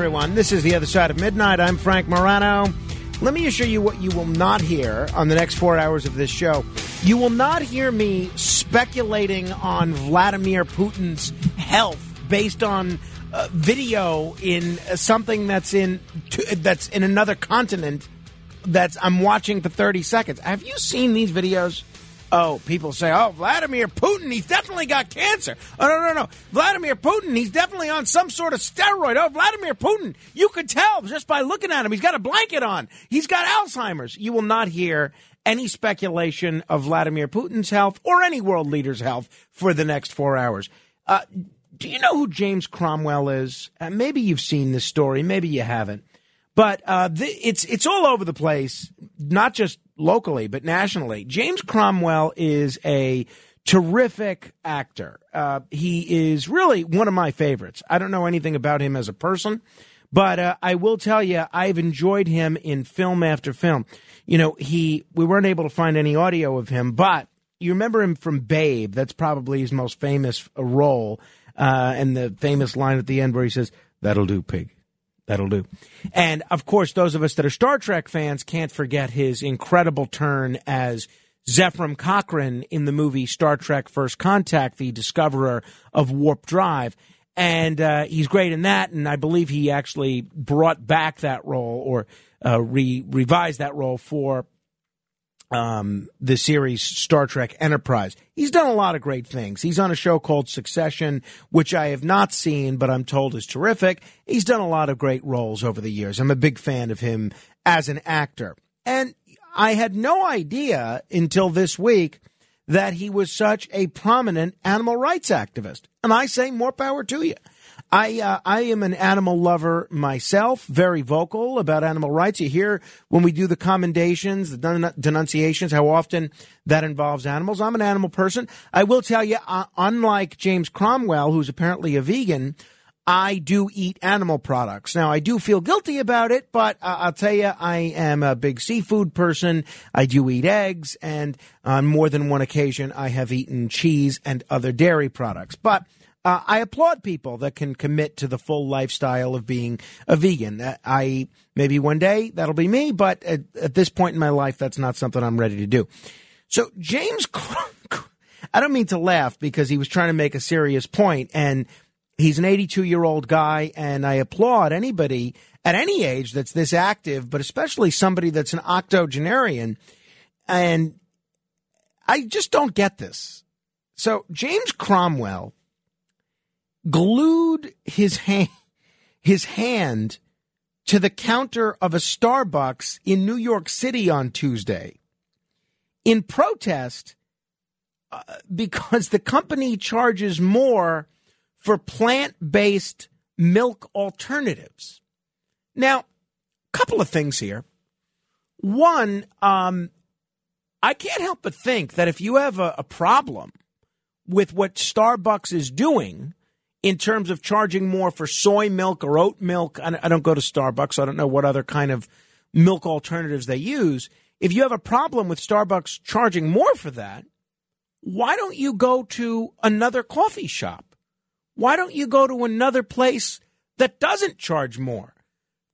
Everyone. This is The Other Side of Midnight. I'm Frank Morano. Let me assure you what you will not hear on the next four hours of this show. You will not hear me speculating on Vladimir Putin's health based on uh, video in uh, something that's in that's in another continent that's I'm watching for 30 seconds. Have you seen these videos? Oh, people say, oh, Vladimir Putin, he's definitely got cancer. Oh, no, no, no. Vladimir Putin, he's definitely on some sort of steroid. Oh, Vladimir Putin, you could tell just by looking at him. He's got a blanket on. He's got Alzheimer's. You will not hear any speculation of Vladimir Putin's health or any world leader's health for the next four hours. Uh, do you know who James Cromwell is? Uh, maybe you've seen this story. Maybe you haven't. But uh, it's it's all over the place, not just locally but nationally. James Cromwell is a terrific actor. Uh, he is really one of my favorites. I don't know anything about him as a person, but uh, I will tell you I've enjoyed him in film after film. You know, he we weren't able to find any audio of him, but you remember him from Babe. That's probably his most famous role, uh, and the famous line at the end where he says, "That'll do, pig." That'll do. And of course, those of us that are Star Trek fans can't forget his incredible turn as Zefram Cochrane in the movie Star Trek First Contact, the discoverer of warp drive. And uh, he's great in that. And I believe he actually brought back that role or uh, re- revised that role for um, the series Star Trek Enterprise. He's done a lot of great things. He's on a show called Succession, which I have not seen, but I'm told is terrific. He's done a lot of great roles over the years. I'm a big fan of him as an actor. And I had no idea until this week that he was such a prominent animal rights activist. And I say more power to you. I uh, I am an animal lover myself, very vocal about animal rights. You hear when we do the commendations, the denunciations, how often that involves animals. I'm an animal person. I will tell you, uh, unlike James Cromwell, who's apparently a vegan, I do eat animal products. Now, I do feel guilty about it, but uh, I'll tell you, I am a big seafood person. I do eat eggs, and on more than one occasion, I have eaten cheese and other dairy products. But uh, I applaud people that can commit to the full lifestyle of being a vegan. I maybe one day that'll be me, but at, at, this point in my life, that's not something I'm ready to do. So James, I don't mean to laugh because he was trying to make a serious point, and he's an 82 year old guy, and I applaud anybody at any age that's this active, but especially somebody that's an octogenarian, and I just don't get this. So James Cromwell glued his hand, his hand to the counter of a Starbucks in New York City on Tuesday in protest uh, because the company charges more for plant based milk alternatives. Now, a couple of things here. One, um, I can't help but think that if you have a, a problem with what Starbucks is doing, in terms of charging more for soy milk or oat milk. I don't go to Starbucks, so I don't know what other kind of milk alternatives they use. If you have a problem with Starbucks charging more for that, why don't you go to another coffee shop? Why don't you go to another place that doesn't charge more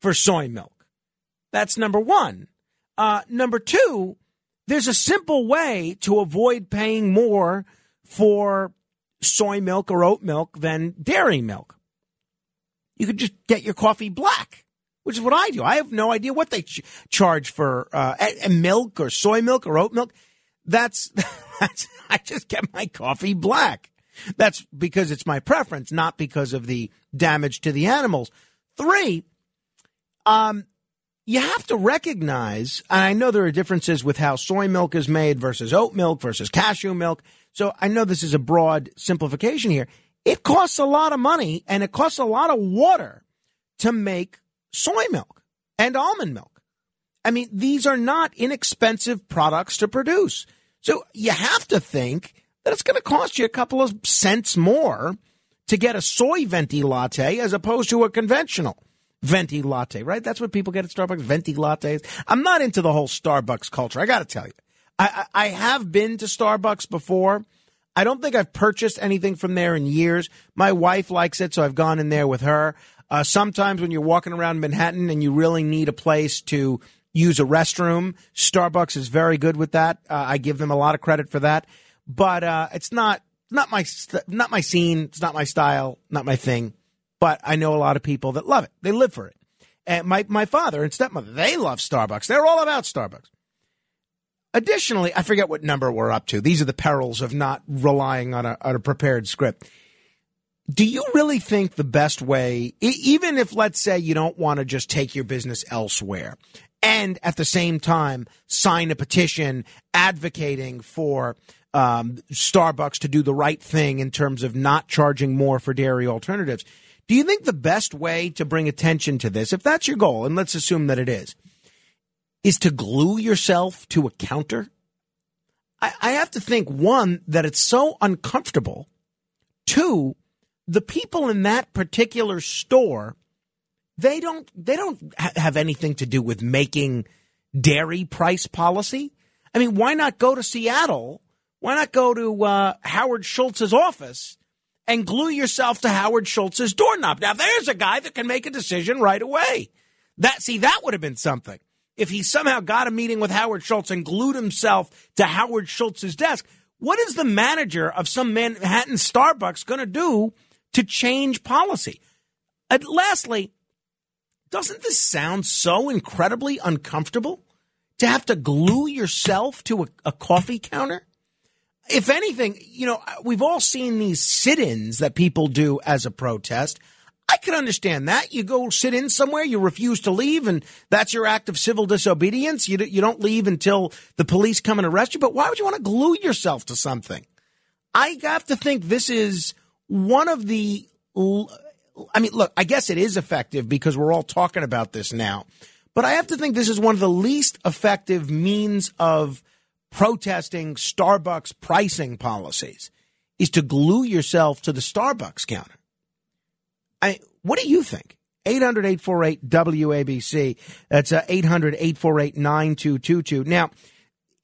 for soy milk? That's number one. Uh, number two, there's a simple way to avoid paying more for soy milk or oat milk than dairy milk. You could just get your coffee black, which is what I do. I have no idea what they ch- charge for uh, a, a milk or soy milk or oat milk. That's, that's I just get my coffee black. That's because it's my preference, not because of the damage to the animals. Three, um, you have to recognize, and I know there are differences with how soy milk is made versus oat milk versus cashew milk. So I know this is a broad simplification here. It costs a lot of money and it costs a lot of water to make soy milk and almond milk. I mean, these are not inexpensive products to produce. So you have to think that it's going to cost you a couple of cents more to get a soy venti latte as opposed to a conventional venti latte, right? That's what people get at Starbucks, venti lattes. I'm not into the whole Starbucks culture. I got to tell you, I, I, have been to Starbucks before. I don't think I've purchased anything from there in years. My wife likes it, so I've gone in there with her. Uh, sometimes when you're walking around Manhattan and you really need a place to use a restroom, Starbucks is very good with that. Uh, I give them a lot of credit for that. But uh, it's not not my not my scene. It's not my style. Not my thing. But I know a lot of people that love it. They live for it. And my my father and stepmother they love Starbucks. They're all about Starbucks. Additionally, I forget what number we're up to. These are the perils of not relying on a, on a prepared script. Do you really think the best way, even if let's say you don't want to just take your business elsewhere and at the same time sign a petition advocating for um, Starbucks to do the right thing in terms of not charging more for dairy alternatives. Do you think the best way to bring attention to this, if that's your goal, and let's assume that it is, is to glue yourself to a counter? I, I have to think, one, that it's so uncomfortable. Two, the people in that particular store, they don't they don't ha- have anything to do with making dairy price policy. I mean, why not go to Seattle why not go to uh, Howard Schultz's office and glue yourself to Howard Schultz's doorknob? Now, there's a guy that can make a decision right away. That see, that would have been something if he somehow got a meeting with Howard Schultz and glued himself to Howard Schultz's desk. What is the manager of some Manhattan Starbucks going to do to change policy? And lastly, doesn't this sound so incredibly uncomfortable to have to glue yourself to a, a coffee counter? if anything, you know, we've all seen these sit ins that people do as a protest. I can understand that. You go sit in somewhere, you refuse to leave, and that's your act of civil disobedience. You, you don't leave until the police come and arrest you. But why would you want to glue yourself to something? I have to think this is one of the. I mean, look, I guess it is effective because we're all talking about this now. But I have to think this is one of the least effective means of protesting Starbucks pricing policies is to glue yourself to the Starbucks counter. I, what do you think? 800 848 WABC. That's uh, 800 848 9222. Now,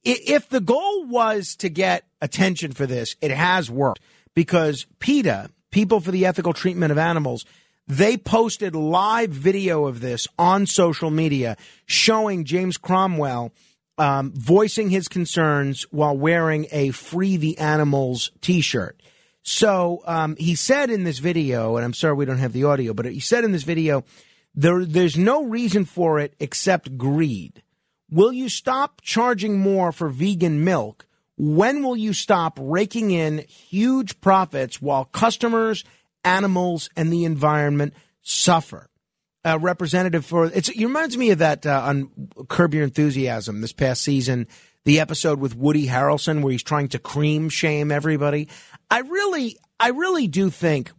if the goal was to get attention for this, it has worked because PETA, People for the Ethical Treatment of Animals, they posted live video of this on social media showing James Cromwell um, voicing his concerns while wearing a Free the Animals t shirt. So um, he said in this video, and I'm sorry we don't have the audio, but he said in this video, there, there's no reason for it except greed. Will you stop charging more for vegan milk? When will you stop raking in huge profits while customers, animals, and the environment suffer? uh, representative for. It reminds me of that uh, on Curb Your Enthusiasm this past season, the episode with Woody Harrelson where he's trying to cream shame everybody. I really, I really do think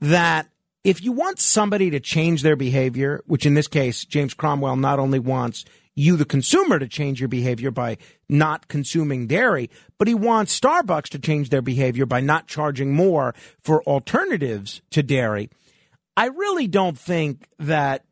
that if you want somebody to change their behavior, which in this case James Cromwell not only wants you, the consumer, to change your behavior by not consuming dairy, but he wants Starbucks to change their behavior by not charging more for alternatives to dairy. I really don't think that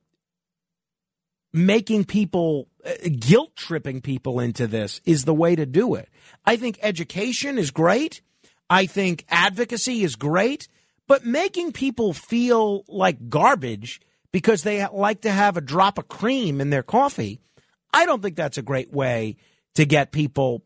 making people uh, guilt tripping people into this is the way to do it. I think education is great. I think advocacy is great, but making people feel like garbage because they like to have a drop of cream in their coffee, I don't think that's a great way to get people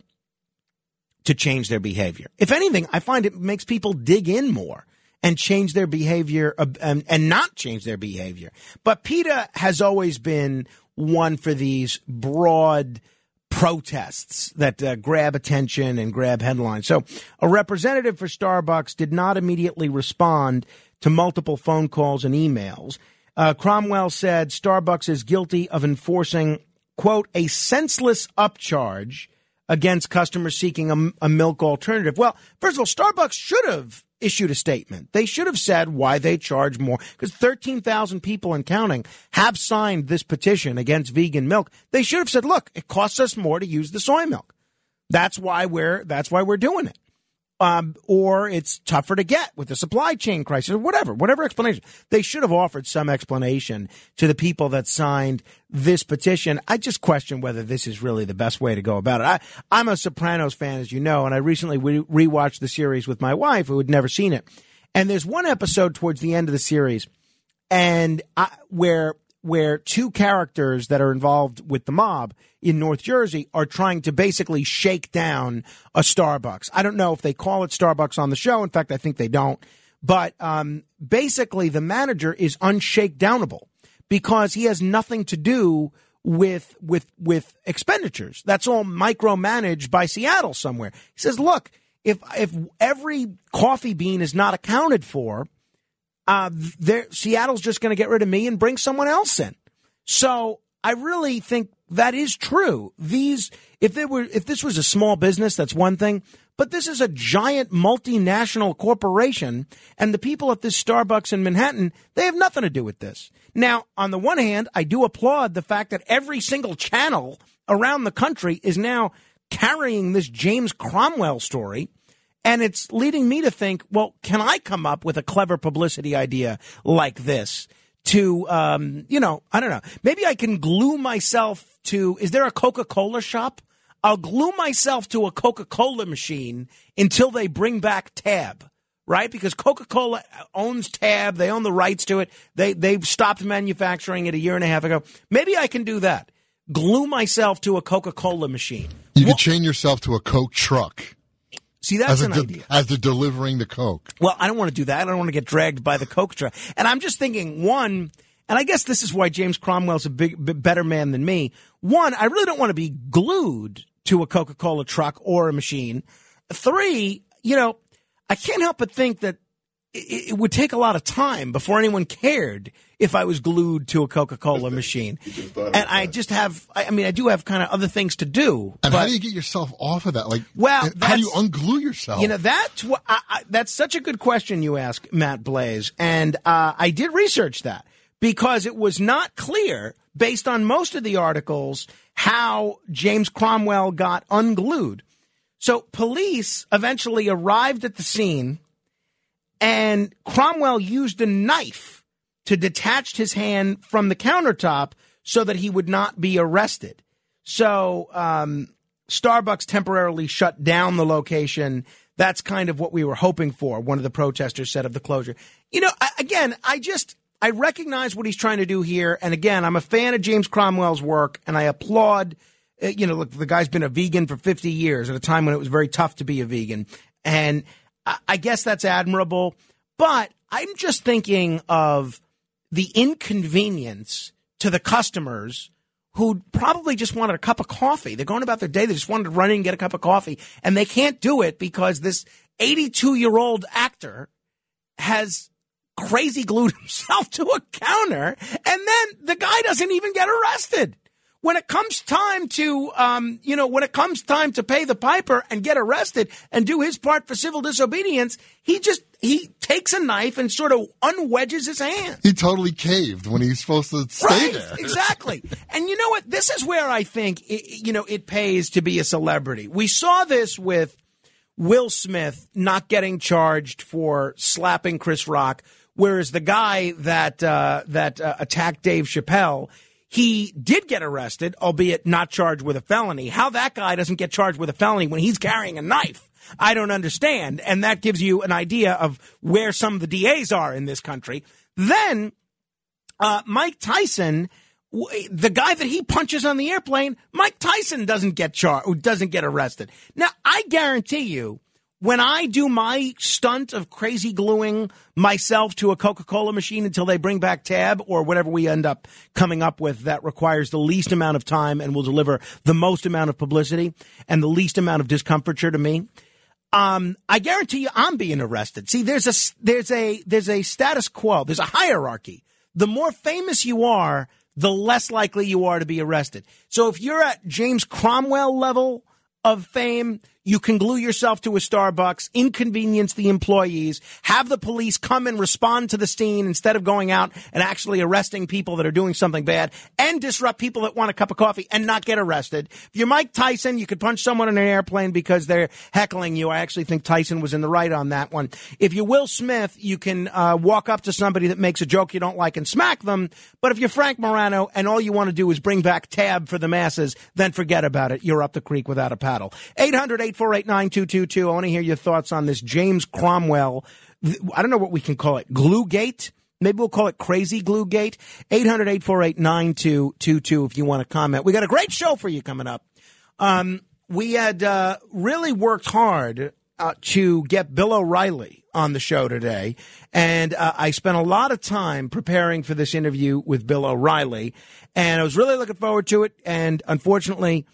to change their behavior. If anything, I find it makes people dig in more and change their behavior uh, and, and not change their behavior. But PETA has always been one for these broad protests that uh, grab attention and grab headlines. So a representative for Starbucks did not immediately respond to multiple phone calls and emails. Uh, Cromwell said Starbucks is guilty of enforcing, quote, a senseless upcharge against customers seeking a, a milk alternative. Well, first of all, Starbucks should have issued a statement. They should have said why they charge more because 13,000 people and counting have signed this petition against vegan milk. They should have said, look, it costs us more to use the soy milk. That's why we're, that's why we're doing it um, or it's tougher to get with the supply chain crisis, or whatever, whatever explanation. They should have offered some explanation to the people that signed this petition. I just question whether this is really the best way to go about it. I, I'm a Sopranos fan, as you know, and I recently re- rewatched the series with my wife, who had never seen it. And there's one episode towards the end of the series, and I, where where two characters that are involved with the mob in North Jersey are trying to basically shake down a Starbucks. I don't know if they call it Starbucks on the show. In fact, I think they don't. But um, basically, the manager is unshakedownable because he has nothing to do with with with expenditures. That's all micromanaged by Seattle somewhere. He says, "Look, if if every coffee bean is not accounted for." Uh, Seattle's just going to get rid of me and bring someone else in. So I really think that is true. These, if they were, if this was a small business, that's one thing. But this is a giant multinational corporation, and the people at this Starbucks in Manhattan, they have nothing to do with this. Now, on the one hand, I do applaud the fact that every single channel around the country is now carrying this James Cromwell story and it's leading me to think, well, can I come up with a clever publicity idea like this to, um, you know, I don't know. Maybe I can glue myself to, is there a Coca Cola shop? I'll glue myself to a Coca Cola machine until they bring back Tab, right? Because Coca Cola owns Tab. They own the rights to it. They, they've stopped manufacturing it a year and a half ago. Maybe I can do that. Glue myself to a Coca Cola machine. You could chain yourself to a Coke truck. See, that's as an de- idea. As they're delivering the Coke. Well, I don't want to do that. I don't want to get dragged by the Coke truck. And I'm just thinking, one, and I guess this is why James Cromwell's a big, better man than me. One, I really don't want to be glued to a Coca Cola truck or a machine. Three, you know, I can't help but think that it, it would take a lot of time before anyone cared if I was glued to a Coca Cola machine. And I just have, I mean, I do have kind of other things to do. And but, how do you get yourself off of that? Like, well, how do you unglue yourself? You know, that's what, I, I, that's such a good question you ask, Matt Blaze. And uh, I did research that because it was not clear, based on most of the articles, how James Cromwell got unglued. So police eventually arrived at the scene and Cromwell used a knife to detach his hand from the countertop so that he would not be arrested. So um, Starbucks temporarily shut down the location. That's kind of what we were hoping for. One of the protesters said of the closure. You know, I, again, I just I recognize what he's trying to do here, and again, I'm a fan of James Cromwell's work, and I applaud. Uh, you know, look, the guy's been a vegan for 50 years at a time when it was very tough to be a vegan, and I guess that's admirable, but I'm just thinking of the inconvenience to the customers who probably just wanted a cup of coffee. They're going about their day. They just wanted to run in and get a cup of coffee and they can't do it because this 82 year old actor has crazy glued himself to a counter and then the guy doesn't even get arrested when it comes time to, um, you know, when it comes time to pay the piper and get arrested and do his part for civil disobedience, he just he takes a knife and sort of unwedges his hand. He totally caved when he's supposed to stay right, there. exactly. And you know what? This is where I think it, you know it pays to be a celebrity. We saw this with Will Smith not getting charged for slapping Chris Rock, whereas the guy that uh, that uh, attacked Dave Chappelle he did get arrested, albeit not charged with a felony. How that guy doesn't get charged with a felony when he's carrying a knife, I don't understand. And that gives you an idea of where some of the DAs are in this country. Then, uh, Mike Tyson, the guy that he punches on the airplane, Mike Tyson doesn't get charged, doesn't get arrested. Now, I guarantee you, when I do my stunt of crazy gluing myself to a Coca Cola machine until they bring back Tab or whatever we end up coming up with that requires the least amount of time and will deliver the most amount of publicity and the least amount of discomfiture to me. Um, I guarantee you I'm being arrested. See, there's a, there's a, there's a status quo. There's a hierarchy. The more famous you are, the less likely you are to be arrested. So if you're at James Cromwell level of fame, You can glue yourself to a Starbucks, inconvenience the employees, have the police come and respond to the scene instead of going out and actually arresting people that are doing something bad and disrupt people that want a cup of coffee and not get arrested. If you're Mike Tyson, you could punch someone in an airplane because they're heckling you. I actually think Tyson was in the right on that one. If you're Will Smith, you can uh, walk up to somebody that makes a joke you don't like and smack them. But if you're Frank Morano and all you want to do is bring back tab for the masses, then forget about it. You're up the creek without a paddle. 800 848 9222. I want to hear your thoughts on this James Cromwell. I don't know what we can call it. Glue Gate? Maybe we'll call it Crazy Glue Gate. 800 848 9222 if you want to comment. We got a great show for you coming up. Um, we had uh, really worked hard uh, to get Bill O'Reilly on the show today. And uh, I spent a lot of time preparing for this interview with Bill O'Reilly. And I was really looking forward to it. And unfortunately,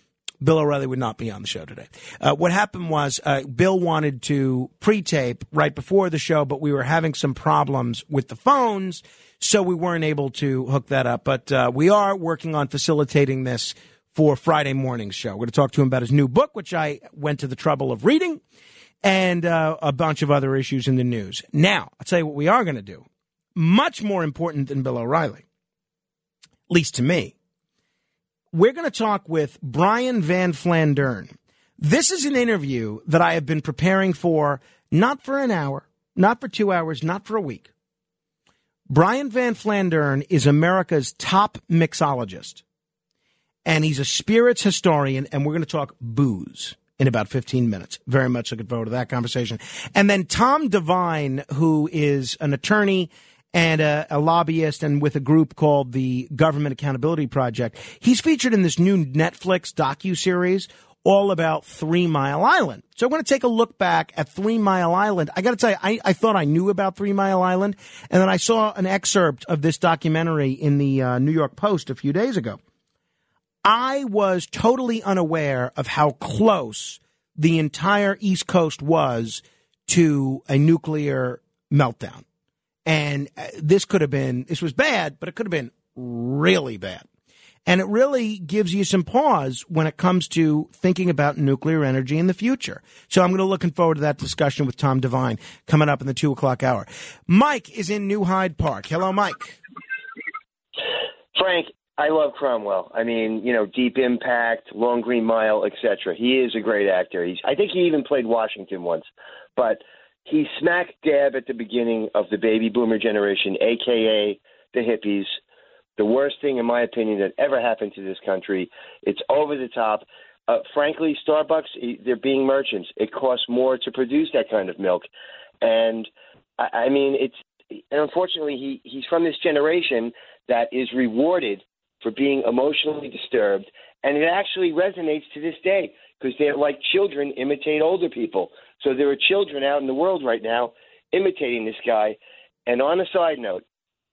Bill O'Reilly would not be on the show today. Uh, what happened was uh, Bill wanted to pre-tape right before the show, but we were having some problems with the phones, so we weren't able to hook that up. But uh, we are working on facilitating this for Friday morning's show. We're going to talk to him about his new book, which I went to the trouble of reading, and uh, a bunch of other issues in the news. Now, I'll tell you what we are going to do. Much more important than Bill O'Reilly, at least to me we're going to talk with Brian Van Flandern. This is an interview that I have been preparing for not for an hour, not for two hours, not for a week. Brian Van Flandern is America's top mixologist, and he's a spirits historian, and we're going to talk booze in about 15 minutes. Very much looking forward to that conversation. And then Tom Devine, who is an attorney and a, a, lobbyist and with a group called the Government Accountability Project. He's featured in this new Netflix docu series all about Three Mile Island. So I'm going to take a look back at Three Mile Island. I got to tell you, I, I, thought I knew about Three Mile Island, and then I saw an excerpt of this documentary in the uh, New York Post a few days ago. I was totally unaware of how close the entire East Coast was to a nuclear meltdown. And uh, this could have been, this was bad, but it could have been really bad. And it really gives you some pause when it comes to thinking about nuclear energy in the future. So I'm going to looking forward to that discussion with Tom Devine coming up in the two o'clock hour. Mike is in New Hyde Park. Hello, Mike. Frank, I love Cromwell. I mean, you know, Deep Impact, Long Green Mile, etc. He is a great actor. He's, I think he even played Washington once. But He's smack dab at the beginning of the baby boomer generation, aka the hippies. The worst thing, in my opinion, that ever happened to this country. It's over the top. Uh, frankly, Starbucks, they're being merchants. It costs more to produce that kind of milk, and I, I mean, it's and unfortunately, he he's from this generation that is rewarded for being emotionally disturbed, and it actually resonates to this day because they're like children imitate older people. So there are children out in the world right now imitating this guy. And on a side note,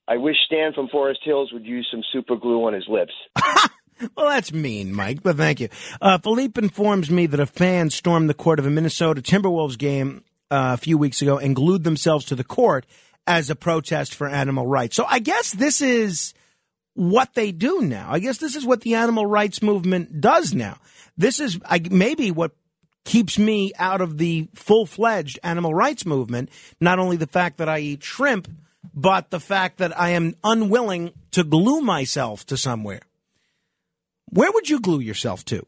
I wish Stan from Forest Hills would use some super glue on his lips. well, that's mean, Mike, but thank you. Uh, Philippe informs me that a fan stormed the court of a Minnesota Timberwolves game uh, a few weeks ago and glued themselves to the court as a protest for animal rights. So I guess this is what they do now. I guess this is what the animal rights movement does now. This is I, maybe what keeps me out of the full fledged animal rights movement. Not only the fact that I eat shrimp, but the fact that I am unwilling to glue myself to somewhere. Where would you glue yourself to?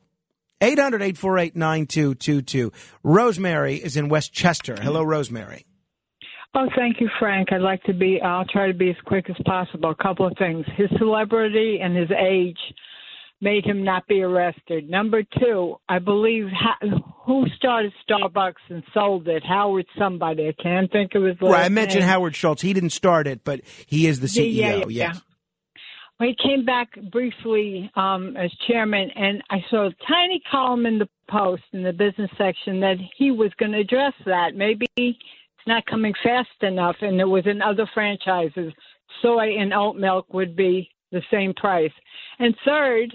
800 848 9222. Rosemary is in Westchester. Hello, Rosemary. Oh, thank you, Frank. I'd like to be, I'll try to be as quick as possible. A couple of things. His celebrity and his age made him not be arrested. Number two, I believe who started Starbucks and sold it? Howard somebody. I can't think of his last Right, I mentioned name. Howard Schultz. He didn't start it, but he is the CEO. Yeah, yeah, yes. yeah. Well, he came back briefly um, as chairman, and I saw a tiny column in the Post in the business section that he was going to address that. Maybe it's not coming fast enough, and there was in other franchises, soy and oat milk would be the same price. And third,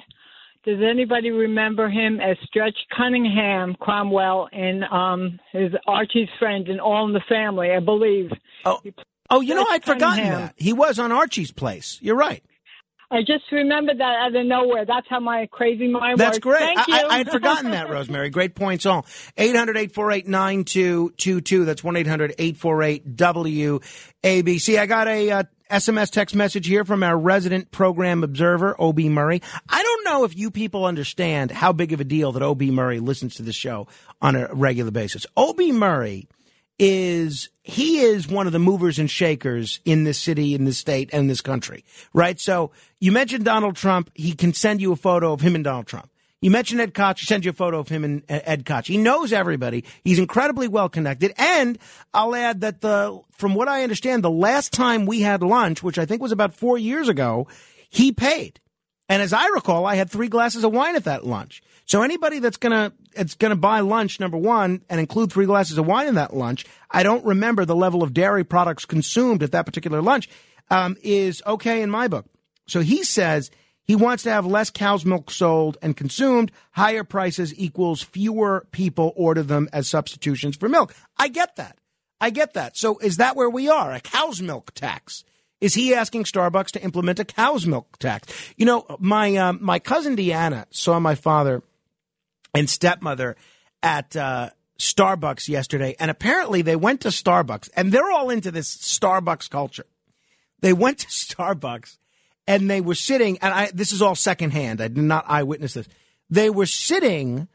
does anybody remember him as Stretch Cunningham Cromwell in um, his Archie's friend in All in the Family? I believe. Oh, oh, you know, I'd forgotten that he was on Archie's Place. You're right. I just remembered that out of nowhere. That's how my crazy mind That's works. great. Thank I, you. I, I had forgotten that, Rosemary. Great points all. 800 848 9222. That's 1 800 848 WABC. I got a uh, SMS text message here from our resident program observer, O.B. Murray. I don't know if you people understand how big of a deal that O.B. Murray listens to the show on a regular basis. O.B. Murray is he is one of the movers and shakers in this city, in this state, and this country, right? So you mentioned Donald Trump. He can send you a photo of him and Donald Trump. You mentioned Ed Koch. He sends you a photo of him and Ed Koch. He knows everybody. He's incredibly well connected. And I'll add that the, from what I understand, the last time we had lunch, which I think was about four years ago, he paid. And as I recall, I had three glasses of wine at that lunch. So anybody that's gonna it's gonna buy lunch number one and include three glasses of wine in that lunch, I don't remember the level of dairy products consumed at that particular lunch, um, is okay in my book. So he says he wants to have less cow's milk sold and consumed. Higher prices equals fewer people order them as substitutions for milk. I get that. I get that. So is that where we are? A cow's milk tax? Is he asking Starbucks to implement a cow's milk tax? You know, my um, my cousin Deanna saw my father and stepmother at uh, Starbucks yesterday, and apparently they went to Starbucks, and they're all into this Starbucks culture. They went to Starbucks, and they were sitting, and I this is all secondhand. I did not eyewitness this. They were sitting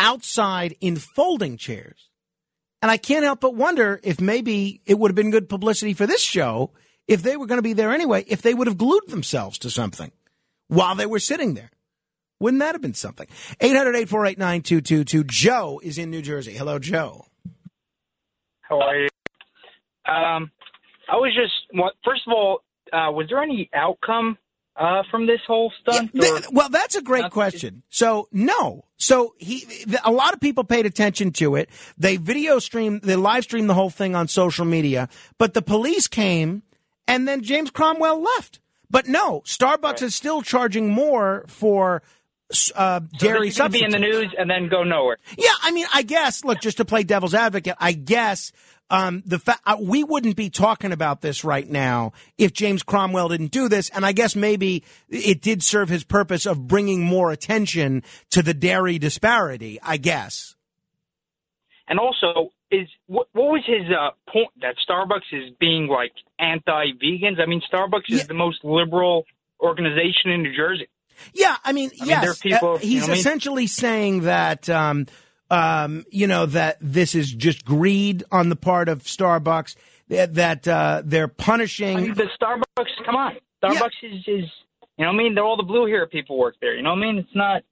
outside in folding chairs, and I can't help but wonder if maybe it would have been good publicity for this show if they were going to be there anyway. If they would have glued themselves to something while they were sitting there. Wouldn't that have been something? 800 848 9222. Joe is in New Jersey. Hello, Joe. How are you? Um, I was just first of all, uh, was there any outcome uh, from this whole stunt? Yeah, th- well, that's a great Nothing? question. So, no. So he, a lot of people paid attention to it. They video streamed, they live streamed the whole thing on social media, but the police came and then James Cromwell left. But no, Starbucks is still charging more for uh, dairy is be in the news and then go nowhere. Yeah, I mean, I guess. Look, just to play devil's advocate, I guess um, the fa- uh, we wouldn't be talking about this right now if James Cromwell didn't do this, and I guess maybe it did serve his purpose of bringing more attention to the dairy disparity. I guess. And also, is what, what was his uh, point that Starbucks is being like anti-vegans? I mean, Starbucks Yeah. is the most liberal organization in New Jersey. Yeah, I mean, I mean, yes, there are people- uh, you he's know what I mean? essentially saying that. Um, um, you know that this is just greed on the part of Starbucks. That, that uh, they're punishing. I mean, the Starbucks, come on, Starbucks is, is, you know what I mean? They're all the blue hair people work there. You know what I mean? It's not,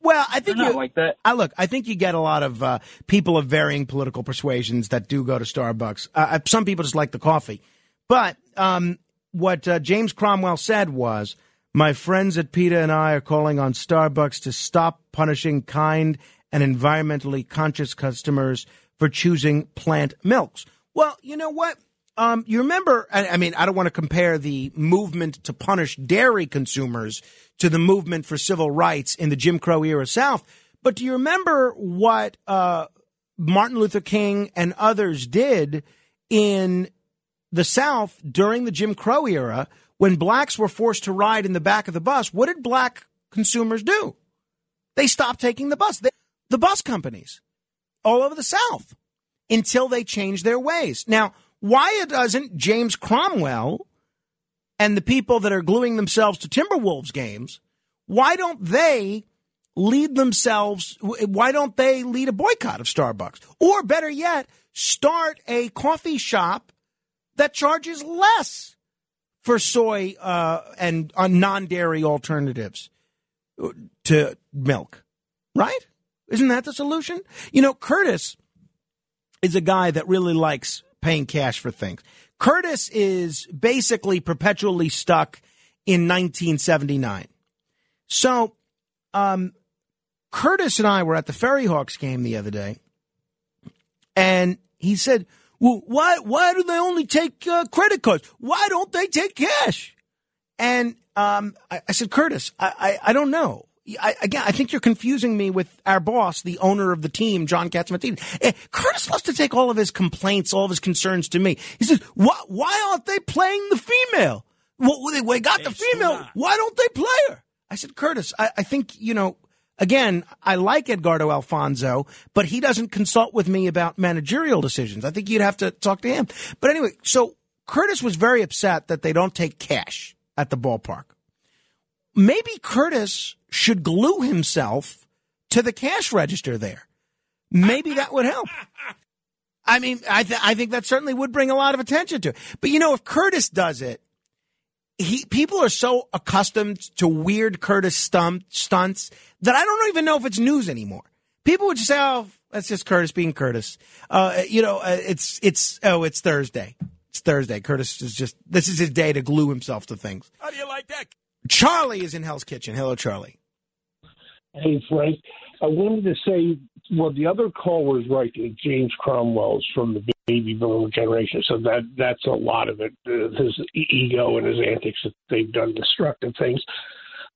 Well, I think you, like that. I look. I think you get a lot of uh, people of varying political persuasions that do go to Starbucks. Uh, some people just like the coffee, but um, what uh, James Cromwell said was, "My friends at PETA and I are calling on Starbucks to stop punishing kind and environmentally conscious customers for choosing plant milks." Well, you know what? Um, you remember? I, I mean, I don't want to compare the movement to punish dairy consumers to the movement for civil rights in the Jim Crow era South. But do you remember what uh, Martin Luther King and others did in the South during the Jim Crow era when blacks were forced to ride in the back of the bus? What did black consumers do? They stopped taking the bus. They, the bus companies all over the South until they change their ways. Now, why doesn't James Cromwell and the people that are gluing themselves to Timberwolves games, why don't they lead themselves? Why don't they lead a boycott of Starbucks? Or better yet, start a coffee shop that charges less for soy uh, and uh, non dairy alternatives to milk, right? Isn't that the solution? You know, Curtis is a guy that really likes paying cash for things. Curtis is basically perpetually stuck in 1979. So, um, Curtis and I were at the Ferry Hawks game the other day, and he said, "Well, why why do they only take uh, credit cards? Why don't they take cash?" And um, I, I said, "Curtis, I, I, I don't know." I, again, I think you're confusing me with our boss, the owner of the team, John Catsimatidis. Eh, Curtis loves to take all of his complaints, all of his concerns to me. He says, why, why aren't they playing the female? Well, they, they got the female. Why don't they play her? I said, Curtis, I, I think, you know, again, I like Edgardo Alfonzo, but he doesn't consult with me about managerial decisions. I think you'd have to talk to him. But anyway, so Curtis was very upset that they don't take cash at the ballpark. Maybe Curtis should glue himself to the cash register there. Maybe that would help. I mean, I, th- I think that certainly would bring a lot of attention to it. But you know, if Curtis does it, he people are so accustomed to weird Curtis stump, stunts that I don't even know if it's news anymore. People would just say, "Oh, that's just Curtis being Curtis." Uh, you know, uh, it's it's oh, it's Thursday. It's Thursday. Curtis is just this is his day to glue himself to things. How do you like that? Charlie is in Hell's Kitchen. Hello, Charlie. Hey, Frank. I wanted to say, well, the other call was right. James Cromwell's from the baby boomer generation, so that that's a lot of it. Uh, his ego and his antics that they've done destructive things.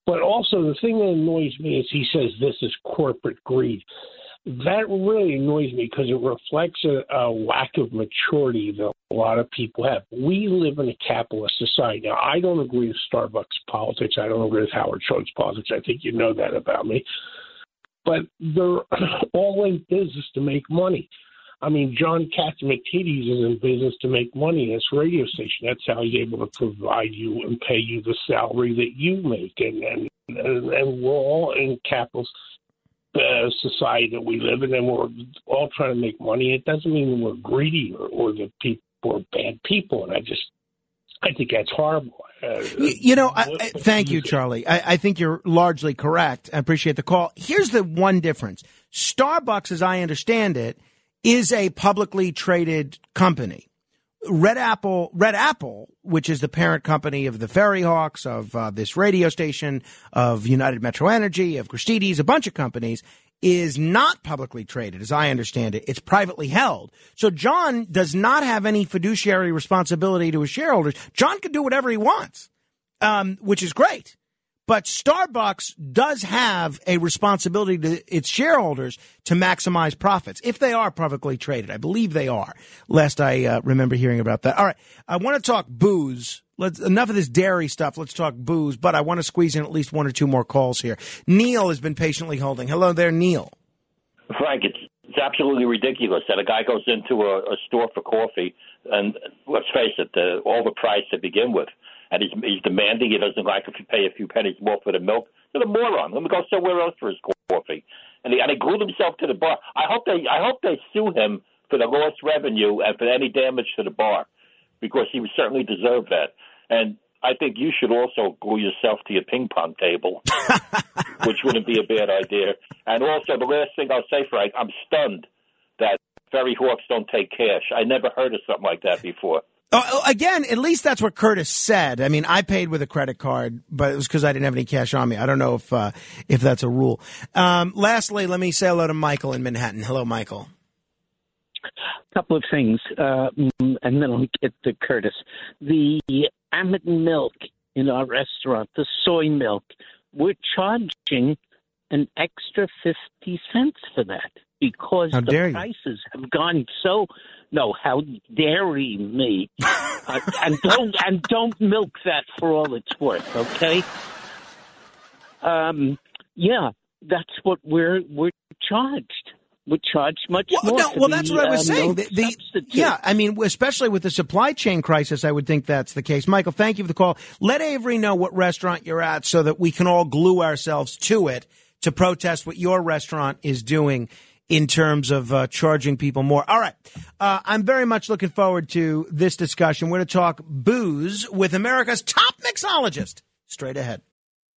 But also, the thing that annoys me is he says this is corporate greed. That really annoys me because it reflects a, a lack of maturity that a lot of people have. We live in a capitalist society. Now, I don't agree with Starbucks politics. I don't agree with Howard Schultz politics. I think you know that about me but they're all in business to make money. I mean, John Catsimatidis is in business to make money at this radio station. That's how he's able to provide you and pay you the salary that you make. And and and, and we're all in capitalist uh, society that we live in, and we're all trying to make money. It doesn't mean we're greedy or, or that people are bad people. And I just, I think that's horrible. Uh, You, you know, I, I, thank you, Charlie. I, I think you're largely correct. I appreciate the call. Here's the one difference Starbucks, as I understand it, is a publicly traded company. Red Apple, Red Apple, which is the parent company of the Ferry Hawks, of uh, this radio station, of United Metro Energy, of Christie's, a bunch of companies, is not publicly traded, as I understand it. It's privately held. So John does not have any fiduciary responsibility to his shareholders. John can do whatever he wants, um, which is great. But Starbucks does have a responsibility to its shareholders to maximize profits if they are publicly traded. I believe they are. Last I uh, remember hearing about that. All right, I want to talk booze. Let's enough of this dairy stuff. Let's talk booze. But I want to squeeze in at least one or two more calls here. Neil has been patiently holding. Hello there, Neil. Frank, it's it's absolutely ridiculous that a guy goes into a, a store for coffee and let's face it, all the overpriced to begin with, and he's he's demanding he doesn't like if you pay a few pennies more for the milk. What a moron! Let me go somewhere else for his coffee. And he and he glued himself to the bar. I hope they I hope they sue him for the lost revenue and for any damage to the bar, because he certainly deserve that. And I think you should also glue yourself to your ping pong table, which wouldn't be a bad idea. And also, the last thing I'll say, Frank, I'm stunned that Ferry Hawks don't take cash. I never heard of something like that before. Oh, again, at least that's what Curtis said. I mean, I paid with a credit card, but it was because I didn't have any cash on me. I don't know if uh, if that's a rule. Um, lastly, let me say hello to Michael in Manhattan. Hello, Michael. A couple of things, uh, mm, and then I'll get to Curtis. The almond milk in our restaurant, the soy milk, we're charging an extra 50 cents for that because How the dare you. prices have gone so. No, how dare you me? uh, and don't and don't milk that for all it's worth, okay? Um, yeah, that's what we're we're charged. We're charged much Well, more. no, for well, that's the, what I was uh, saying. The, the- yeah, I mean, especially with the supply chain crisis, I would think that's the case. Michael, thank you for the call. Let Avery know what restaurant you're at so that we can all glue ourselves to it to protest what your restaurant is doing in terms of uh, charging people more. All right. Uh, I'm very much looking forward to this discussion. We're going to talk booze with America's top mixologist. Straight ahead.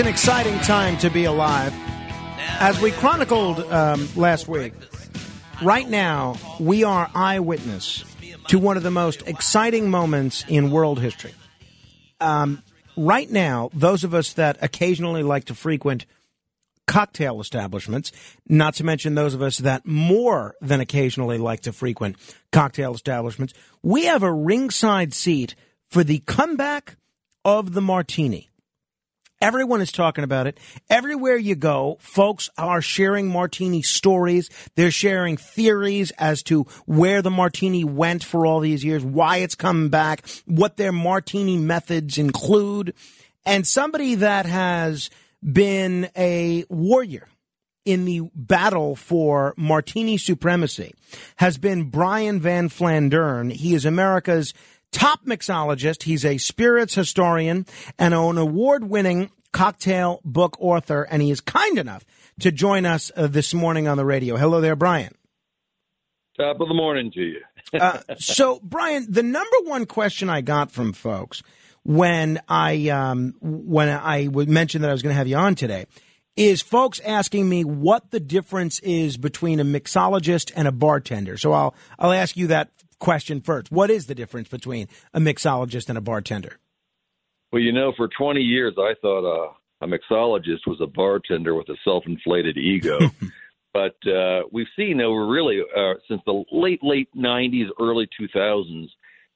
An exciting time to be alive. As we chronicled um, last week, right now we are eyewitness to one of the most exciting moments in world history. Um, right now, those of us that occasionally like to frequent cocktail establishments, not to mention those of us that more than occasionally like to frequent cocktail establishments, we have a ringside seat for the comeback of the martini. Everyone is talking about it. Everywhere you go, folks are sharing martini stories. They're sharing theories as to where the martini went for all these years, why it's coming back, what their martini methods include. And somebody that has been a warrior in the battle for martini supremacy has been Brian Van Flandern. He is America's top mixologist. He's a spirits historian and an award winning cocktail book author. And he is kind enough to join us uh, this morning on the radio. Hello there, Brian. Top of the morning to you. uh, so, Brian, the number one question I got from folks when I um, when I would mention that I was going to have you on today is folks asking me what the difference is between a mixologist and a bartender. So I'll I'll ask you that question first. What is the difference between a mixologist and a bartender? Well, you know, for 20 years, I thought uh, a mixologist was a bartender with a self-inflated ego. but uh, we've seen over really uh, since the late late 90s, early 2000s,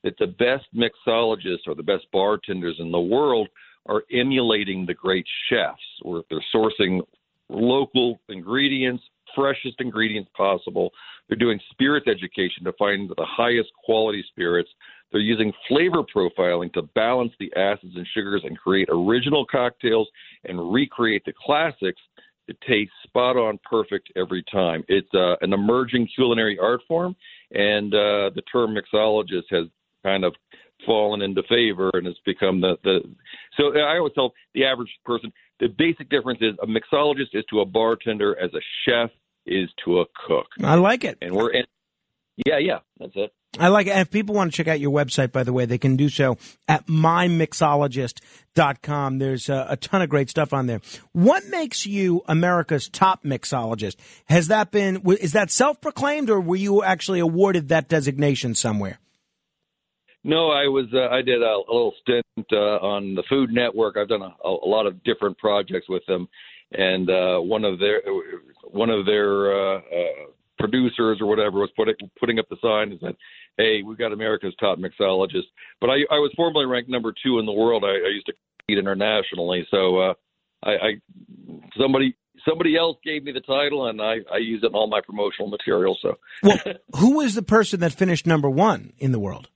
that the best mixologists or the best bartenders in the world are emulating the great chefs, where they're sourcing local ingredients, freshest ingredients possible. They're doing spirits education to find the highest quality spirits. They're using flavor profiling to balance the acids and sugars and create original cocktails and recreate the classics to taste spot on perfect every time. It's uh, an emerging culinary art form, and uh, the term mixologist has kind of fallen into favor and it's become the, the so I always tell the average person the basic difference is a mixologist is to a bartender as a chef is to a cook. I like it. And we're in yeah, yeah, that's it. I like it. And if people want to check out your website, by the way, they can do so at mymixologist.com. There's a, a ton of great stuff on there. What makes you America's top mixologist? Has that been, is that self proclaimed or were you actually awarded that designation somewhere? No, I was. Uh, I did a, a little stint uh, on the Food Network. I've done a, a lot of different projects with them, and uh, one of their one of their uh, uh, producers or whatever was putting putting up the sign and said, "Hey, we've got America's top mixologist." But I, I was formerly ranked number two in the world. I, I used to compete internationally, so uh, I, I somebody somebody else gave me the title, and I, I use it in all my promotional material. So, well, who was the person that finished number one in the world?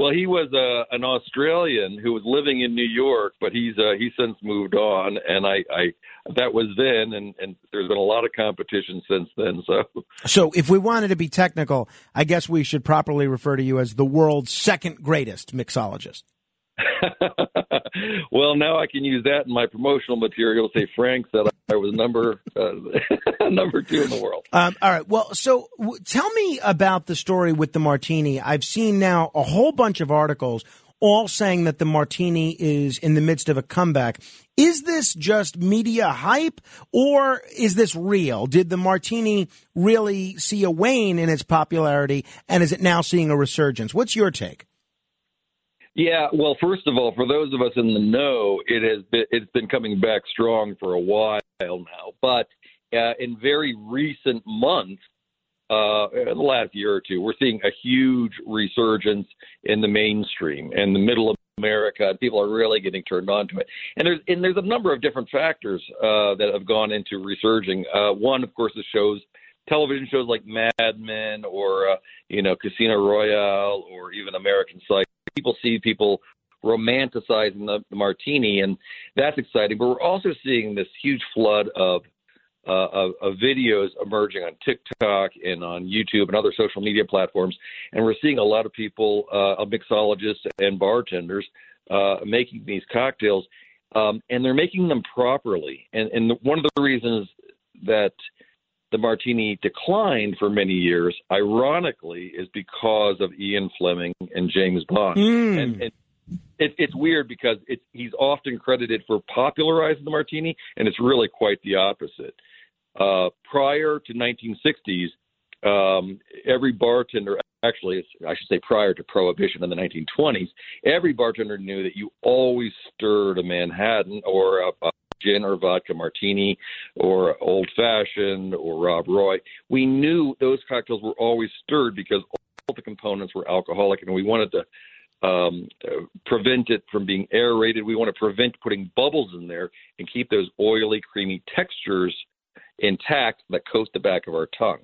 Well, he was uh, an Australian who was living in New York, but he's uh, he's since moved on, and I, I that was then, and, and there's been a lot of competition since then. So, so if we wanted to be technical, I guess we should properly refer to you as the world's second greatest mixologist. well, now I can use that in my promotional material. Say Frank said I was number uh, number two in the world. Um, all right. Well, so w- tell me about the story with the martini. I've seen now a whole bunch of articles all saying that the martini is in the midst of a comeback. Is this just media hype or is this real? Did the martini really see a wane in its popularity and is it now seeing a resurgence? What's your take? Yeah, well, first of all, for those of us in the know, it has been it's been coming back strong for a while now. But uh, in very recent months, uh, the last year or two, we're seeing a huge resurgence in the mainstream and the middle of America. People are really getting turned on to it, and there's and there's a number of different factors uh, that have gone into resurging. Uh, one, of course, is shows television shows like Mad Men or uh, you know Casino Royale or even American Psycho people see people romanticizing the, the martini, and that's exciting. But we're also seeing this huge flood of uh, of, of, videos emerging on TikTok and on YouTube and other social media platforms, and we're seeing a lot of people, uh, mixologists and bartenders, uh, making these cocktails. um, and they're making them properly. And, and one of the reasons that the martini declined for many years, ironically, is because of Ian Fleming and James Bond. Mm. And, and it, it's weird because it's, he's often credited for popularizing the martini, and it's really quite the opposite. Uh, prior to 1960s, um, every bartender, actually, it's, I should say prior to Prohibition in the 1920s, every bartender knew that you always stirred a Manhattan or a, a gin or vodka martini or old fashioned or Rob Roy. We knew those cocktails were always stirred because all the components were alcoholic, and we wanted to um, prevent it from being aerated. We want to prevent putting bubbles in there and keep those oily, creamy textures intact that coat the back of our tongue.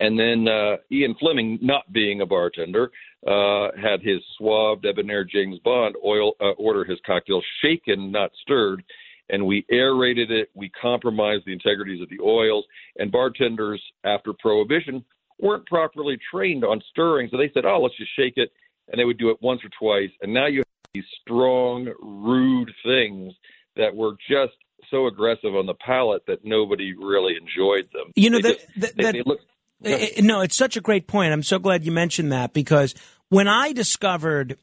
And then uh, Ian Fleming, not being a bartender, uh, had his suave, debonair James Bond oil uh, order his cocktail shaken, not stirred, and we aerated it. We compromised the integrities of the oils, and bartenders after Prohibition weren't properly trained on stirring, so they said, "Oh, let's just shake it," and they would do it once or twice, and now you have these strong, rude things that were just so aggressive on the palate that nobody really enjoyed them. You know, They that- just- that- they- that- they look- I- I- no, it's such a great point. I'm so glad you mentioned that because when I discovered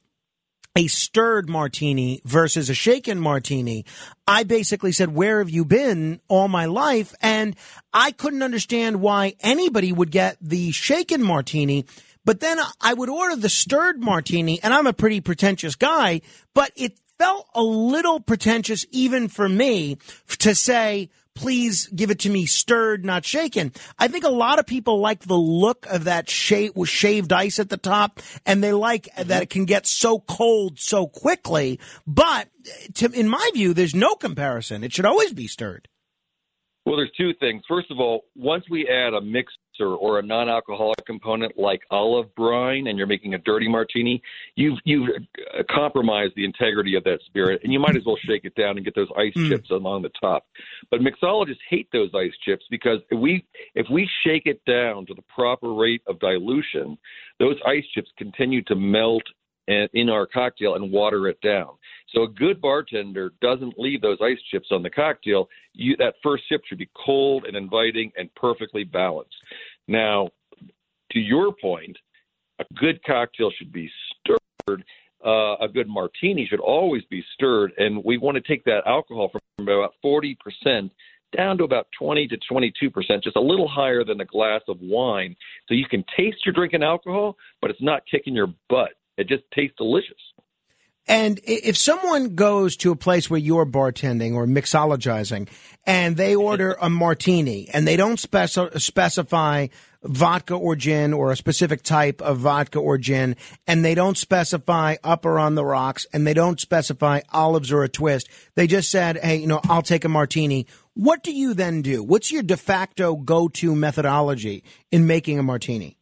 a stirred martini versus a shaken martini, I basically said, Where have you been all my life? And I couldn't understand why anybody would get the shaken martini. But then I would order the stirred martini, and I'm a pretty pretentious guy, but it felt a little pretentious even for me to say, please give it to me stirred, not shaken. I think a lot of people like the look of that shape with shaved ice at the top, and they like mm-hmm. that it can get so cold so quickly. But to, in my view, there's no comparison. It should always be stirred. Well, there's two things. First of all, once we add a mixer or a non-alcoholic component like olive brine, and you're making a dirty martini, you've you've compromised the integrity of that spirit, and you might as well shake it down and get those ice hmm. chips along the top. But mixologists hate those ice chips because if we if we shake it down to the proper rate of dilution, those ice chips continue to melt in our cocktail and water it down. So a good bartender doesn't leave those ice chips on the cocktail. You, that first sip should be cold and inviting and perfectly balanced. Now, to your point, a good cocktail should be stirred. Uh, a good martini should always be stirred, and we want to take that alcohol from about forty percent down to about 20 to 22 percent, just a little higher than a glass of wine. So you can taste you're drinking alcohol, but it's not kicking your butt. It just tastes delicious. And if someone goes to a place where you're bartending or mixologizing and they order a martini and they don't speci- specify vodka or gin or a specific type of vodka or gin and they don't specify up or on the rocks and they don't specify olives or a twist, they just said, hey, you know, I'll take a martini. What do you then do? What's your de facto go to methodology in making a martini?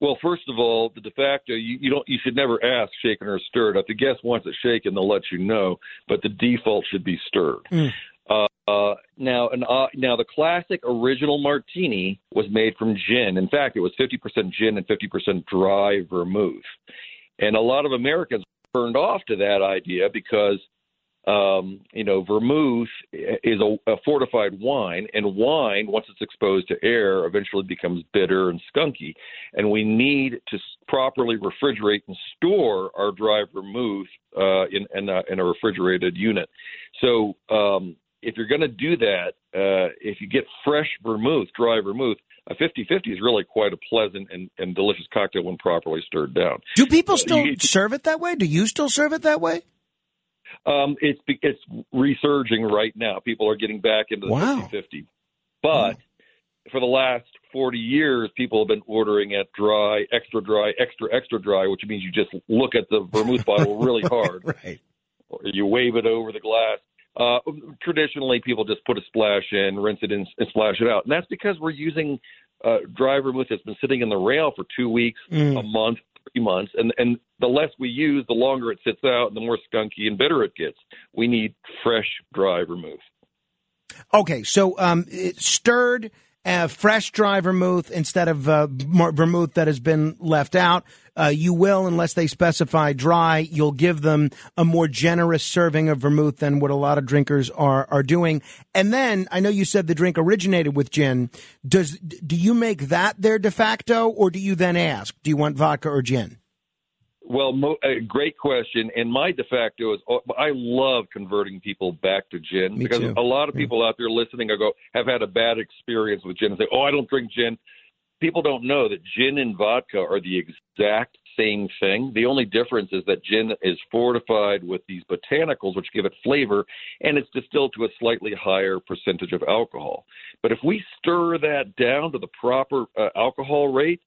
Well, first of all, the de facto you, you don't you should never ask shaken or stirred. If the guest wants it shaken, they'll let you know, but the default should be stirred. Uh, uh, now, an, uh, now the classic original martini was made from gin. In fact, it was 50% gin and 50% dry vermouth. And a lot of Americans burned off to that idea because, um, you know, vermouth is a, a fortified wine, and wine, once it's exposed to air, eventually becomes bitter and skunky. And we need to properly refrigerate and store our dry vermouth uh, in, in, a, in a refrigerated unit. So, um, if you're going to do that, uh, if you get fresh vermouth, dry vermouth, a 50-50 is really quite a pleasant and, and delicious cocktail when properly stirred down. Do people Uh, still you- serve it that way? Do you still serve it that way? Um, it's it's resurging right now. People are getting back into the Wow. 50-50. But for the last 40 years, people have been ordering it dry, extra dry, extra extra dry, which means you just look at the vermouth bottle really hard. Right. Or you wave it over the glass. Uh, traditionally, people just put a splash in, rinse it in, and splash it out. And that's because we're using uh, dry vermouth that's been sitting in the rail for two weeks, Mm. a month, three months. And, and the less we use, the longer it sits out, and the more skunky and bitter it gets. We need fresh, dry vermouth. Okay, so um, stirred uh, fresh dry vermouth instead of uh, vermouth that has been left out. Uh, you will, unless they specify dry, you'll give them a more generous serving of vermouth than what a lot of drinkers are are doing. And then I know you said the drink originated with gin. Does do you make that their de facto, or do you then ask, do you want vodka or gin? Well, mo- uh, great question. And my de facto is oh, I love converting people back to gin Me because too. a lot of people out there listening I go have had a bad experience with gin and say, "Oh, I don't drink gin." People don't know that gin and vodka are the exact same thing. The only difference is that gin is fortified with these botanicals which give it flavor and it's distilled to a slightly higher percentage of alcohol. But if we stir that down to the proper uh, alcohol rate,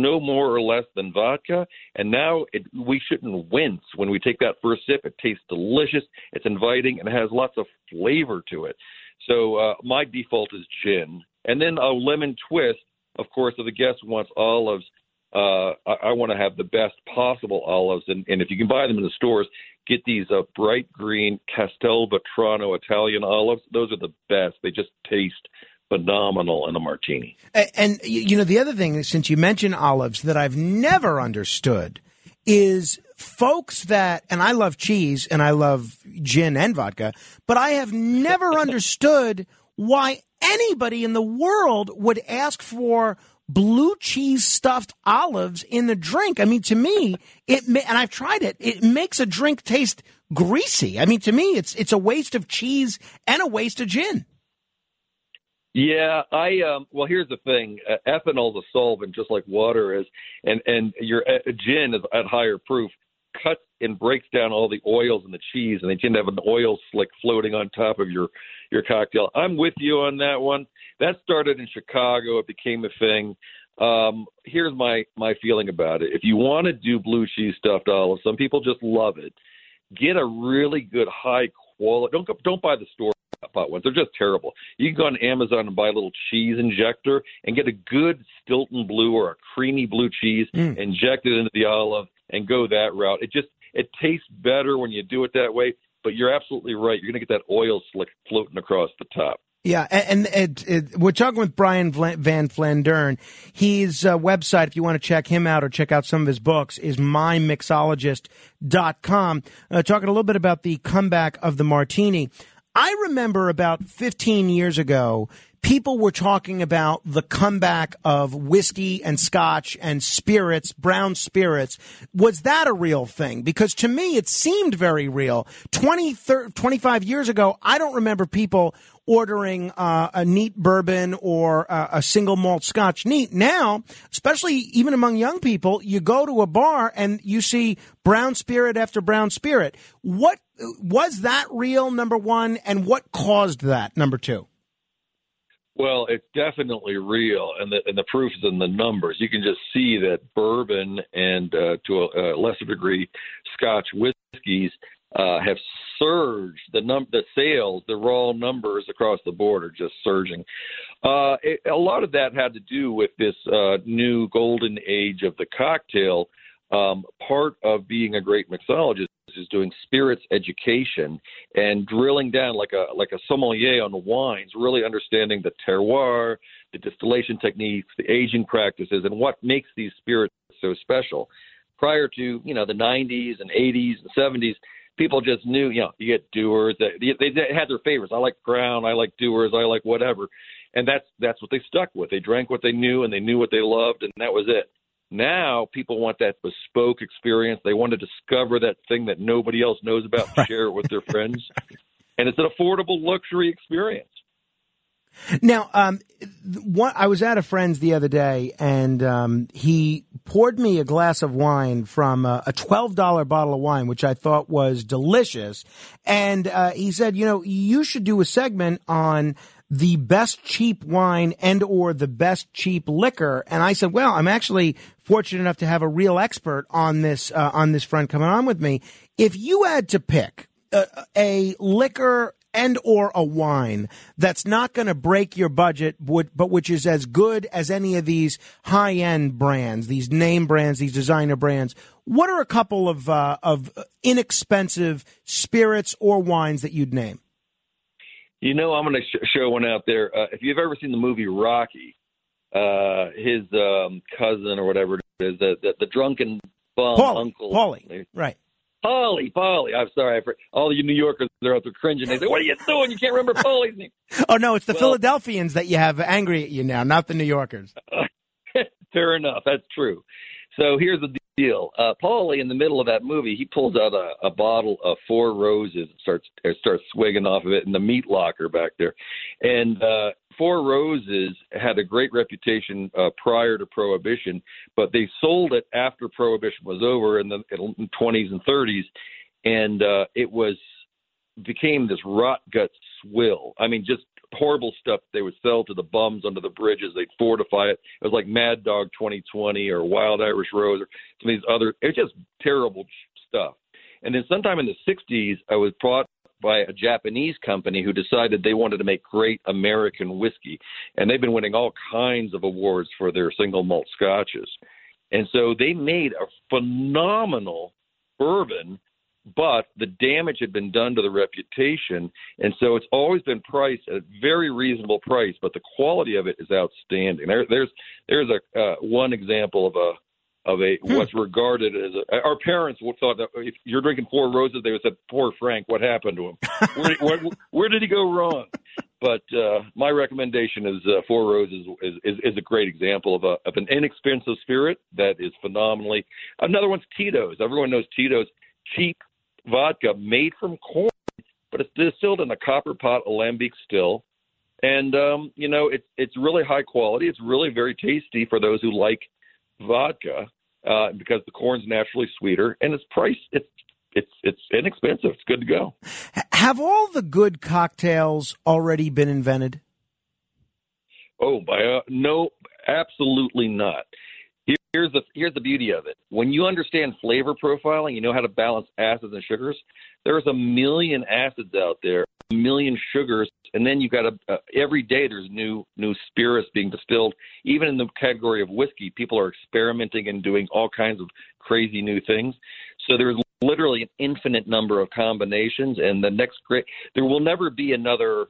no more or less than vodka. And now it, we shouldn't wince when we take that first sip. It tastes delicious, it's inviting, and it has lots of flavor to it. So uh, my default is gin. And then a lemon twist, of course, if the guest wants olives, uh, I, I want to have the best possible olives. And, and if you can buy them in the stores, get these uh, bright green Castelvetrano Italian olives. Those are the best. They just taste phenomenal in a martini. A- And you know, the other thing, since you mentioned olives, that I've never understood is folks that, and I love cheese and I love gin and vodka, but I have never understood why anybody in the world would ask for blue cheese stuffed olives in the drink. I mean, to me, it and I've tried it. It makes a drink taste greasy. I mean, to me, it's it's a waste of cheese and a waste of gin. Yeah, I um well here's the thing. Uh, ethanol is a solvent just like water is and and your uh, gin is at higher proof cuts and breaks down all the oils in the cheese and they tend to have an oil slick floating on top of your your cocktail. I'm with you on that one. That started in Chicago, it became a thing. Um here's my my feeling about it. If you want to do blue cheese stuffed olives, some people just love it. Get a really good high quality don't go, don't buy the store pot ones. They're just terrible. You can go on Amazon and buy a little cheese injector and get a good Stilton blue or a creamy blue cheese, inject it into the olive, and go that route. It just it tastes better when you do it that way. But you're absolutely right. You're going to get that oil slick floating across the top. Yeah, and, and it, it, we're talking with Brian Van Flandern. His uh, website, if you want to check him out or check out some of his books, is mymixologist.com. Uh, talking a little bit about the comeback of the martini. I remember about 15 years ago, people were talking about the comeback of whiskey and scotch and spirits, brown spirits. Was that a real thing? Because to me, it seemed very real. 20, 30, 25 years ago, I don't remember people ordering uh, a neat bourbon or uh, a single malt scotch neat. Now, especially even among young people, you go to a bar and you see brown spirit after brown spirit. What was that real? Number one, and what caused that? Number two. Well, it's definitely real, and the and the proof is in the numbers. You can just see that bourbon and uh, to a, a lesser degree, Scotch whiskeys uh, have surged. The num the sales, the raw numbers across the board are just surging. Uh, it, a lot of that had to do with this uh, new golden age of the cocktail. Um, part of being a great mixologist is doing spirits education and drilling down like a like a sommelier on the wines, really understanding the terroir, the distillation techniques, the aging practices, and what makes these spirits so special. Prior to you know the 90s and 80s and 70s, people just knew you know you get Dewar's They, they, they had their favorites. I like Crown. I like Dewar's, I like whatever, and that's that's what they stuck with. They drank what they knew and they knew what they loved, and that was it. Now people want that bespoke experience. They want to discover that thing that nobody else knows about and share it with their friends. And it's an affordable luxury experience. Now, um, one, I was at a friend's the other day, and um, he poured me a glass of wine from a, a twelve dollar bottle of wine, which I thought was delicious. And uh, he said, "You know, you should do a segment on." The best cheap wine and or the best cheap liquor. And i said well i'm actually fortunate enough to have a real expert on this uh, on this front coming on with me. If you had to pick a, a liquor and or a wine that's not going to break your budget but which is as good as any of these high end brands these name brands these designer brands what are a couple of uh, of inexpensive spirits or wines that you'd name You know, I'm going to sh- show one out there. Uh, if you've ever seen the movie Rocky, uh, his um, cousin or whatever it is, the the, the drunken bum Paulie, uncle, Paulie, right? Polly, Polly. I'm sorry, I for, all you New Yorkers they're out there cringing. They say, "What are you doing? You can't remember Paulie's name." Oh no, it's the Well- Philadelphians that you have angry at you now, not the New Yorkers. Fair enough. That's true. So here's the deal. Uh, Paulie, in the middle of that movie, he pulls out a, a bottle of Four Roses, and starts starts swigging off of it in the meat locker back there, and uh, Four Roses had a great reputation uh, prior to Prohibition, but they sold it after Prohibition was over in the in 20s and 30s, and uh, it was became this rot gut swill. I mean, just horrible stuff they would sell to the bums under the bridges. They'd fortify it. It was like Mad Dog 2020 or Wild Irish Rose or some of these other. It's just terrible stuff. And then sometime in the 60s, I was brought by a Japanese company who decided they wanted to make great American whiskey, and they've been winning all kinds of awards for their single malt scotches. And so they made a phenomenal bourbon but the damage had been done to the reputation, and so it's always been priced at a very reasonable price. But the quality of it is outstanding. There, there's there's a uh, one example of a of a what's regarded as a, our parents thought that if you're drinking Four Roses, they would say, "Poor Frank, what happened to him? Where, where, where did he go wrong?" But uh, my recommendation is uh, Four Roses is, is is a great example of a of an inexpensive spirit that is phenomenally. Another one's Tito's. Everyone knows Tito's cheap vodka made from corn, but it's distilled in a copper pot alembic still. And um, you know, it's it's really high quality. It's really very tasty for those who like vodka uh, because the corn's naturally sweeter, and it's priced. It's it's it's inexpensive. It's good to go. Have all the good cocktails already been invented? Oh, by uh, no, absolutely not. Here- Here's the here's the beauty of it. When you understand flavor profiling, you know how to balance acids and sugars. There's a million acids out there, a million sugars, and then you've got a, every day there's new new spirits being distilled. Even in the category of whiskey, people are experimenting and doing all kinds of crazy new things. So there's literally an infinite number of combinations, and the next great there will never be another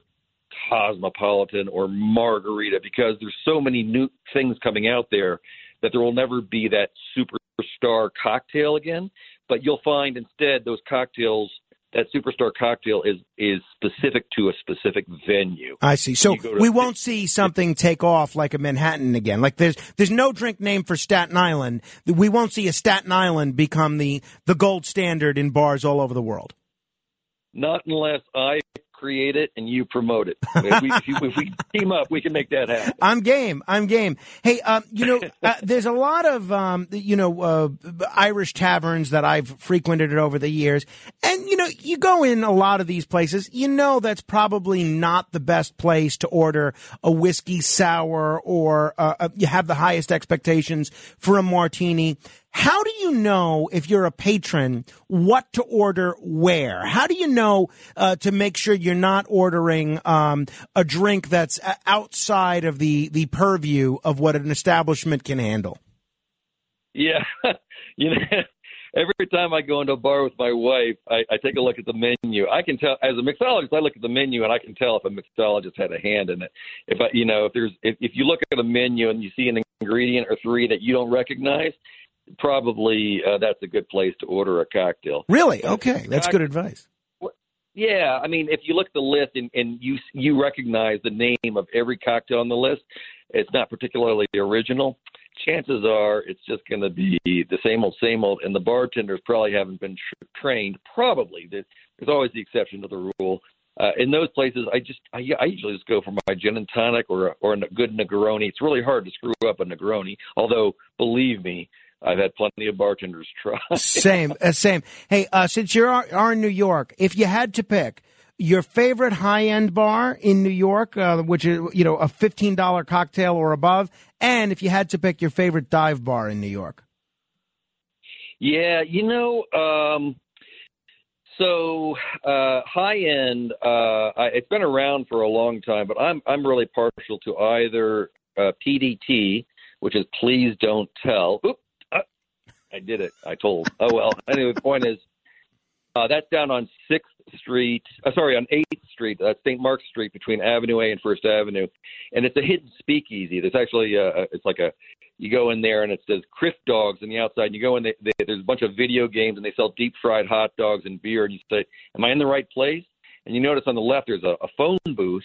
cosmopolitan or margarita because there's so many new things coming out there that there will never be that superstar cocktail again but you'll find instead those cocktails that superstar cocktail is is specific to a specific venue I see. So You go to- we won't see something take off like a Manhattan again. Like there's there's no drink name for Staten Island. We won't see a Staten Island become the the gold standard in bars all over the world. not unless i create it and you promote it if we, if, we team up we can make that happen I'm game. I'm game. Hey, um, you know, uh, there's a lot of um, you know uh, Irish taverns that I've frequented over the years, and you know, you go in a lot of these places. You know, that's probably not the best place to order a whiskey sour, or uh, uh, you have the highest expectations for a martini. How do you know if you're a patron what to order where? How do you know uh, to make sure you're not ordering um, a drink that's uh, outside of the the purview of what an establishment can handle? Yeah, you know, every time I go into a bar with my wife, I, I take a look at the menu. I can tell as a mixologist, I look at the menu and I can tell if a mixologist had a hand in it. If I, you know, if there's if, if you look at a menu and you see an ingredient or three that you don't recognize, probably uh, that's a good place to order a cocktail. Really? Okay, that's good advice. Yeah, I mean, if you look at the list and, and you you recognize the name of every cocktail on the list, it's not particularly original. Chances are it's just going to be the same old, same old, and the bartenders probably haven't been tr- trained. Probably there's, there's always the exception to the rule. Uh, in those places, I just I, I usually just go for my gin and tonic or or a good Negroni. It's really hard to screw up a Negroni. Although, believe me, I've had plenty of bartenders try. same, uh, same. Hey, uh, since you are, are in New York, if you had to pick your favorite high end bar in New York, uh, which is you know a fifteen dollar cocktail or above, and if you had to pick your favorite dive bar in New York, Yeah, you know, um, so uh, high end. Uh, I, it's been around for a long time, but I'm I'm really partial to either uh, PDT, which is Please Don't Tell. Oop, I did it. I told. Oh well. Anyway, the point is, uh, that's down on Sixth Street. Uh, sorry, on Eighth Street, that's St. Mark's Street between Avenue A and First Avenue, and it's a hidden speakeasy. There's actually uh, it's like a you go in there and it says Crif Dogs on the outside. And you go in, they, they, there's a bunch of video games and they sell deep fried hot dogs and beer. And you say, "Am I in the right place?" And you notice on the left there's a, a phone booth.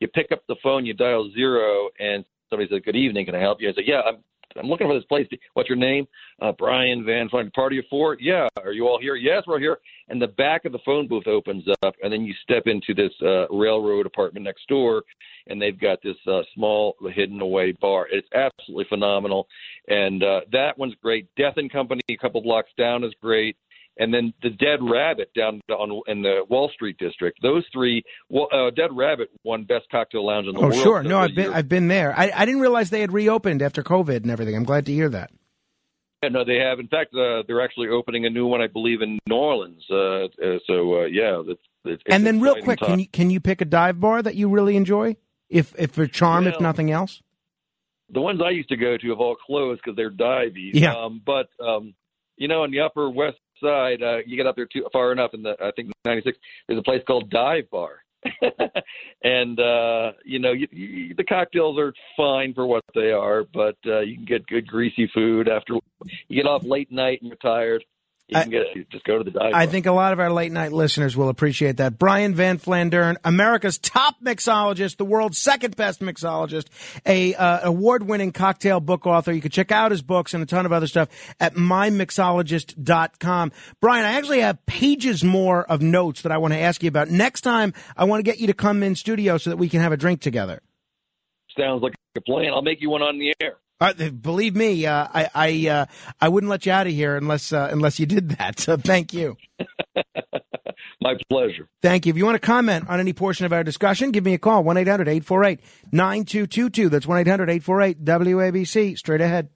You pick up the phone, you dial zero, and somebody says, "Good evening, can I help you?" I say, "Yeah, I'm I'm looking for this place. What's your name? Uh, Brian Van Flying. Party of four? Yeah. Are you all here? Yes, we're here. And the back of the phone booth opens up, and then you step into this uh, railroad apartment next door, and they've got this uh, small hidden away bar. It's absolutely phenomenal, and uh, that one's great. Death and Company, a couple blocks down, is great. And then the Dead Rabbit down on in the Wall Street district. Those three, well, uh, Dead Rabbit won best cocktail lounge in the Oh, world. sure. No, I've been I've been there. I, I didn't realize they had reopened after COVID and everything. I'm glad to hear that. Yeah, no, they have. In fact, uh, they're actually opening a new one, I believe, in New Orleans. Uh, uh, so uh, yeah, that's, it's, it's and then, real quick, time. can you can you pick a dive bar that you really enjoy, if if for charm, if nothing else? the ones I used to go to have all closed because they're divey. Yeah. Um, but um, you know, in the Upper West Side, uh, you get up there too far enough, in the I think '96, there's a place called Dive Bar. and uh you know you, you, the cocktails are fine for what they are but uh you can get good greasy food after you get off late night and you're tired you can get just go to the dive I bar. think a lot of our late night listeners will appreciate that. Brian Van Flandern, America's top mixologist, the world's second best mixologist, a uh, award-winning cocktail book author. You can check out his books and a ton of other stuff at mymixologist.com. Brian, I actually have pages more of notes that I want to ask you about. Next time, I want to get you to come in studio so that we can have a drink together. sounds like a plan i'll make you one on the air Uh, believe me, uh, I I, uh, I wouldn't let you out of here unless uh, unless you did that. So thank you. my pleasure Thank you. If you want to comment on any portion of our discussion, give me a call 1 800 848 9222. That's 1 800 848 WABC. Straight ahead.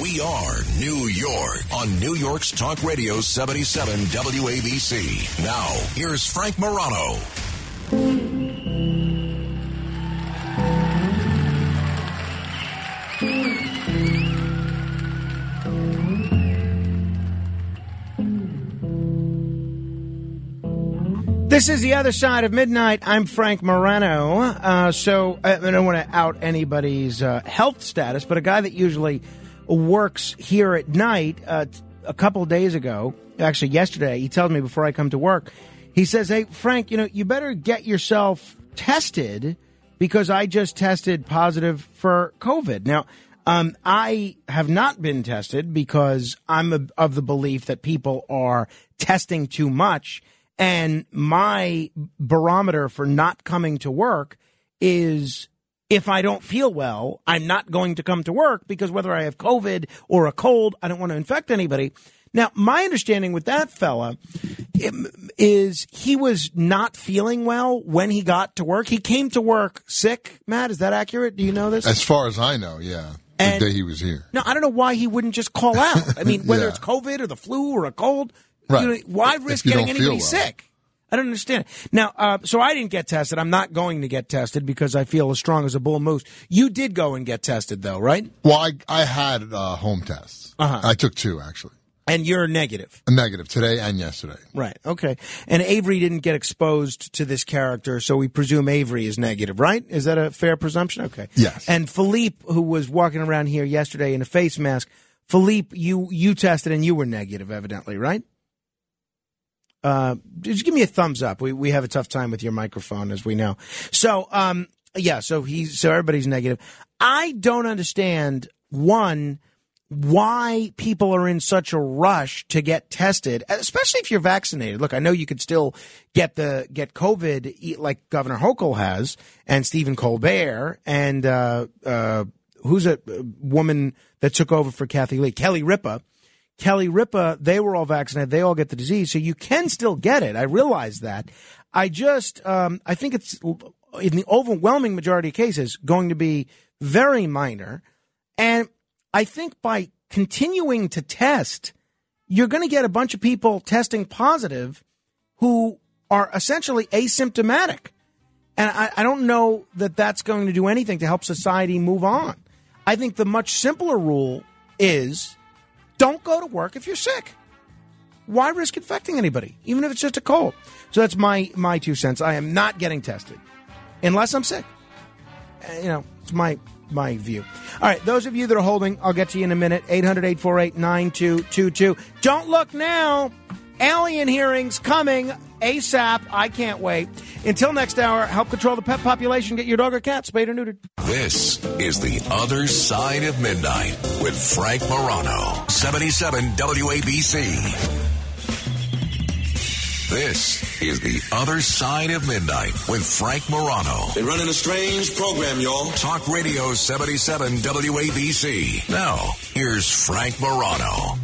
We are New York on New York's Talk Radio 77 WABC. Now, here's Frank Morano. This is the other side of midnight. I'm Frank Morano. Uh, so I, I don't want to out anybody's uh, health status, but a guy that usually works here at night, uh, a couple days ago, actually yesterday, he tells me before I come to work, he says, "Hey Frank, you know you better get yourself tested because I just tested positive for COVID." Now. Um, I have not been tested because I'm a, of the belief that people are testing too much. And my barometer for not coming to work is if I don't feel well, I'm not going to come to work because whether I have COVID or a cold, I don't want to infect anybody. Now, my understanding with that fella is he was not feeling well when he got to work. He came to work sick. Matt, is that accurate? Do you know this? As far as I know, yeah. And- the day he was here. No, I don't know why he wouldn't just call out. I mean, whether Yeah. it's COVID or the flu or a cold, Right. you know, why risk getting anybody well. sick? I don't understand. Now, uh, so I didn't get tested. I'm not going to get tested because I feel as strong as a bull moose. You did go and get tested, though, right? Well, I, I had uh, home tests. Uh-huh. I took two, actually. And you're negative. A negative today and yesterday. Right. Okay. And Avery didn't get exposed to this character, so we presume Avery is negative, right? Is that a fair presumption? Okay. Yes. And Philippe, who was walking around here yesterday in a face mask, Philippe, you you tested and you were negative, evidently, right? Uh, just give me a thumbs up. We we have a tough time with your microphone, as we know. So, um, yeah. So he's so everybody's negative. I don't understand one why people are in such a rush to get tested, especially if you're vaccinated. Look, I know you could still get the get COVID, like Governor Hochul has, and Stephen Colbert, and uh, uh, who's a a woman that took over for Kathie Lee, Kelly Ripa. Kelly Ripa, they were all vaccinated. They all get the disease, so you can still get it. I realize that. I just, um, I think it's in the overwhelming majority of cases going to be very minor, and I think by continuing to test, you're going to get a bunch of people testing positive who are essentially asymptomatic. And I, I don't know that that's going to do anything to help society move on. I think the much simpler rule is don't go to work if you're sick. why risk infecting anybody, even if it's just a cold? So that's my my two cents. I am not getting tested unless I'm sick. Uh, You know, it's my my view. All right, those of you that are holding, I'll get to you in a minute. 800-848-9222. Don't look now. Alien hearings coming ASAP. I can't wait. Until next hour, help control the pet population. Get your dog or cat spayed or neutered. This is The Other Side of Midnight with Frank Morano, 77 WABC. This is The Other Side of Midnight with Frank Morano. They're running a strange program, y'all. Talk Radio 77 WABC. Now, here's Frank Morano.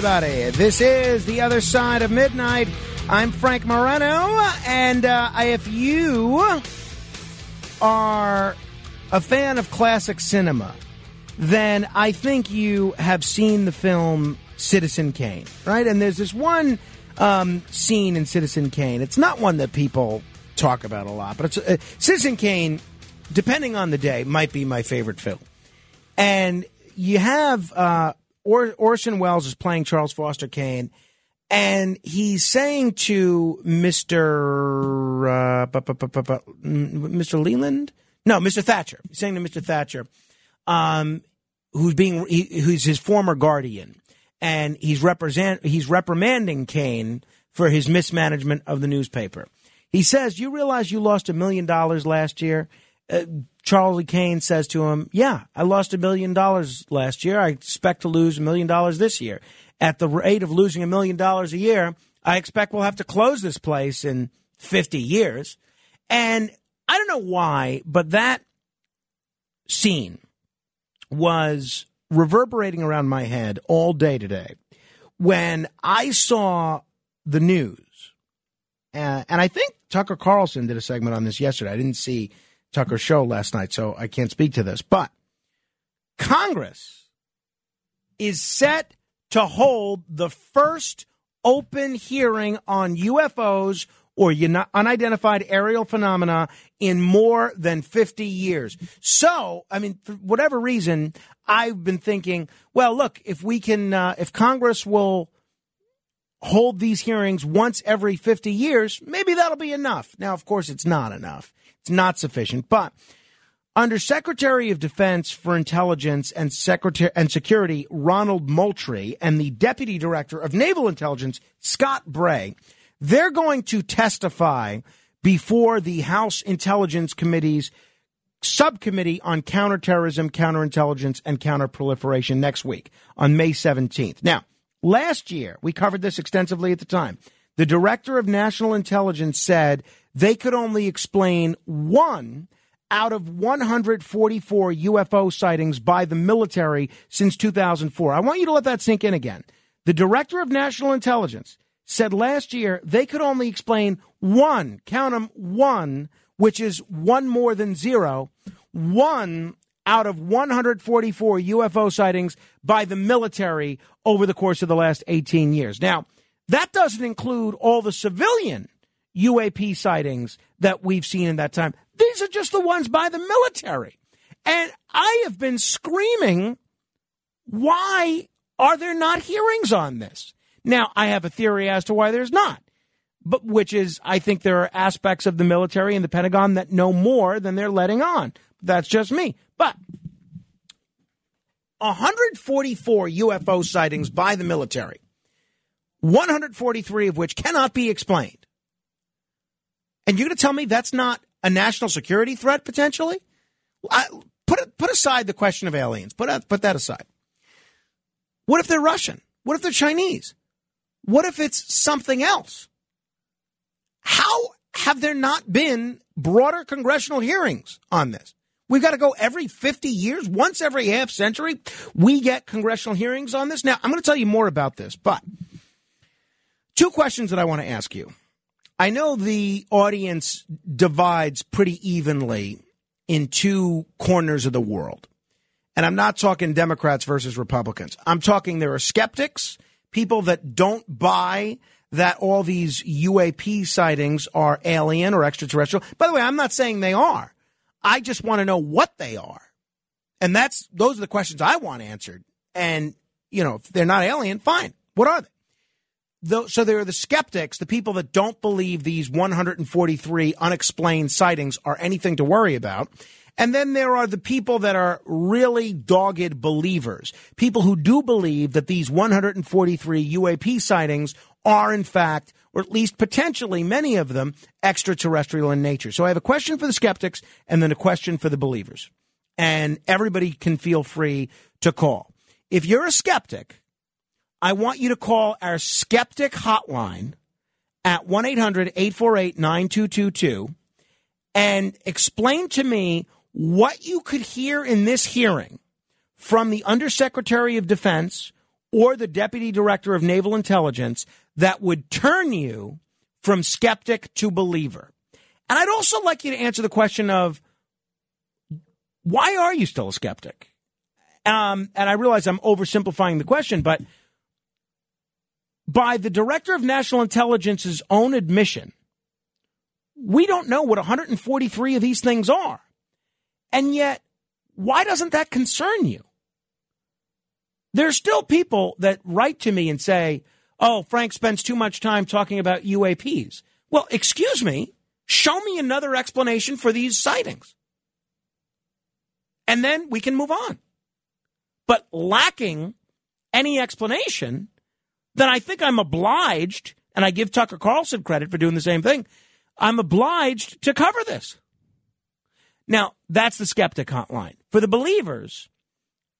Everybody. This is The Other Side of Midnight. I'm Frank Morano, and uh, if you are a fan of classic cinema, then I think you have seen the film Citizen Kane, right? And there's this one um, scene in Citizen Kane. It's not one that people talk about a lot, but it's uh, Citizen Kane. Depending on the day, might be my favorite film. And you have uh, or- Orson Welles is playing Charles Foster Kane, and he's saying to Mister uh, bu- bu- bu- Mister Leland, no, Mister Thatcher. He's saying to Mister Thatcher, um, who's being he, who's his former guardian, and he's represent he's reprimanding Kane for his mismanagement of the newspaper. He says, "You realize you lost a million dollars last year." Uh, Charlie Kane says to him, "Yeah, I lost a million dollars last year. I expect to lose a million dollars this year. At the rate of losing a million dollars a year, I expect we'll have to close this place in 50 years." And I don't know why, but that scene was reverberating around my head all day today when I saw the news. Uh, and I think Tucker Carlson did a segment on this yesterday. I didn't see Tucker's show last night, so I can't speak to this. But Congress is set to hold the first open hearing on UFOs or uni- unidentified aerial phenomena in more than 50 years. So, I mean, for whatever reason, I've been thinking, well, look, if we can, uh, if Congress will hold these hearings once every 50 years, maybe that'll be enough. Now, of course, it's not enough. It's not sufficient. But under Secretary of Defense for Intelligence and Secretary and Security Ronald Moultrie and the Deputy Director of Naval Intelligence Scott Bray, they're going to testify before the House Intelligence Committee's subcommittee on counterterrorism, counterintelligence, and counterproliferation next week on May 17th. Now, last year, we covered this extensively at the time. The director of national intelligence said they could only explain one out of 144 UFO sightings by the military since 2004. I want you to let that sink in again. The director of national intelligence said last year they could only explain one, count them, one, which is one more than zero, one out of 144 UFO sightings by the military over the course of the last 18 years. Now, that doesn't include all the civilian UAP sightings that we've seen in that time. These are just the ones by the military. And I have been screaming, why are there not hearings on this? Now, I have a theory as to why there's not, but which is I think there are aspects of the military and the Pentagon that know more than they're letting on. That's just me. But 144 UFO sightings by the military, 143 of which cannot be explained. And you're going to tell me that's not a national security threat potentially? I, put put aside the question of aliens. Put put that aside. What if they're Russian? What if they're Chinese? What if it's something else? How have there not been broader congressional hearings on this? We've got to go every 50 years, once every half century. We get congressional hearings on this. Now, I'm going to tell you more about this, but two questions that I want to ask you. I know the audience divides pretty evenly in two corners of the world. And I'm not talking Democrats versus Republicans. I'm talking there are skeptics, people that don't buy that all these UAP sightings are alien or extraterrestrial. By the way, I'm not saying they are. I just want to know what they are. And that's those are the questions I want answered. And, you know, if they're not alien, fine. What are they? Though, so there are the skeptics, the people that don't believe these 143 unexplained sightings are anything to worry about. And then there are the people that are really dogged believers, people who do believe that these 143 UAP sightings are in fact, or at least potentially many of them, extraterrestrial in nature. So I have a question for the skeptics and then a question for the believers. And everybody can feel free to call. If you're a skeptic, I want you to call our skeptic hotline at 1 800 848 9222 and explain to me what you could hear in this hearing from the Undersecretary of Defense or the Deputy Director of Naval Intelligence that would turn you from skeptic to believer. And I'd also like you to answer the question of why are you still a skeptic? Um, and I realize I'm oversimplifying the question, but by the Director of National Intelligence's own admission, we don't know what 143 of these things are. And yet, why doesn't that concern you? There's still people that write to me and say, oh, Frank spends too much time talking about UAPs. Well, excuse me, show me another explanation for these sightings. And then we can move on. But lacking any explanation, then I think I'm obliged, and I give Tucker Carlson credit for doing the same thing, I'm obliged to cover this. Now, that's the skeptic hotline. For the believers,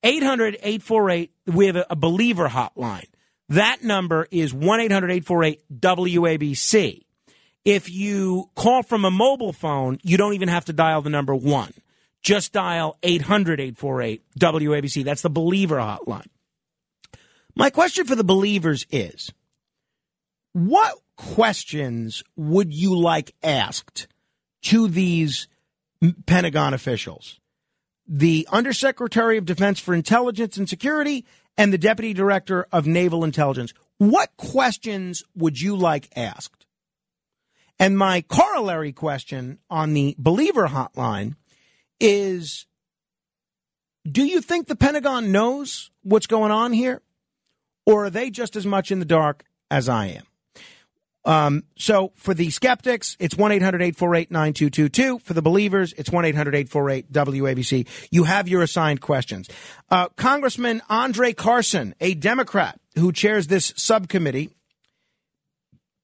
800 848, we have a believer hotline. That number is 1 800 848 WABC. If you call from a mobile phone, you don't even have to dial the number one. Just dial 800 848 WABC. That's the believer hotline. My question for the believers is what questions would you like asked to these Pentagon officials? The Undersecretary of Defense for Intelligence and Security and the Deputy Director of Naval Intelligence. What questions would you like asked? And my corollary question on the Believer hotline is Do you think the Pentagon knows what's going on here? Or are they just as much in the dark as I am? Um, so for the skeptics, it's 1 800 848 9222. For the believers, it's 1 800 848 WABC. You have your assigned questions. Uh, Congressman Andre Carson, a Democrat who chairs this subcommittee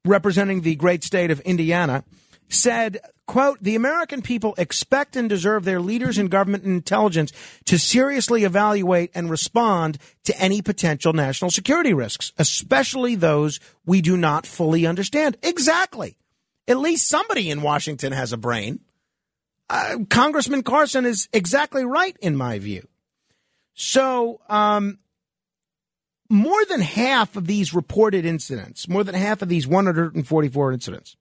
representing the great state of Indiana, said, quote, the American people expect and deserve their leaders in government and intelligence to seriously evaluate and respond to any potential national security risks, especially those we do not fully understand. Exactly. At least somebody in Washington has a brain. Uh, Congressman Carson is exactly right in my view. So, um, more than half of these reported incidents, more than half of these 144 incidents,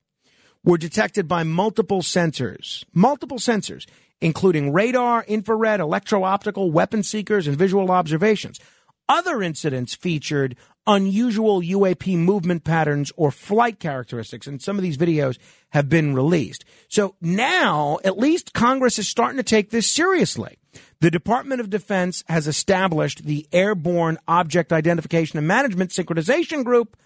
were detected by multiple sensors, multiple sensors, including radar, infrared, electro-optical, weapon seekers, and visual observations. Other incidents featured unusual UAP movement patterns or flight characteristics, and some of these videos have been released. So now, at least Congress is starting to take this seriously. The Department of Defense has established the Airborne Object Identification and Management Synchronization Group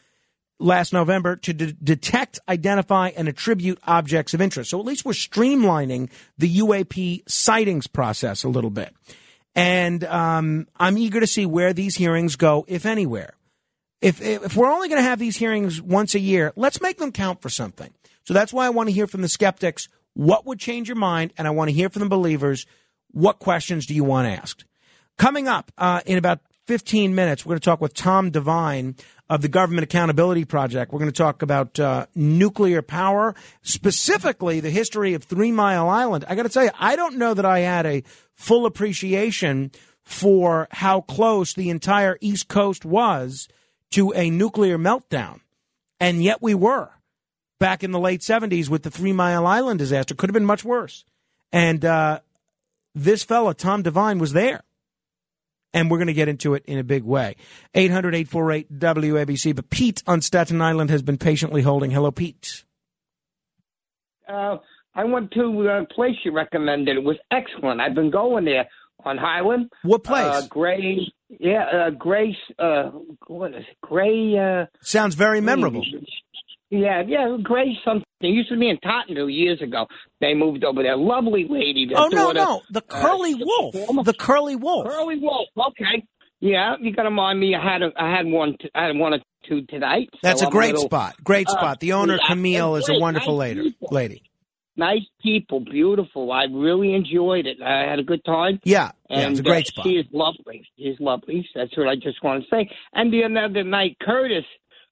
last November to de- detect, identify, and attribute objects of interest. So at least we're streamlining the UAP sightings process a little bit. And um, I'm eager to see where these hearings go, if anywhere. If, if we're only going to have these hearings once a year, let's make them count for something. So that's why I want to hear from the skeptics what would change your mind, and I want to hear from the believers what questions do you want asked. Coming up uh, in about 15 minutes, we're going to talk with Tom Devine of the Government Accountability Project. We're going to talk about uh, nuclear power, specifically the history of Three Mile Island. I got to tell you, I don't know that I had a full appreciation for how close the entire East Coast was to a nuclear meltdown. And yet we were back in the late 70s with the Three Mile Island disaster. Could have been much worse. And uh, this fella, Tom Devine, was there. And we're going to get into it in a big way. 800 848 WABC. But Pete on Staten Island has been patiently holding. Hello, Pete. Uh, I went to a place you recommended. It was excellent. I've been going there on Highland. What place? Uh, Gray. Yeah, uh, Gray. Uh, what is it? Gray? Uh, Sounds very memorable. Yeah, yeah, Gray something. It used to be in Tottenville years ago. They moved over there. Lovely lady. the Oh, no, no. The Curly Wolf. The Curly Wolf. Curly Wolf. Okay. Yeah, you got to mind me. I had a, I had one. T- I had one or two tonight. That's so a great little- spot. Great uh, spot. The owner, yeah, Camille, is a wonderful nice lady. people. lady. Nice people, beautiful. I really enjoyed it. I had a good time. Yeah, yeah, and it's a great uh, spot. She is lovely. She is lovely. That's what I just want to say. And the other night, Curtis,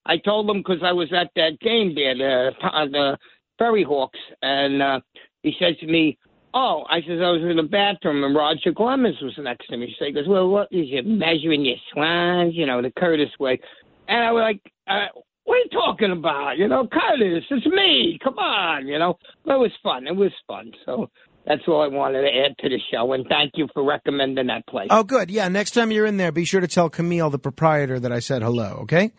I told him because I was at that game there, the, uh, the Ferry Hawks, and uh, he said to me, "Oh," I says I was in the bathroom and Roger Clemens was next to me. So he goes, "Well, what is you measuring your swans?" You know, the Curtis way. And I was like, uh, "What are you talking about? You know, Curtis, it's me. Come on, you know." But it was fun. It was fun. So. That's all I wanted to add to the show, and thank you for recommending that place. Oh, good. Yeah, next time you're in there, be sure to tell Camille, the proprietor, that I said hello, okay?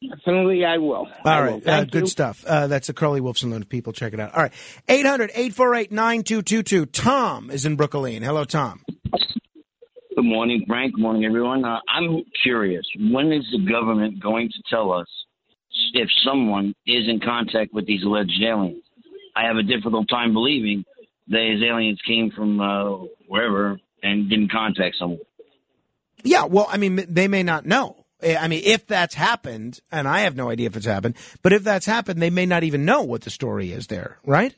Definitely, I will. I All will. Uh, good you. stuff. Uh, that's the Curly Wolf Saloon. People check it out. All right. 800 848 9222. Tom is in Brooklyn. Hello, Tom. Good morning, Frank. Good morning, everyone. Uh, I'm curious. When is the government going to tell us if someone is in contact with these alleged aliens? I have a difficult time believing these aliens came from uh, wherever and didn't contact someone. Yeah, well, I mean, they may not know. Eh, I mean, if that's happened, and I have no idea if it's happened, but if that's happened, they may not even know what the story is there, right?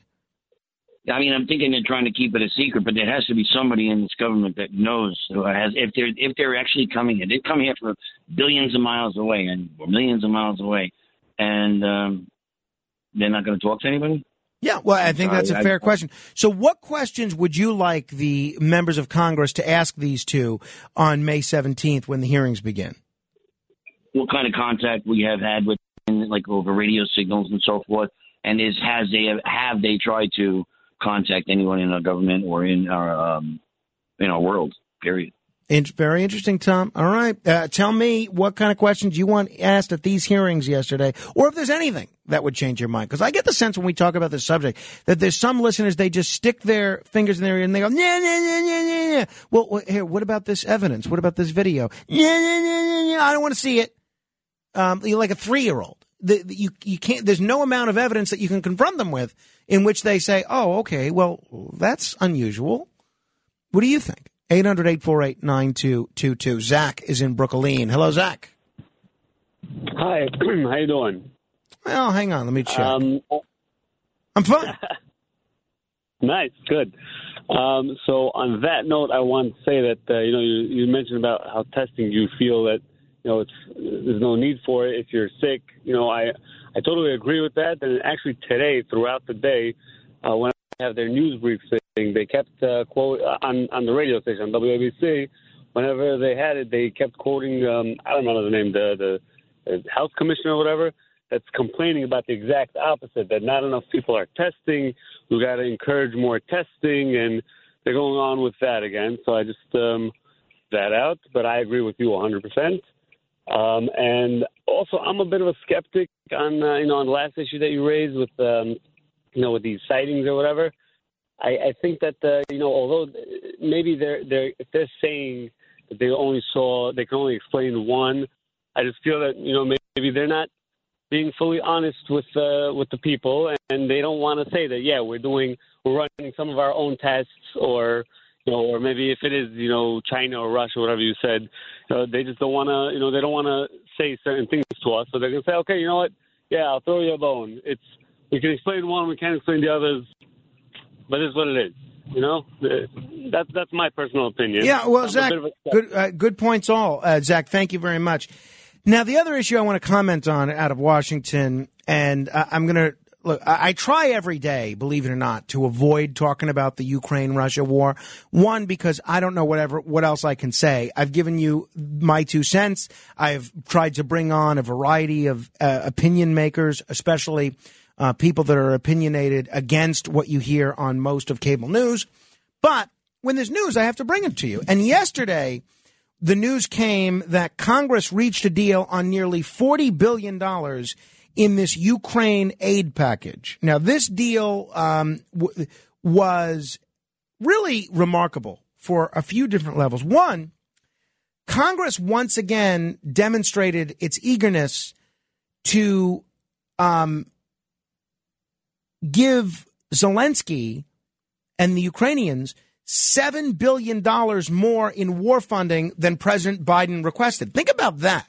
I mean, I'm thinking they're trying to keep it a secret, but there has to be somebody in this government that knows who has if they're if they're actually coming here. They're coming here from billions of miles away and millions of miles away, and um, they're not going to talk to anybody. Yeah, well, I think that's a fair question. So, what questions would you like the members of Congress to ask these two on May 17th when the hearings begin? What kind of contact we have had with like over radio signals and so forth and is has they have they tried to contact anyone in our government or in our um in our world period very interesting, Tom. All right. Uh, tell me what kind of questions you want asked at these hearings yesterday, or if there's anything that would change your mind. Because I get the sense when we talk about this subject that there's some listeners, they just stick their fingers in their ear and they go, yeah, yeah, yeah, yeah, yeah. Well, here, what about this evidence? What about this video? Yeah, yeah, yeah, yeah, yeah. I don't want to see it. Um, you're like a three year old. You, you can't, there's no amount of evidence that you can confront them with in which they say, oh, okay, well, that's unusual. What do you think? 800 848 9222. Zach is in Brooklyn. Hello, Zach. Hi, how you doing? Well, hang on. Let me check. Um, I'm fine. nice, good. Um, so on that note, I want to say that uh, you know you, you mentioned about how testing you feel that you know it's there's no need for it if you're sick. You know, I I totally agree with that. And actually today, throughout the day, uh, when I have their news brief thing, they kept uh, quote uh, on on the radio station on WABC. Whenever they had it, they kept quoting um, I don't know the name the the, the health commissioner or whatever that's complaining about the exact opposite that not enough people are testing. We got to encourage more testing, and they're going on with that again. So I just um, that out, but I agree with you 100. percent um, and also, I'm a bit of a skeptic on uh, you know on the last issue that you raised with um, you know with these sightings or whatever. I, I think that uh, you know although maybe they're they're if they're saying that they only saw they can only explain one, I just feel that you know maybe they're not being fully honest with uh, with the people, and they don't want to say that yeah we're doing we're running some of our own tests or you know or maybe if it is you know China or Russia whatever you said, uh, they just don't want to you know they don't want to say certain things to us, so they're gonna say okay you know what yeah I'll throw you a bone. It's we can explain one we can't explain the others, but it's what it is. You know, Uh, that's that's my personal opinion. Yeah, well, I'm Zach, a- good uh, good points all. Uh, Zach, thank you very much. Now, the other issue I want to comment on out of Washington, and uh, I'm going to look. I, I try every day, believe it or not, to avoid talking about the Ukraine Russia war. One, because I don't know whatever what else I can say. I've given you my two cents. I've tried to bring on a variety of uh, opinion makers, especially uh, people that are opinionated against what you hear on most of cable news. But when there's news, I have to bring it to you. And yesterday, the news came that Congress reached a deal on nearly $40 billion in this Ukraine aid package. Now, this deal um, w- was really remarkable for a few different levels. One, Congress once again demonstrated its eagerness to um, give Zelensky and the Ukrainians $7 billion more in war funding than President Biden requested. Think about that.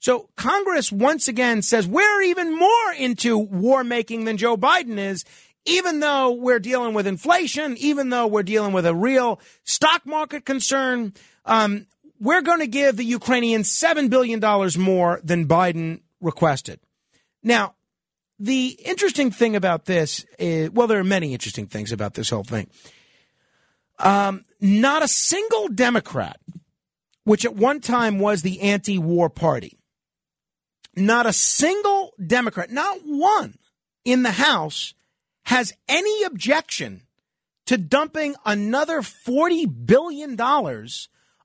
So Congress once again says we're even more into war making than Joe Biden is, even though we're dealing with inflation, even though we're dealing with a real stock market concern. Um, we're going to give the Ukrainians $7 billion more than Biden requested. Now, the interesting thing about this is, well, there are many interesting things about this whole thing. Um, not a single Democrat, which at one time was the anti war party, not a single Democrat, not one in the House has any objection to dumping another $40 billion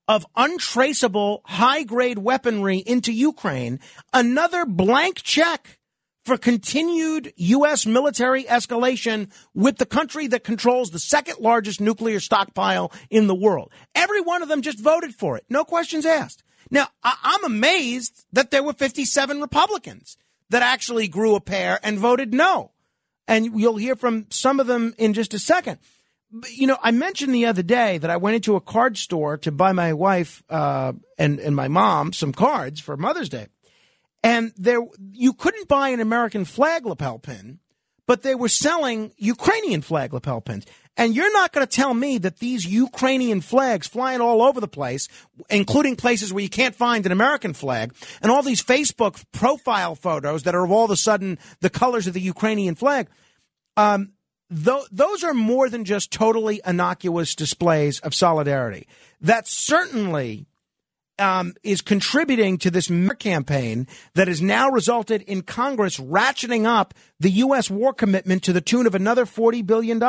of untraceable high grade weaponry into Ukraine, another blank check for continued U.S. military escalation with the country that controls the second largest nuclear stockpile in the world. Every one of them just voted for it. No questions asked. Now, I'm amazed that there were 57 Republicans that actually grew a pair and voted no. And you'll hear from some of them in just a second. But, you know, I mentioned the other day that I went into a card store to buy my wife uh, and, and my mom some cards for Mother's Day and there you couldn't buy an American flag lapel pin, but they were selling Ukrainian flag lapel pins. And you're not going to tell me that these Ukrainian flags flying all over the place, including places where you can't find an American flag, and all these Facebook profile photos that are all of a sudden the colors of the Ukrainian flag, um, th- those are more than just totally innocuous displays of solidarity. That certainly um, is contributing to this campaign that has now resulted in Congress ratcheting up the U.S. war commitment to the tune of another $40 billion.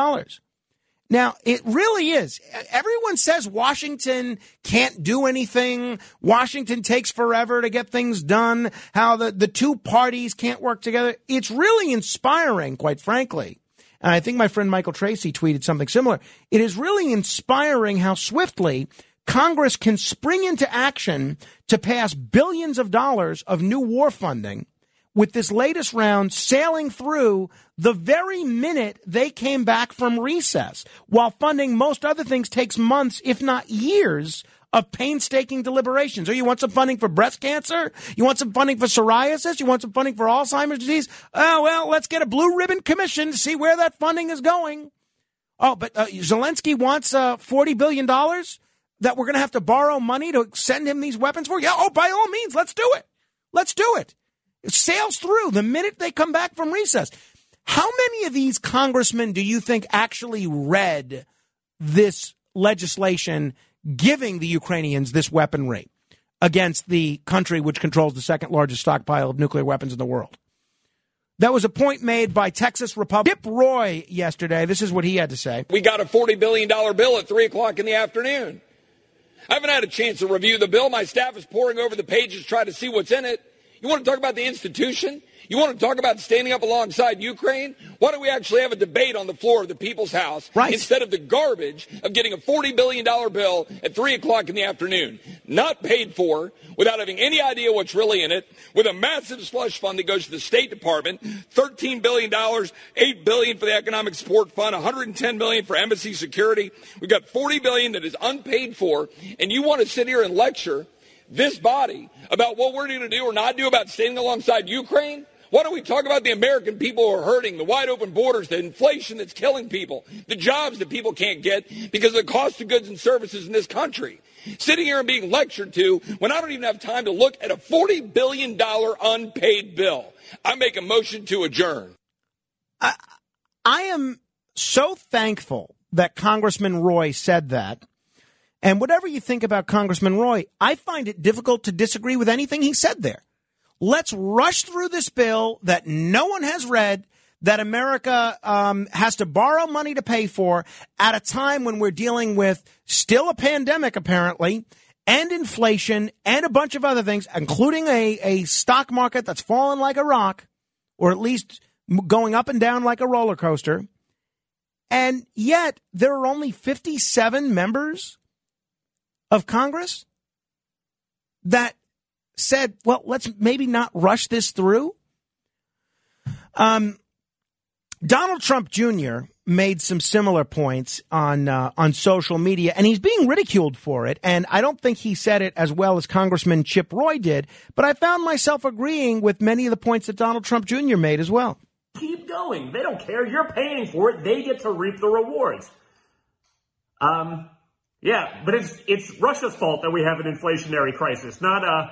Now, it really is. Everyone says Washington can't do anything. Washington takes forever to get things done. How the, the two parties can't work together. It's really inspiring, quite frankly. And I think my friend Michael Tracey tweeted something similar. It is really inspiring how swiftly Congress can spring into action to pass billions of dollars of new war funding with this latest round sailing through the very minute they came back from recess, while funding most other things takes months, if not years, of painstaking deliberations. Or you want some funding for breast cancer? You want some funding for psoriasis? You want some funding for Alzheimer's disease? Oh, well, let's get a blue ribbon commission to see where that funding is going. Oh, but uh, Zelensky wants uh, $40 billion that we're going to have to borrow money to send him these weapons for? Yeah, oh, by all means, let's do it. Let's do it. Sails through the minute they come back from recess. How many of these congressmen do you think actually read this legislation giving the Ukrainians this weaponry against the country which controls the second largest stockpile of nuclear weapons in the world? That was a point made by Texas Republican Chip Roy yesterday. This is what he had to say. We got a $40 billion bill at 3 o'clock in the afternoon. I haven't had a chance to review the bill. My staff is poring over the pages trying to see what's in it. You want to talk about the institution? You want to talk about standing up alongside Ukraine? Why don't we actually have a debate on the floor of the People's House right. instead of the garbage of getting a $40 billion bill at 3 o'clock in the afternoon? Not paid for, without having any idea what's really in it, with a massive slush fund that goes to the State Department, $13 billion, 8 billion for the Economic Support Fund, 110 million for embassy security. We've got 40 billion that is unpaid for, and you want to sit here and lecture this body about what we're going to do or not do about standing alongside Ukraine? Why don't we talk about the American people who are hurting, the wide open borders, the inflation that's killing people, the jobs that people can't get because of the cost of goods and services in this country? Sitting here and being lectured to when I don't even have time to look at a $40 billion unpaid bill. I make a motion to adjourn. I am so thankful that Congressman Roy said that. And whatever you think about Congressman Roy, I find it difficult to disagree with anything he said there. Let's rush through this bill that no one has read, that America um, has to borrow money to pay for at a time when we're dealing with still a pandemic, apparently, and inflation and a bunch of other things, including a, a stock market that's fallen like a rock, or at least going up and down like a roller coaster. And yet, there are only 57 members of Congress that said, well, let's maybe not rush this through. Um, Donald Trump Jr. made some similar points on uh, on social media, and he's being ridiculed for it. And I don't think he said it as well as Congressman Chip Roy did, but I found myself agreeing with many of the points that Donald Trump Jr. made as well. Keep going. They don't care. You're paying for it. They get to reap the rewards. Um, yeah, but it's it's Russia's fault that we have an inflationary crisis, not uh,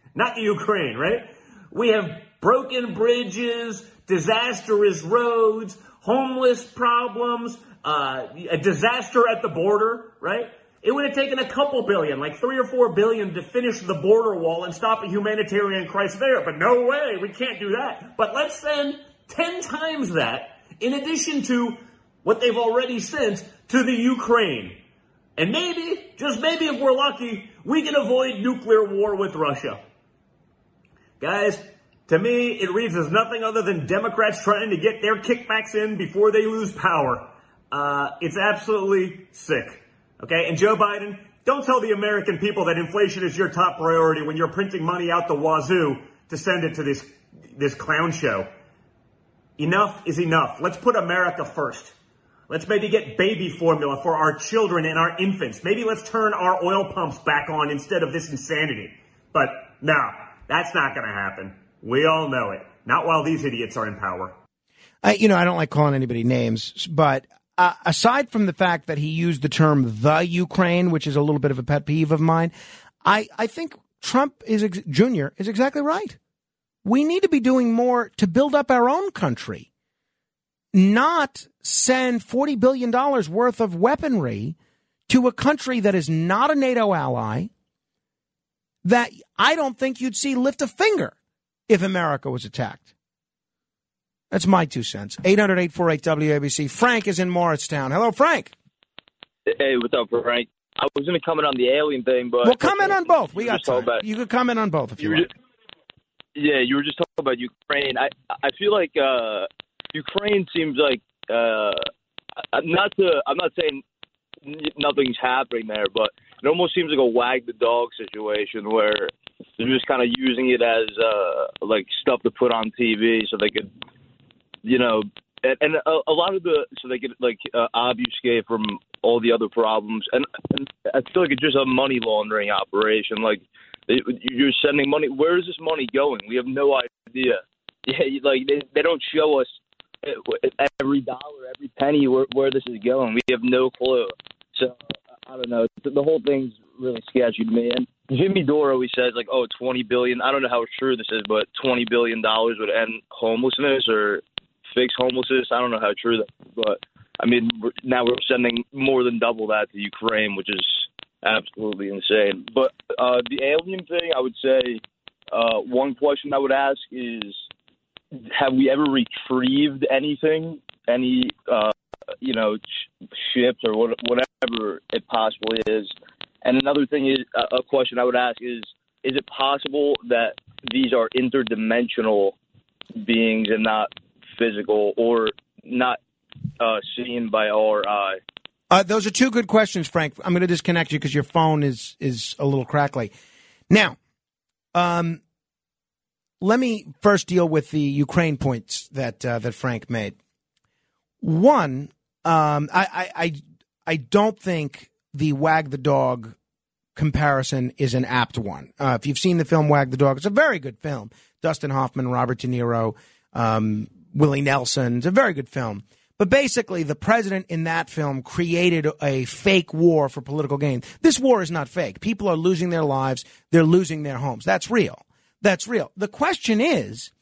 not Ukraine, right? We have broken bridges, disastrous roads, homeless problems, uh, a disaster at the border, right? It would have taken a couple billion, like three or four billion, to finish the border wall and stop a humanitarian crisis there. But no way, we can't do that. But let's send 10 times that in addition to what they've already sent to the Ukraine. And maybe, just maybe if we're lucky, we can avoid nuclear war with Russia. Guys, to me, it reads as nothing other than Democrats trying to get their kickbacks in before they lose power. Uh, it's absolutely sick. Okay? And Joe Biden, don't tell the American people that inflation is your top priority when you're printing money out the wazoo to send it to this, this clown show. Enough is enough. Let's put America first. Let's maybe get baby formula for our children and our infants. Maybe let's turn our oil pumps back on instead of this insanity. But no, that's not going to happen. We all know it. Not while these idiots are in power. Uh, you know, I don't like calling anybody names, but uh, aside from the fact that he used the term the Ukraine, which is a little bit of a pet peeve of mine, I, I think Trump is ex- Jr. is exactly right. We need to be doing more to build up our own country, not send $40 billion worth of weaponry to a country that is not a NATO ally, that I don't think you'd see lift a finger if America was attacked. That's my two cents. 800 848 WABC. Frank is in Morristown. Hello, Frank. Hey, what's up, Frank? I was going to comment on the alien thing, but Well, comment on both. We got just time. about- You could comment on both if you You want. yeah, you were just talking about Ukraine. I I feel like uh, Ukraine seems like uh, not to I'm not saying nothing's happening there, but it almost seems like a wag the dog situation where they're just kind of using it as uh, like stuff to put on TV so they could, you know, and, and a, a lot of the so they could like uh, obfuscate from all the other problems, and, and I feel like it's just a money laundering operation. Like you're sending money. Where is this money going? We have no idea. Yeah, like they, they don't show us every dollar, every penny where, where this is going. We have no clue. So I don't know. The whole thing's really sketchy to me. And Jimmy Dore always says like, "Oh, twenty billion. I don't know how true this is, but twenty billion dollars would end homelessness or fix homelessness. I don't know how true that, but I mean, we're, now we're sending more than double that to Ukraine, which is absolutely insane. But uh, the alien thing, I would say, uh, one question I would ask is, have we ever retrieved anything, any, uh, you know, sh- ships or what, whatever it possibly is? And another thing is, a question I would ask is, is it possible that these are interdimensional beings and not physical or not uh, seen by our eye? Uh, those are two good questions, Frank. I'm going to disconnect you because your phone is is a little crackly. Now, um, let me first deal with the Ukraine points that uh, that Frank made. One, um, I, I I I don't think the wag the dog comparison is an apt one. Uh, if you've seen the film Wag the Dog, it's a very good film. Dustin Hoffman, Robert De Niro, um, Willie Nelson. It's a very good film. But basically, the president in that film created a fake war for political gain. This war is not fake. People are losing their lives. They're losing their homes. That's real. That's real. The question is,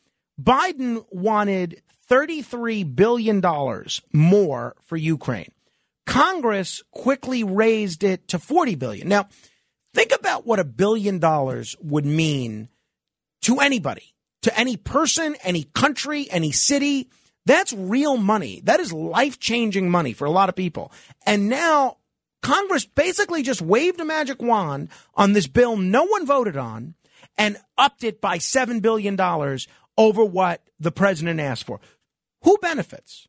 Biden wanted $33 billion more for Ukraine. Congress quickly raised it to 40 billion. Now, think about what a billion dollars would mean to anybody, to any person, any country, any city. That's real money. That is life changing money for a lot of people. And now Congress basically just waved a magic wand on this bill no one voted on and upped it by $7 billion over what the president asked for. Who benefits?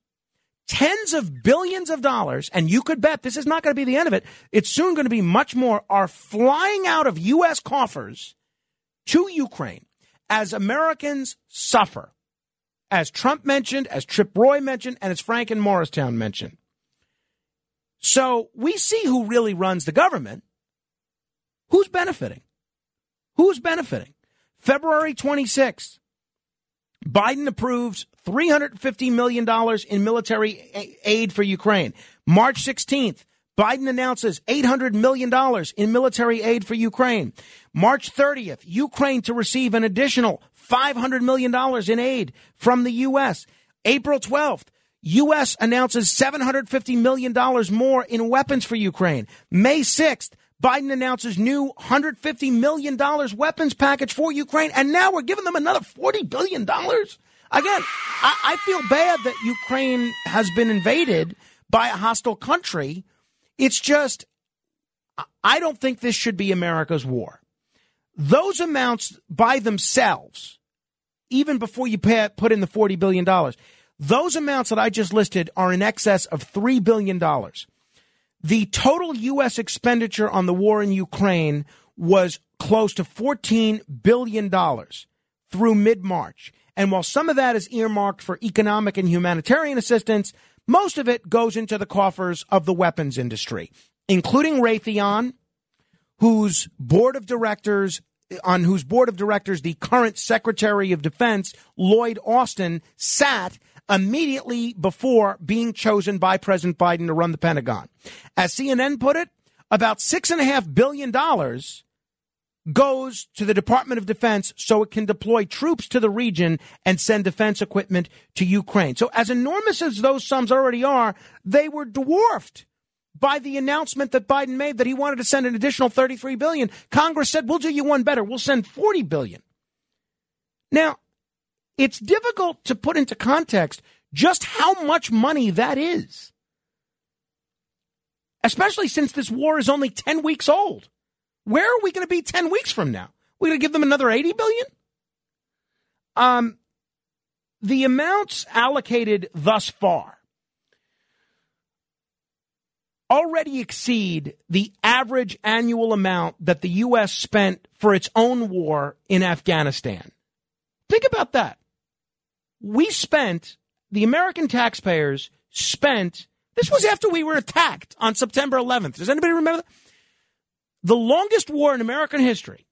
Tens of billions of dollars, and you could bet this is not going to be the end of it. It's soon going to be much more, are flying out of U.S. coffers to Ukraine as Americans suffer as Trump mentioned, as Chip Roy mentioned, and as Frank in Morristown mentioned. So we see who really runs the government. Who's benefiting? Who's benefiting? February 26th, Biden approves $350 million in military aid for Ukraine. March 16th, Biden announces $800 million in military aid for Ukraine. March 30th, Ukraine to receive an additional $500 million in aid from the U.S. April 12th, U.S. announces $750 million more in weapons for Ukraine. May 6th, Biden announces new $150 million weapons package for Ukraine. And now we're giving them another $40 billion. Again, I, I feel bad that Ukraine has been invaded by a hostile country. It's just, I don't think this should be America's war. Those amounts by themselves, even before you pay, put in the $40 billion, those amounts that I just listed are in excess of $3 billion. The total U.S. expenditure on the war in Ukraine was close to $14 billion through mid March. And while some of that is earmarked for economic and humanitarian assistance, most of it goes into the coffers of the weapons industry, including Raytheon, whose board of directors on whose board of directors the current Secretary of Defense, Lloyd Austin, sat immediately before being chosen by President Biden to run the Pentagon. As CNN put it, about six and a half billion dollars goes to the Department of Defense so it can deploy troops to the region and send defense equipment to Ukraine. So as enormous as those sums already are, they were dwarfed by the announcement that Biden made that he wanted to send an additional 33 billion. Congress said, "We'll do you one better. We'll send 40 billion." Now, it's difficult to put into context just how much money that is. Especially since this war is only 10 weeks old. Where are we going to be 10 weeks from now? We're going to give them another 80 billion? Um the amounts allocated thus far already exceed the average annual amount that the U.S. spent for its own war in Afghanistan. Think about that. We spent, the American taxpayers spent, this was after we were attacked on September 11th. Does anybody remember that? The longest war in American history,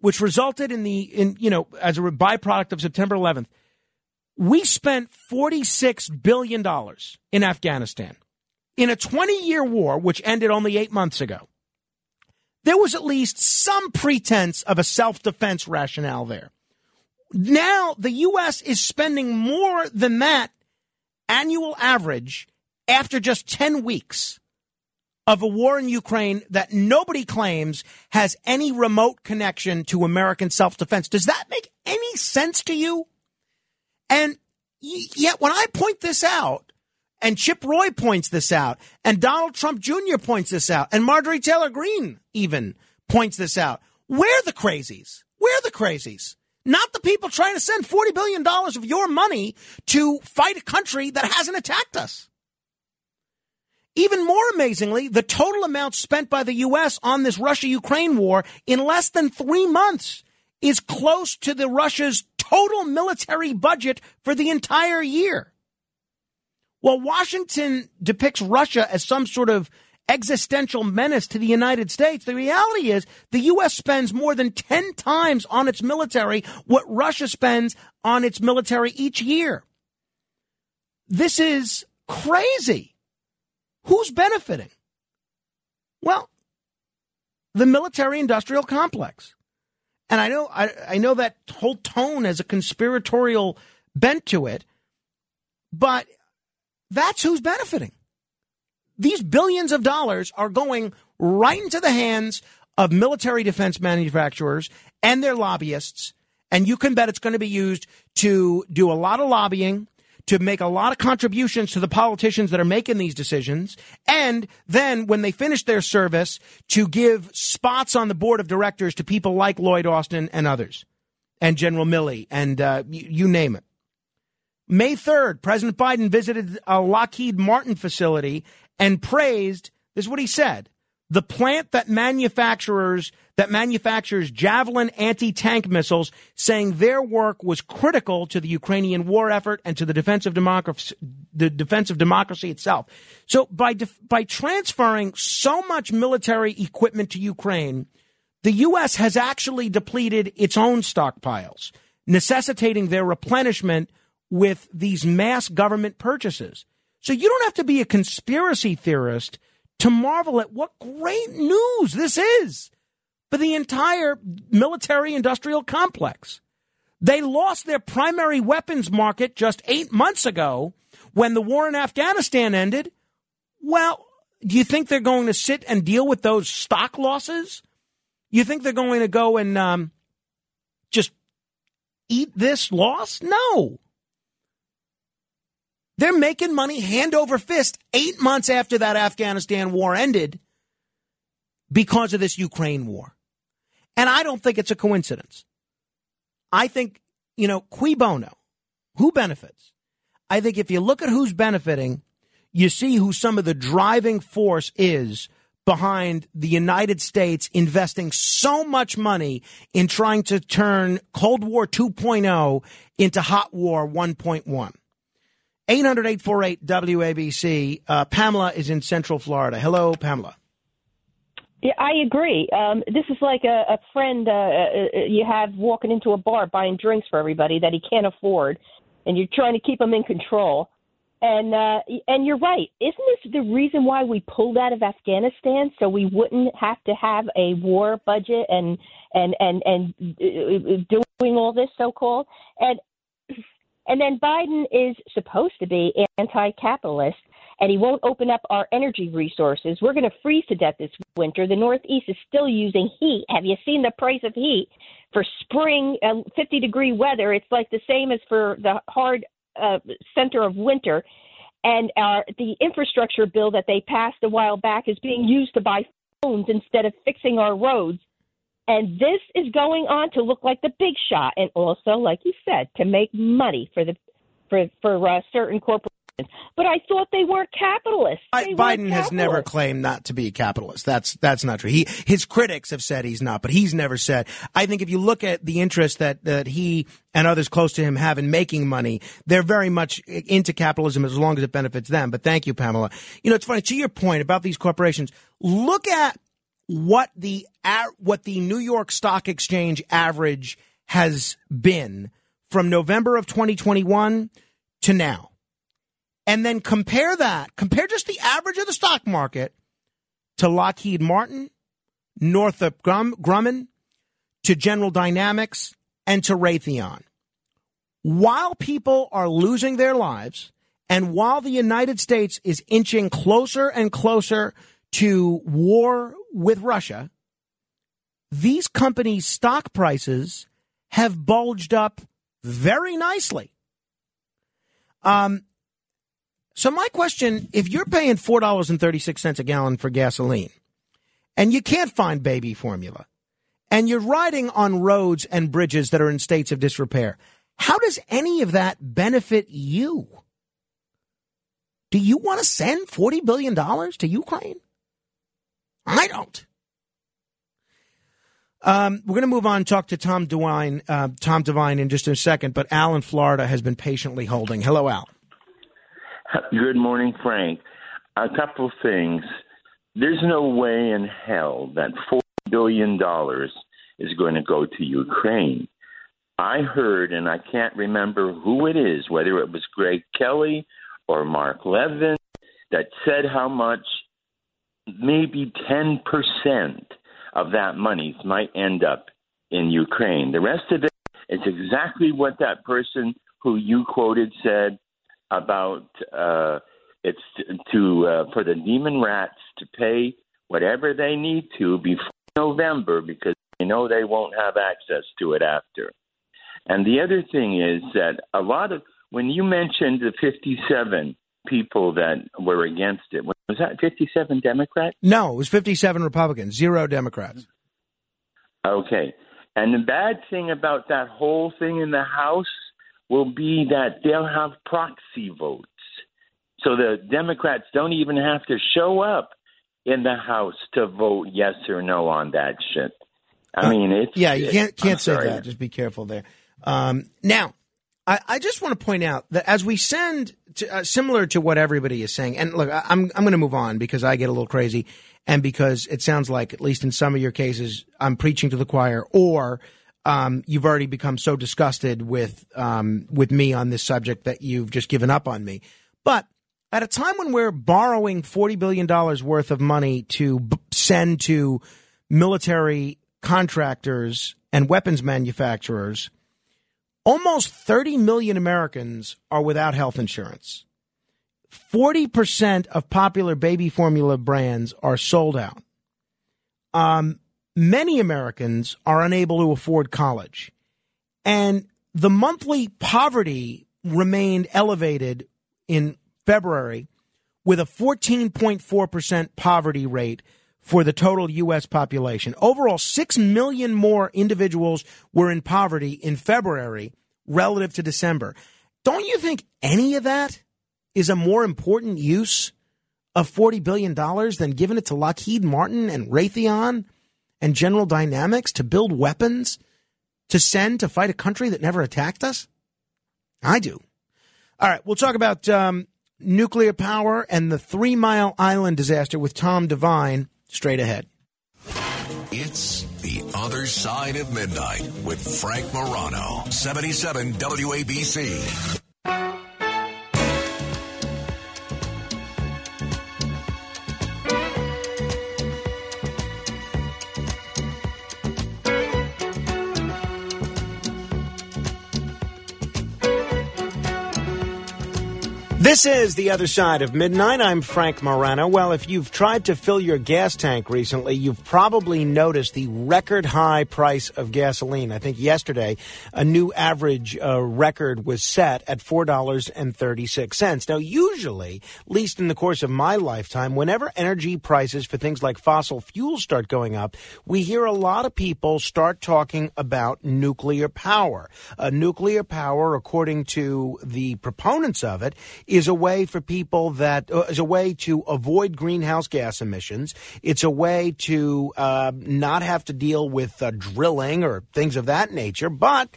which resulted in the, in, you know, as a byproduct of September 11th, we spent $46 billion in Afghanistan in a 20 year war, which ended only eight months ago, there was at least some pretense of a self defense rationale there. Now the U.S. is spending more than that annual average after just 10 weeks of a war in Ukraine that nobody claims has any remote connection to American self defense. Does that make any sense to you? And yet, when I point this out, and Chip Roy points this out. And Donald Trump Jr. points this out. And Marjorie Taylor Greene even points this out. We're the crazies. We're the crazies. Not the people trying to send $40 billion of your money to fight a country that hasn't attacked us. Even more amazingly, the total amount spent by the U.S. on this Russia Ukraine war in less than three months is close to the Russia's total military budget for the entire year. Well, Washington depicts Russia as some sort of existential menace to the United States. The reality is the U.S. spends more than 10 times on its military what Russia spends on its military each year. This is crazy. Who's benefiting? Well, the military industrial complex. And I know I, I know that whole tone has a conspiratorial bent to it, but that's who's benefiting. These billions of dollars are going right into the hands of military defense manufacturers and their lobbyists. And you can bet it's going to be used to do a lot of lobbying, to make a lot of contributions to the politicians that are making these decisions. And then when they finish their service, to give spots on the board of directors to people like Lloyd Austin and others, and General Milley, and uh, you, you name it. May 3rd, President Biden visited a Lockheed Martin facility and praised, this is what he said, the plant that manufacturers that manufactures Javelin anti-tank missiles, saying their work was critical to the Ukrainian war effort and to the defense of democracy, the defense of democracy itself. So by def- by transferring so much military equipment to Ukraine, the U.S. has actually depleted its own stockpiles, necessitating their replenishment with these mass government purchases. So you don't have to be a conspiracy theorist to marvel at what great news this is for the entire military industrial complex. They lost their primary weapons market just eight months ago when the war in Afghanistan ended. Well, do you think they're going to sit and deal with those stock losses? You think they're going to go and um, just eat this loss? No. They're making money hand over fist eight months after that Afghanistan war ended because of this Ukraine war. And I don't think it's a coincidence. I think, you know, cui bono, who benefits? I think if you look at who's benefiting, you see who some of the driving force is behind the United States investing so much money in trying to turn Cold War 2.0 into Hot War 1.1. 800 848 WABC. Uh, Pamela is in Central Florida. Hello, Pamela. Yeah, I agree. Um, this is like a, a friend uh, uh, you have walking into a bar buying drinks for everybody that he can't afford, and you're trying to keep him in control. And uh, and you're right. Isn't this the reason why we pulled out of Afghanistan so we wouldn't have to have a war budget and and and and uh, doing all this so called? And and then Biden is supposed to be anti capitalist and he won't open up our energy resources. We're going to freeze to death this winter. The Northeast is still using heat. Have you seen the price of heat for spring, uh, 50 degree weather? It's like the same as for the hard uh, center of winter. And our, the infrastructure bill that they passed a while back is being used to buy phones instead of fixing our roads. And this is going on to look like the big shot, and also, like you said, to make money for the for for uh, certain corporations. But I thought they weren't capitalists. They Biden weren't has never claimed not to be a capitalist. That's that's not true. He his critics have said he's not, but he's never said. I think if you look at the interest that that he and others close to him have in making money, they're very much into capitalism as long as it benefits them. But thank you, Pamela. You know, it's funny to your point about these corporations. Look at what the what the New York Stock Exchange average has been from November of 2021 to now. And then compare that, compare just the average of the stock market to Lockheed Martin, Northrop Grumman, to General Dynamics, and to Raytheon. While people are losing their lives, and while the United States is inching closer and closer to war with Russia, these companies' stock prices have bulged up very nicely. Um, so my question, if you're paying $4.36 a gallon for gasoline and you can't find baby formula and you're riding on roads and bridges that are in states of disrepair, how does any of that benefit you? Do you want to send $40 billion to Ukraine? I don't. Um, we're going to move on and talk to Tom Devine, uh, Tom Devine in just a second, but Al in Florida has been patiently holding. Hello, Al. Good morning, Frank. A couple things. there's no way in hell that $4 billion is going to go to Ukraine. I heard, and I can't remember who it is, whether it was Greg Kelly or Mark Levin, that said how much maybe 10% of that money might end up in Ukraine. The rest of it is exactly what that person who you quoted said about uh, it's to uh, for the demon rats to pay whatever they need to before November because they know they won't have access to it after. And the other thing is that a lot of when you mentioned the 57 people that were against it, was that 57 Democrats? No, it was 57 Republicans, zero Democrats. Okay. And the bad thing about that whole thing in the House will be that they'll have proxy votes. So the Democrats don't even have to show up in the House to vote yes or no on that shit. I mean, it's yeah, you can't can't I'm say sorry. that. Just be careful there. Um, now, I, I just want to point out that as we send, to, uh, similar to what everybody is saying, and look, I, I'm I'm going to move on because I get a little crazy, and because it sounds like, at least in some of your cases, I'm preaching to the choir, or um, you've already become so disgusted with um, with me on this subject that you've just given up on me. But at a time when we're borrowing forty billion dollars worth of money to b- send to military contractors and weapons manufacturers, almost 30 million Americans are without health insurance. 40% of popular baby formula brands are sold out. Um, many Americans are unable to afford college. And the monthly poverty remained elevated in February with a 14.4% poverty rate for the total U.S. population. Overall, 6 million more individuals were in poverty in February relative to December. Don't you think any of that is a more important use of $40 billion than giving it to Lockheed Martin and Raytheon and General Dynamics to build weapons to send to fight a country that never attacked us? I do. All right, we'll talk about um, nuclear power and the Three Mile Island disaster with Tom Devine straight ahead. It's The Other Side of Midnight with Frank Morano, 77 WABC. This is The Other Side of Midnight. I'm Frank Morano. Well, if you've tried to fill your gas tank recently, you've probably noticed the record high price of gasoline. I think yesterday a new average uh, record was set at $4.36. Now, usually, at least in the course of my lifetime, whenever energy prices for things like fossil fuels start going up, we hear a lot of people start talking about nuclear power. Uh, nuclear power, according to the proponents of it, a way for people that uh, is a way to avoid greenhouse gas emissions. It's a way to uh, not have to deal with uh, drilling or things of that nature. But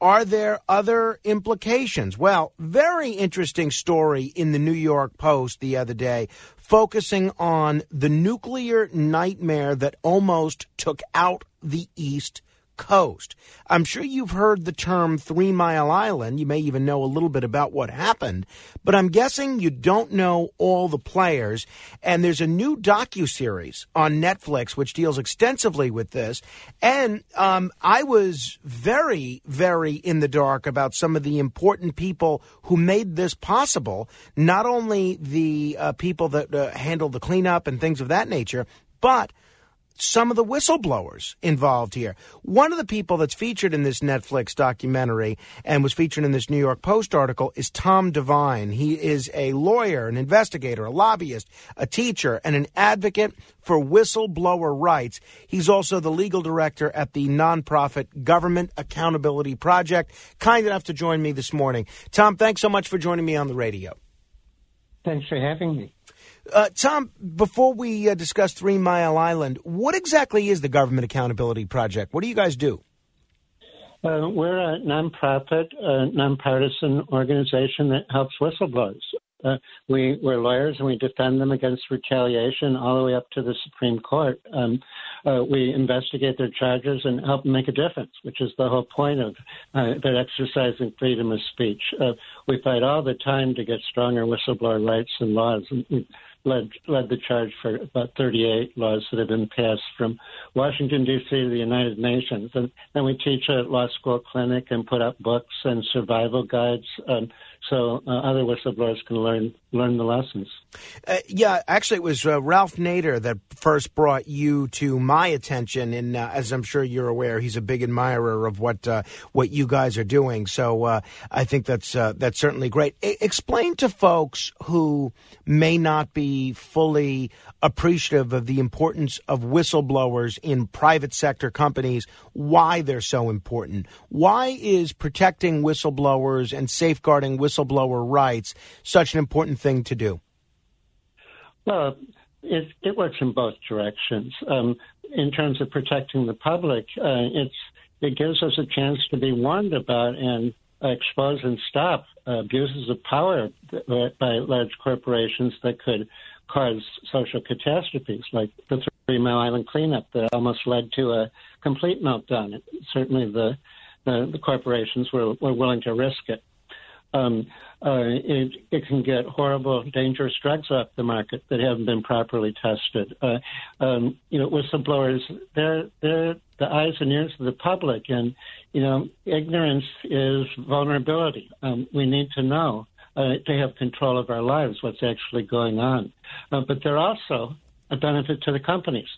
are there other implications? Well, very interesting story in the New York Post the other day focusing on the nuclear nightmare that almost took out the East Coast. I'm sure you've heard the term Three Mile Island. You may even know a little bit about what happened, but I'm guessing you don't know all the players. And there's a new docu-series on Netflix which deals extensively with this. And um, I was very, very in the dark about some of the important people who made this possible. Not only the uh, people that uh, handled the cleanup and things of that nature, but some of the whistleblowers involved here. One of the people that's featured in this Netflix documentary and was featured in this New York Post article is Tom Devine. He is a lawyer, an investigator, a lobbyist, a teacher, and an advocate for whistleblower rights. He's also the legal director at the nonprofit Government Accountability Project. Kind enough to join me this morning. Tom, thanks so much for joining me on the radio. Thanks for having me. Uh, Tom, before we uh, discuss Three Mile Island, what exactly is the Government Accountability Project? What do you guys do? Uh, we're a nonprofit, uh, nonpartisan organization that helps whistleblowers. Uh, we, we're lawyers and we defend them against retaliation all the way up to the Supreme Court. Um, uh, we investigate their charges and help them make a difference, which is the whole point of uh, their exercising freedom of speech. Uh, we fight all the time to get stronger whistleblower rights and laws. And led led the charge for about 38 laws that have been passed from Washington D.C. to the United Nations, and then we teach a law school clinic and put up books and survival guides, um, so uh, other whistleblowers can learn learn the lessons. Uh, yeah, actually, it was uh, Ralph Nader that first brought you to my attention, and uh, as I'm sure you're aware, he's a big admirer of what uh, what you guys are doing. So uh, I think that's that's certainly great. I- explain to folks who may not be fully appreciative of the importance of whistleblowers in private sector companies why they're so important. Why is protecting whistleblowers and safeguarding whistleblower rights such an important thing to do? Well, it, it works in both directions. Um, in terms of protecting the public, uh, it's it gives us a chance to be warned about and expose and stop abuses of power by large corporations that could cause social catastrophes, like the Three Mile Island cleanup that almost led to a complete meltdown. Certainly, the the, the corporations were, were willing to risk it. Um, uh, it, it can get horrible, dangerous drugs off the market that haven't been properly tested. Uh, um, you know, whistleblowers, they're they're the eyes and ears of the public, and you know, ignorance is vulnerability. Um, we need to know uh, to have control of our lives, what's actually going on. Uh, but they're also a benefit to the companies.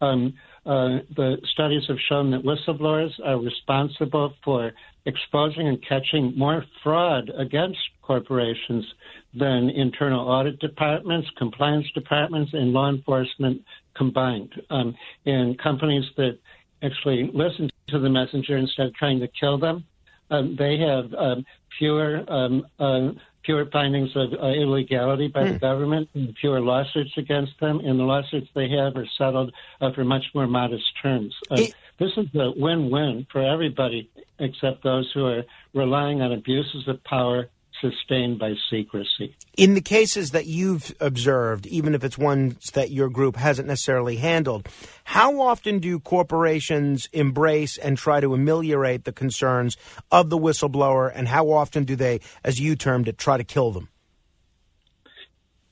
Um, uh, the studies have shown that whistleblowers are responsible for exposing and catching more fraud against corporations than internal audit departments, compliance departments, and law enforcement combined. Um, and companies that actually listen to the messenger instead of trying to kill them, um, they have um, fewer um, uh, fewer findings of uh, illegality by the government and fewer lawsuits against them, and the lawsuits they have are settled uh, for much more modest terms. Uh, this is a win-win for everybody except those who are relying on abuses of power sustained by secrecy. In the cases that you've observed, even if it's ones that your group hasn't necessarily handled, how often do corporations embrace and try to ameliorate the concerns of the whistleblower, and how often do they, as you termed it, try to kill them?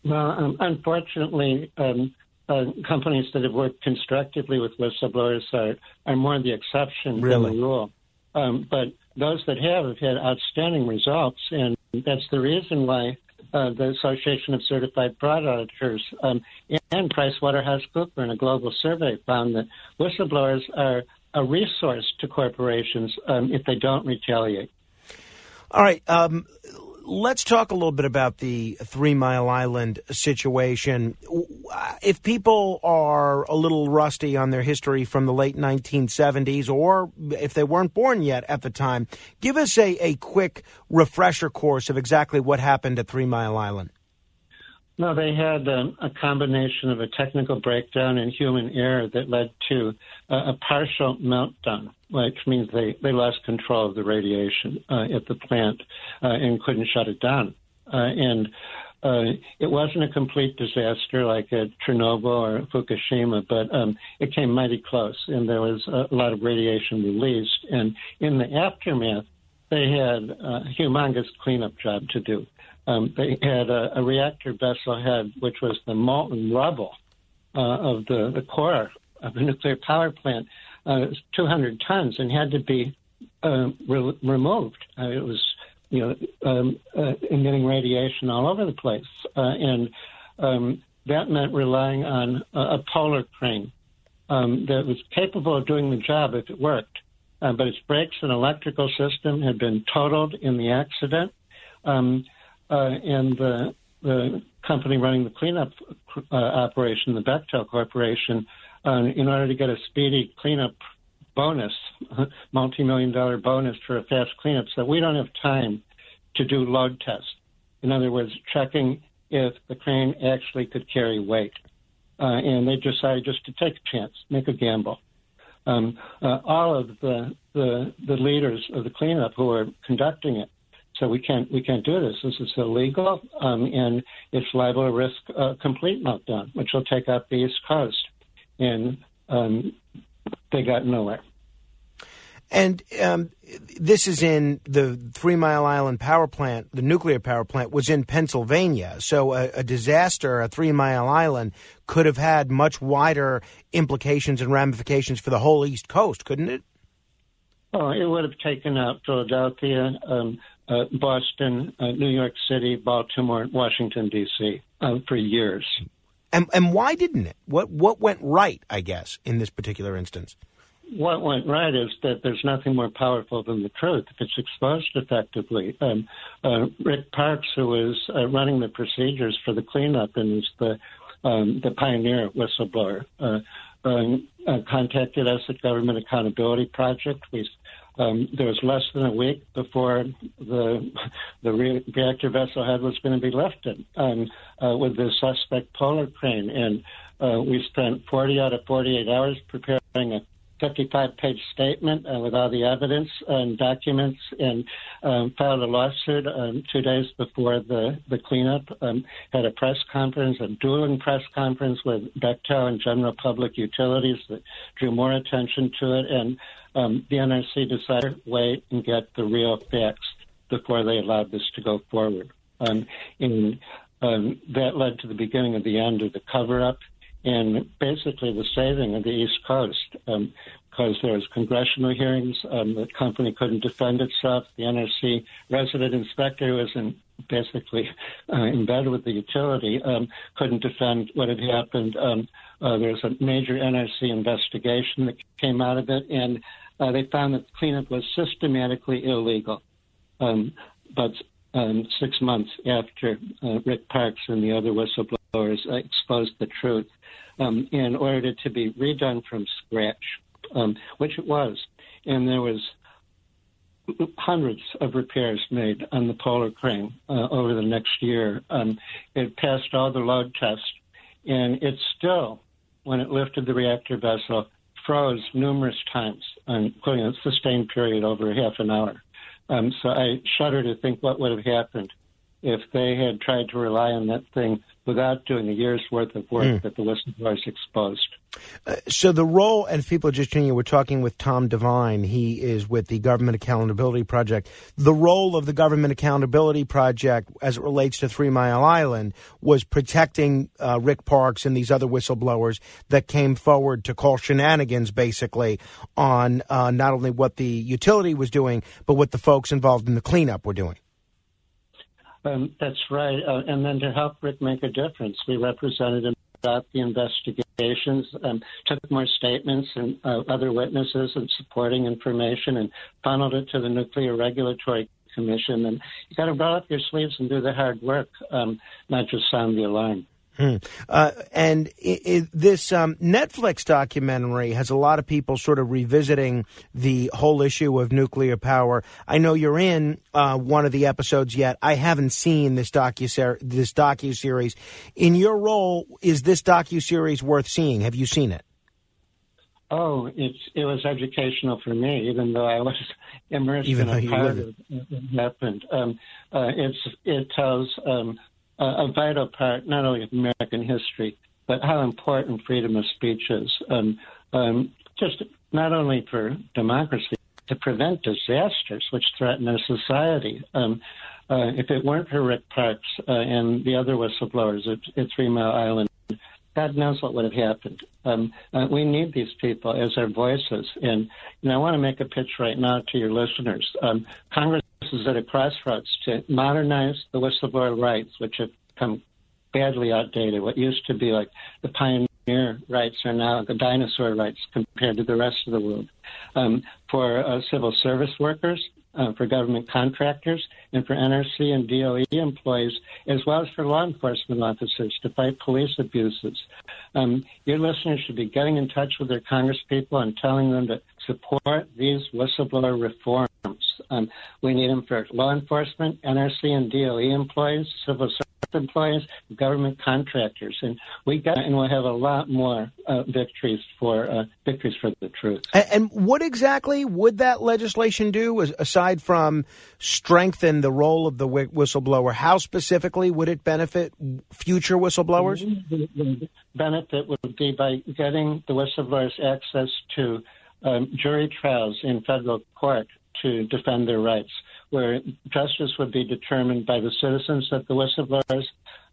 Well, um, unfortunately, um, uh, companies that have worked constructively with whistleblowers are, are more the exception Really? than the rule. Um, but those that have have had outstanding results, and that's the reason why uh, the Association of Certified Fraud Auditors um, and PricewaterhouseCooper in a global survey found that whistleblowers are a resource to corporations um, if they don't retaliate. All right. Um, let's talk a little bit about the Three Mile Island situation. Uh, if people are a little rusty on their history from the late 1970s, or if they weren't born yet at the time, give us a, a quick refresher course of exactly what happened at Three Mile Island. No, they had um, a combination of a technical breakdown and human error that led to uh, a partial meltdown, which means they, they lost control of the radiation uh, at the plant uh, and couldn't shut it down. Uh, and uh, it wasn't a complete disaster like at Chernobyl or Fukushima, but um, it came mighty close, and there was a lot of radiation released. And in the aftermath, they had a humongous cleanup job to do. Um, they had a, a reactor vessel head, which was the molten rubble uh, of the, the core of a nuclear power plant, uh, 200 tons, and had to be uh, re- removed. Uh, it was, you know, um, uh, emitting radiation all over the place, uh, and um, that meant relying on a, a polar crane um, that was capable of doing the job if it worked. Uh, but its brakes and electrical system had been totaled in the accident. Um, and the, the company running the cleanup uh, operation, the Bechtel Corporation, uh, in order to get a speedy cleanup bonus, multi-million dollar bonus for a fast cleanup, so we don't have time to do load tests. In other words, checking if the crane actually could carry weight. Uh, and they decided just to take a chance, make a gamble. Um, uh, all of the, the the leaders of the cleanup who were conducting it So we can't we can't do this. This is illegal, um, and it's liable to risk a complete meltdown, which will take out the East Coast. And um, they got nowhere. And um, this is in the Three Mile Island power plant, the nuclear power plant was in Pennsylvania. So a, a disaster at Three Mile Island could have had much wider implications and ramifications for the whole East Coast, couldn't it? Oh, it would have taken out Philadelphia, um, uh, Boston, uh, New York City, Baltimore, Washington D.C. Uh, for years. And and why didn't it? What what went right? I guess in this particular instance. What went right is that there's nothing more powerful than the truth if it's exposed effectively. Um, uh, Rick Parks, who was uh, running the procedures for the cleanup and is the um, the pioneer whistleblower, uh, contacted us at Government Accountability Project. We um, there was less than a week before the the re- reactor vessel head was going to be lifted um, uh, with the suspect polar crane, and uh, we spent 40 out of 48 hours preparing a 55 page statement uh, with all the evidence and documents and um, filed a lawsuit um, two days before the, the cleanup. Um, had a press conference, a dueling press conference with Bechtel and General Public Utilities that drew more attention to it. And um, the NRC decided to wait and get the real facts before they allowed this to go forward. Um, and um, that led to the beginning of the end of the cover up and basically the saving of the East Coast um, because there was congressional hearings. Um, the company couldn't defend itself. The NRC resident inspector was in, basically uh, in bed with the utility, um, couldn't defend what had happened. Um, uh, there was a major NRC investigation that came out of it, and uh, they found that the cleanup was systematically illegal. Um, but um, six months after uh, Rick Parks and the other whistleblowers exposed the truth, um, in order to be redone from scratch, um, which it was. And there was hundreds of repairs made on the Polar Crane uh, over the next year. Um, it passed all the load tests, and it still, when it lifted the reactor vessel, froze numerous times, including a sustained period over half an hour. Um, so I shudder to think what would have happened if they had tried to rely on that thing without doing a year's worth of work Mm. that the whistleblowers exposed. Uh, so the role, and if people are just tuning in, we're talking with Tom Devine. He is with the Government Accountability Project. The role of the Government Accountability Project, as it relates to Three Mile Island, was protecting uh, Rick Parks and these other whistleblowers that came forward to call shenanigans, basically, on uh, not only what the utility was doing, but what the folks involved in the cleanup were doing. Um, that's right. Uh, and then to help Rick make a difference, we represented him about the investigations, um, took more statements and uh, other witnesses and supporting information, and funneled it to the Nuclear Regulatory Commission. And you got to roll up your sleeves and do the hard work, um, not just sound the alarm. Hmm. Uh, and i i this um, Netflix documentary has a lot of people sort of revisiting the whole issue of nuclear power. I know you're in uh, one of the episodes yet. I haven't seen this docu this docu series. In your role, is this docu series worth seeing? Have you seen it? Oh, it's it was educational for me, even though I was immersed Even in a part of what happened. Um, uh, it's it tells um, a, a vital part not only of American history, but how important freedom of speech is. Um, um, just not only for democracy, to prevent disasters which threaten our society. Um, uh, if it weren't for Rick Parks uh, and the other whistleblowers at, at Three Mile Island, God knows what would have happened. Um, uh, we need these people as our voices. And know, I want to make a pitch right now to your listeners. Um, Congress is at a crossroads to modernize the whistleblower rights, which have become badly outdated. What used to be like the pioneer rights are now the dinosaur rights compared to the rest of the world. Um, for uh, civil service workers, uh, for government contractors, and for NRC and DOE employees, as well as for law enforcement officers to fight police abuses. Um, your listeners should be getting in touch with their congresspeople and telling them to support these whistleblower reforms. Um, we need them for law enforcement, NRC and DOE employees, civil service employees, government contractors, and we got and we'll have a lot more uh, victories for uh, victories for the truth. And, and what exactly would that legislation do, aside from strengthen the role of the whistleblower? How specifically would it benefit future whistleblowers? The, the benefit would be by getting the whistleblowers access to um, jury trials in federal court to defend their rights, where justice would be determined by the citizens that the whistleblowers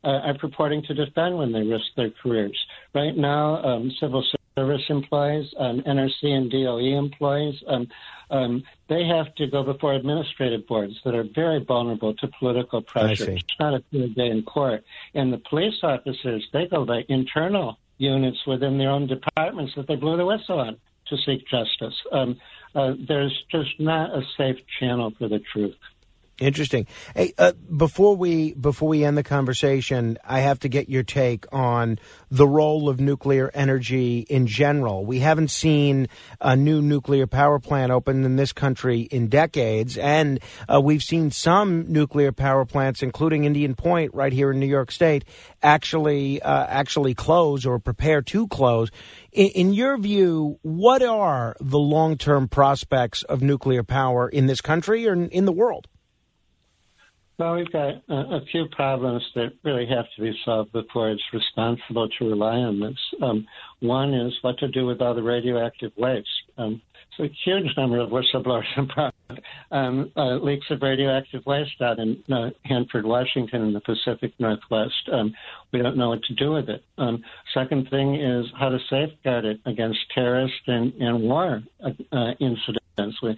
uh, are purporting to defend when they risk their careers. Right now, um, civil service employees, um, NRC and DOE employees, um, um, they have to go before administrative boards that are very vulnerable to political pressure. It's not a fair day in court. And the police officers, they go by internal units within their own departments that they blew the whistle on to seek justice. Um, uh, there's just not a safe channel for the truth. Interesting. Hey, uh, before we before we end the conversation, I have to get your take on the role of nuclear energy in general. We haven't seen a new nuclear power plant open in this country in decades, and uh, we've seen some nuclear power plants, including Indian Point, right here in New York State, actually uh, actually close or prepare to close. In, in your view, what are the long term prospects of nuclear power in this country or in, in the world? Well, we've got a, a few problems that really have to be solved before it's responsible to rely on this. Um, one is what to do with all the radioactive waste. Um, a huge number of whistleblowers about um, uh, leaks of radioactive waste out in uh, Hanford, Washington, in the Pacific Northwest. Um, we don't know what to do with it. Um, second thing is how to safeguard it against terrorist and, and war uh, uh, incidents. We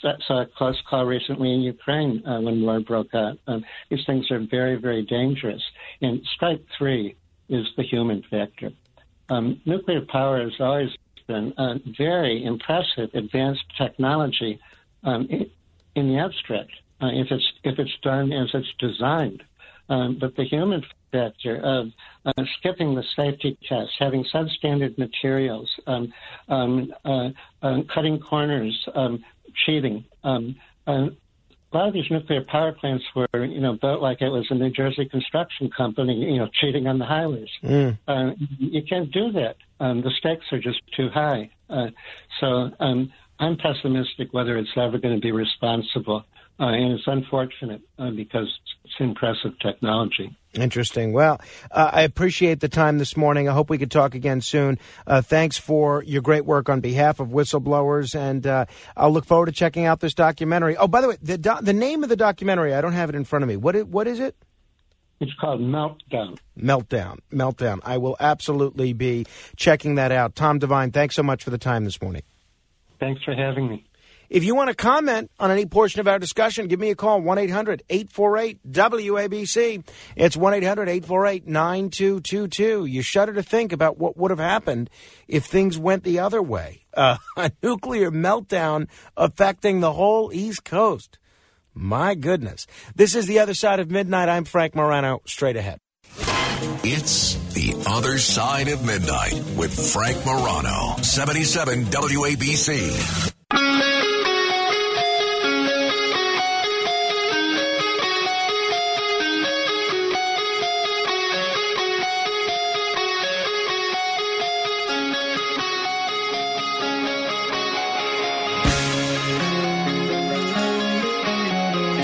saw a close call recently in Ukraine uh, when war broke out. Um, these things are very, very dangerous. And strike three is the human factor. Um, nuclear power is always been very impressive advanced technology um, in, the abstract uh, if it's if it's done as it's designed. Um, but the human factor of uh, skipping the safety tests, having substandard materials, um, um, uh, uh, cutting corners, um, cheating. A lot of these nuclear power plants were, you know, built like it was a New Jersey construction company, you know, cheating on the highways. Mm. Uh, you can't do that. Um, the stakes are just too high. Uh, so um, I'm pessimistic whether it's ever going to be responsible. Uh, and it's unfortunate uh, because it's impressive technology. Interesting. Well, uh, I appreciate the time this morning. I hope we could talk again soon. Uh, thanks for your great work on behalf of whistleblowers, and uh, I'll look forward to checking out this documentary. Oh, by the way, the do- the name of the documentary I don't have it in front of me. What i- what is it? It's called Meltdown. Meltdown. Meltdown. I will absolutely be checking that out. Tom Devine, thanks so much for the time this morning. Thanks for having me. If you want to comment on any portion of our discussion, give me a call 1 800 848 WABC. It's 1 800 848 9222. You shudder to think about what would have happened if things went the other way. Uh, a nuclear meltdown affecting the whole East Coast. My goodness. This is The Other Side of Midnight. I'm Frank Morano. Straight ahead. It's The Other Side of Midnight with Frank Morano, 77 WABC.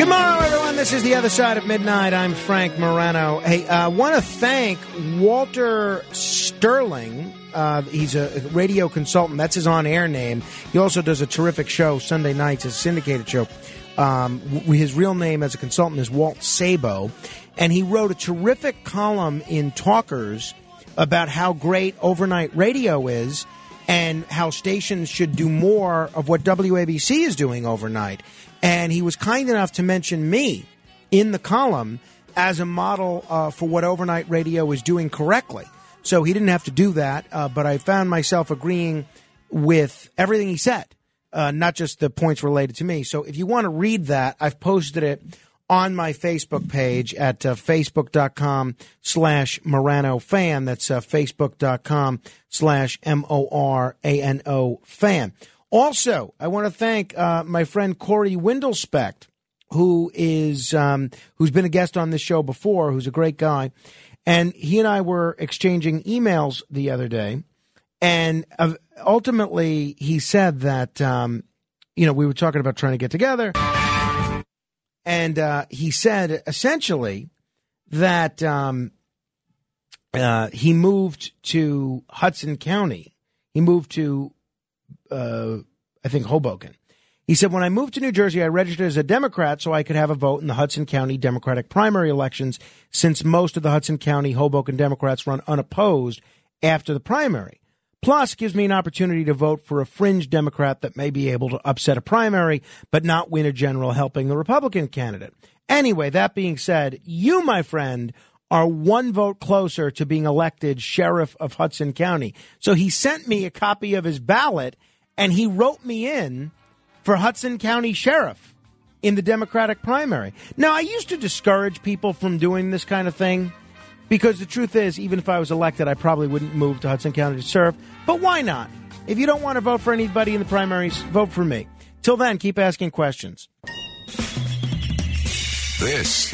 Good morning, everyone. This is the other side of midnight. I'm Frank Morano. Hey, I uh, want to thank Walter Sterling. Uh, he's a radio consultant. That's his on-air name. He also does a terrific show Sunday nights, a syndicated show. Um, his real name as a consultant is Walt Sabo, and he wrote a terrific column in Talkers about how great overnight radio is and how stations should do more of what WABC is doing overnight. And he was kind enough to mention me in the column as a model uh, for what overnight radio is doing correctly. So he didn't have to do that, uh, but I found myself agreeing with everything he said, uh, not just the points related to me. So if you want to read that, I've posted it on my Facebook page at uh, facebook.com slash Morano fan. That's uh, facebook.com slash M O R A N O fan. Also, I want to thank uh, my friend Corey Windelspect who is um, who's been a guest on this show before, who's a great guy, and he and I were exchanging emails the other day, and uh, ultimately he said that um, you know we were talking about trying to get together, and uh, he said essentially that um, uh, he moved to Hudson County. He moved to uh, I think Hoboken. He said, When I moved to New Jersey, I registered as a Democrat so I could have a vote in the Hudson County Democratic primary elections, since most of the Hudson County Hoboken Democrats run unopposed after the primary. Plus, gives me an opportunity to vote for a fringe Democrat that may be able to upset a primary, but not win a general, helping the Republican candidate. Anyway, that being said, you, my friend, are one vote closer to being elected sheriff of Hudson County. So he sent me a copy of his ballot and he wrote me in for Hudson County Sheriff in the Democratic primary. Now, I used to discourage people from doing this kind of thing because the truth is, even if I was elected, I probably wouldn't move to Hudson County to serve. But why not? If you don't want to vote for anybody in the primaries, vote for me. Till then, keep asking questions. This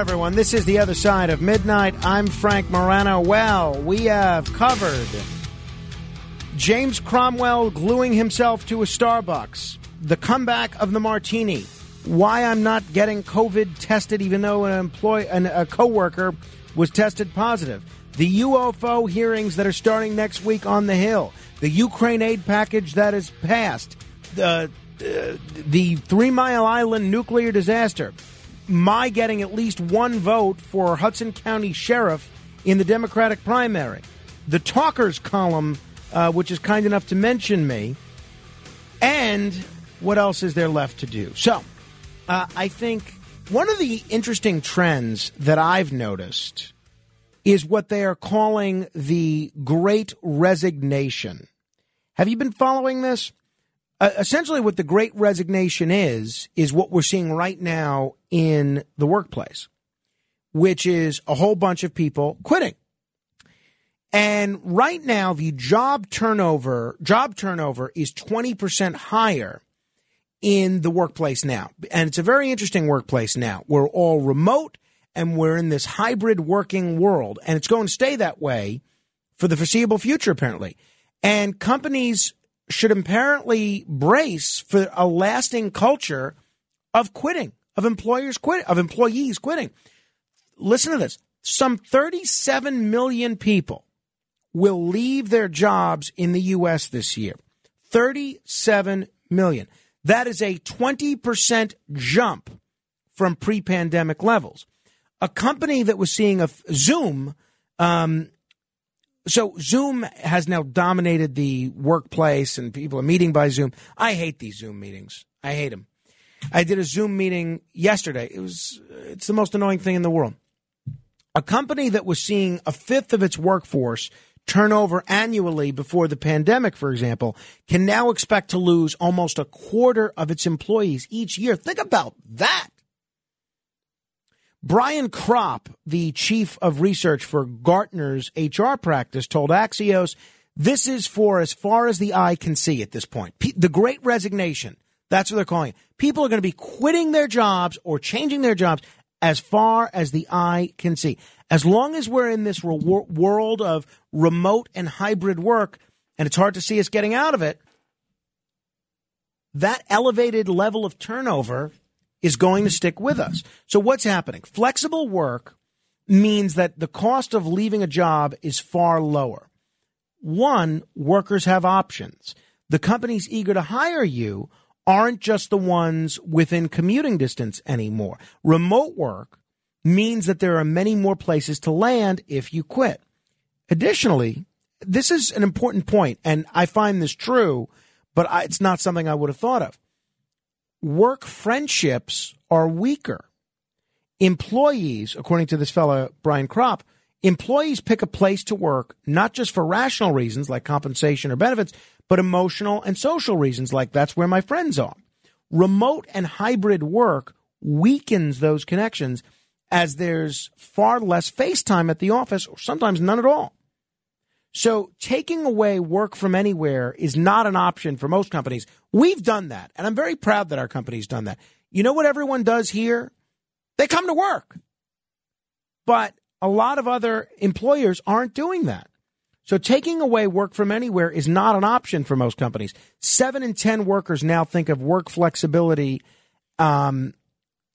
Everyone. This is the other side of midnight. I'm Frank Morano. Well, we have covered James Cromwell gluing himself to a Starbucks, the comeback of the martini, why I'm not getting COVID tested, even though an employee, an, a coworker was tested positive, the UFO hearings that are starting next week on the Hill, the Ukraine aid package that is passed, the uh, the Three Mile Island nuclear disaster my getting at least one vote for Hudson County Sheriff in the Democratic primary. The Talkers column, uh, which is kind enough to mention me. And what else is there left to do? So, uh, I think one of the interesting trends that I've noticed is what they are calling the Great Resignation. Have you been following this? Uh, essentially, what the Great Resignation is is what we're seeing right now in the workplace, which is a whole bunch of people quitting. And right now, the job turnover job turnover is twenty percent higher in the workplace now, and it's a very interesting workplace now. We're all remote, and we're in this hybrid working world, and it's going to stay that way for the foreseeable future, apparently. And companies should apparently brace for a lasting culture of quitting, of employers quit, of employees quitting. Listen to this. Some 37 million people will leave their jobs in the U.S. this year. 37 million. That is a 20% jump from pre pandemic levels. A company that was seeing a Zoom, um, so Zoom has now dominated the workplace and people are meeting by Zoom. I hate these Zoom meetings. I hate them. I did a Zoom meeting yesterday. It was it's the most annoying thing in the world. A company that was seeing a fifth of its workforce turnover annually before the pandemic, for example, can now expect to lose almost a quarter of its employees each year. Think about that. Brian Kropp, the chief of research for Gartner's HR practice, told Axios, this is for as far as the eye can see at this point. The great resignation. That's what they're calling it. People are going to be quitting their jobs or changing their jobs as far as the eye can see. As long as we're in this re- world of remote and hybrid work, and it's hard to see us getting out of it, that elevated level of turnover is going to stick with us. So what's happening? Flexible work means that the cost of leaving a job is far lower. One, workers have options. The companies eager to hire you aren't just the ones within commuting distance anymore. Remote work means that there are many more places to land if you quit. Additionally, this is an important point, and I find this true, but I, it's not something I would have thought of work friendships are weaker. Employees, according to this fellow, Brian Kropp, employees pick a place to work not just for rational reasons like compensation or benefits, but emotional and social reasons like that's where my friends are. Remote and hybrid work weakens those connections as there's far less face time at the office, or sometimes none at all. So taking away work from anywhere is not an option for most companies. We've done that, and I'm very proud that our company's done that. You know what everyone does here? They come to work. But a lot of other employers aren't doing that. So taking away work from anywhere is not an option for most companies. Seven in 10 workers now think of work flexibility um,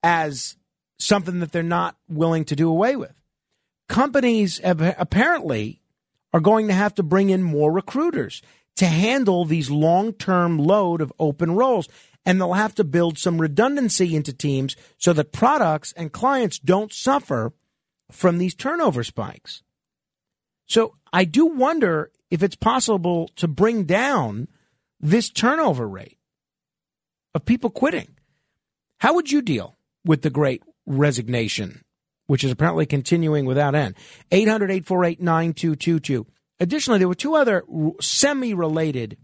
as something that they're not willing to do away with. Companies have, apparently are going to have to bring in more recruiters to handle these long term load of open roles. And they'll have to build some redundancy into teams so that products and clients don't suffer from these turnover spikes. So I do wonder if it's possible to bring down this turnover rate of people quitting. How would you deal with the great resignation which is apparently continuing without end. 800 848 9222. Additionally, there were two other semi related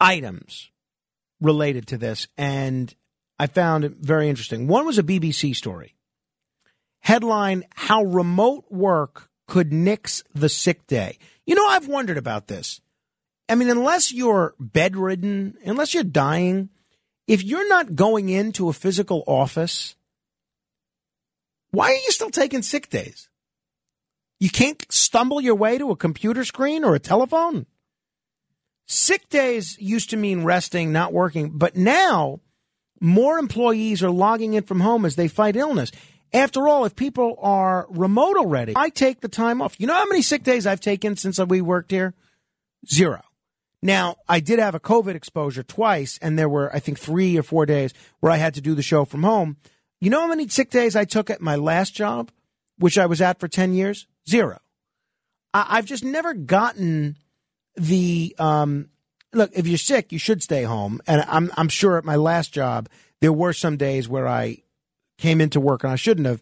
items related to this, and I found it very interesting. One was a BBC story. Headline How Remote Work Could Nix the Sick Day. You know, I've wondered about this. I mean, unless you're bedridden, unless you're dying, if you're not going into a physical office, why are you still taking sick days? You can't stumble your way to a computer screen or a telephone? Sick days used to mean resting, not working, but now more employees are logging in from home as they fight illness. After all, if people are remote already, I take the time off. You know how many sick days I've taken since we worked here? Zero. Now, I did have a COVID exposure twice, and there were, I think, three or four days where I had to do the show from home. You know how many sick days I took at my last job, which I was at for 10 years? Zero. I- have just never gotten the, um, look, if you're sick, you should stay home. And I'm, I'm sure at my last job, there were some days where I came into work and I shouldn't have.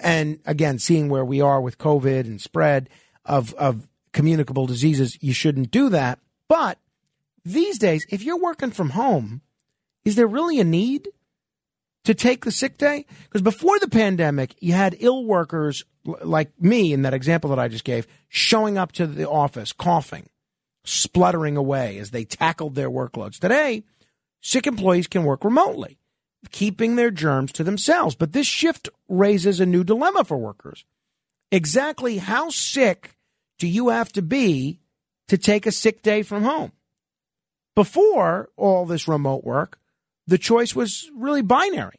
And again, seeing where we are with COVID and spread of, of communicable diseases, you shouldn't do that. But these days, if you're working from home, is there really a need? To take the sick day? Because before the pandemic, you had ill workers like me in that example that I just gave showing up to the office coughing, spluttering away as they tackled their workloads. Today, sick employees can work remotely, keeping their germs to themselves. But this shift raises a new dilemma for workers. Exactly how sick do you have to be to take a sick day from home? Before all this remote work, the choice was really binary.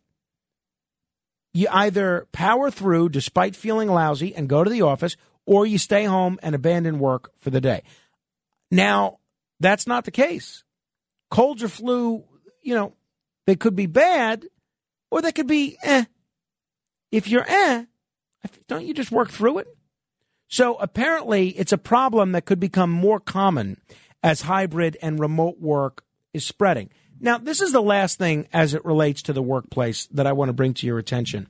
You either power through despite feeling lousy and go to the office, or you stay home and abandon work for the day. Now, that's not the case. Colds or flu, you know, they could be bad or they could be eh. If you're eh, don't you just work through it? So apparently, it's a problem that could become more common as hybrid and remote work is spreading. Now, this is the last thing as it relates to the workplace that I want to bring to your attention.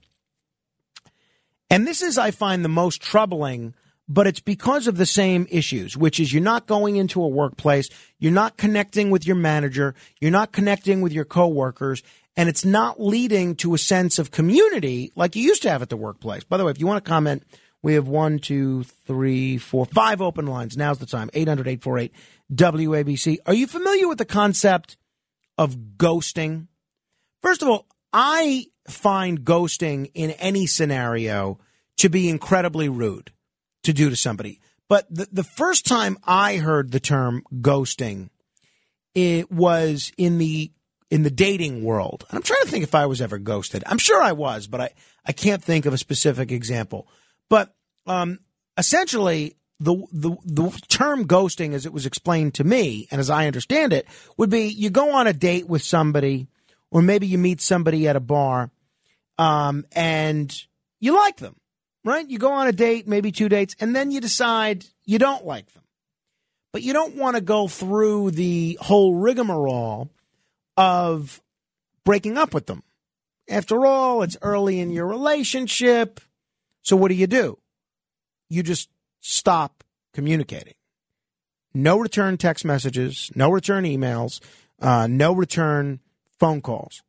And this is, I find, the most troubling, but it's because of the same issues, which is you're not going into a workplace, you're not connecting with your manager, you're not connecting with your coworkers, and it's not leading to a sense of community like you used to have at the workplace. By the way, if you want to comment, we have one, two, three, four, five open lines. Now's the time. 800 848 WABC. Are you familiar with the concept of ghosting. First of all, I find ghosting in any scenario to be incredibly rude to do to somebody. But the, the first time I heard the term ghosting, it was in the in the dating world. And I'm trying to think if I was ever ghosted. I'm sure I was, but I, I can't think of a specific example. But um, essentially, the, the the term ghosting, as it was explained to me, and as I understand it, would be you go on a date with somebody, or maybe you meet somebody at a bar, um, and you like them, right? You go on a date, maybe two dates, and then you decide you don't like them, but you don't want to go through the whole rigmarole of breaking up with them. After all, it's early in your relationship. So what do you do? You just stop communicating. No return text messages, no return emails, uh, no return phone calls.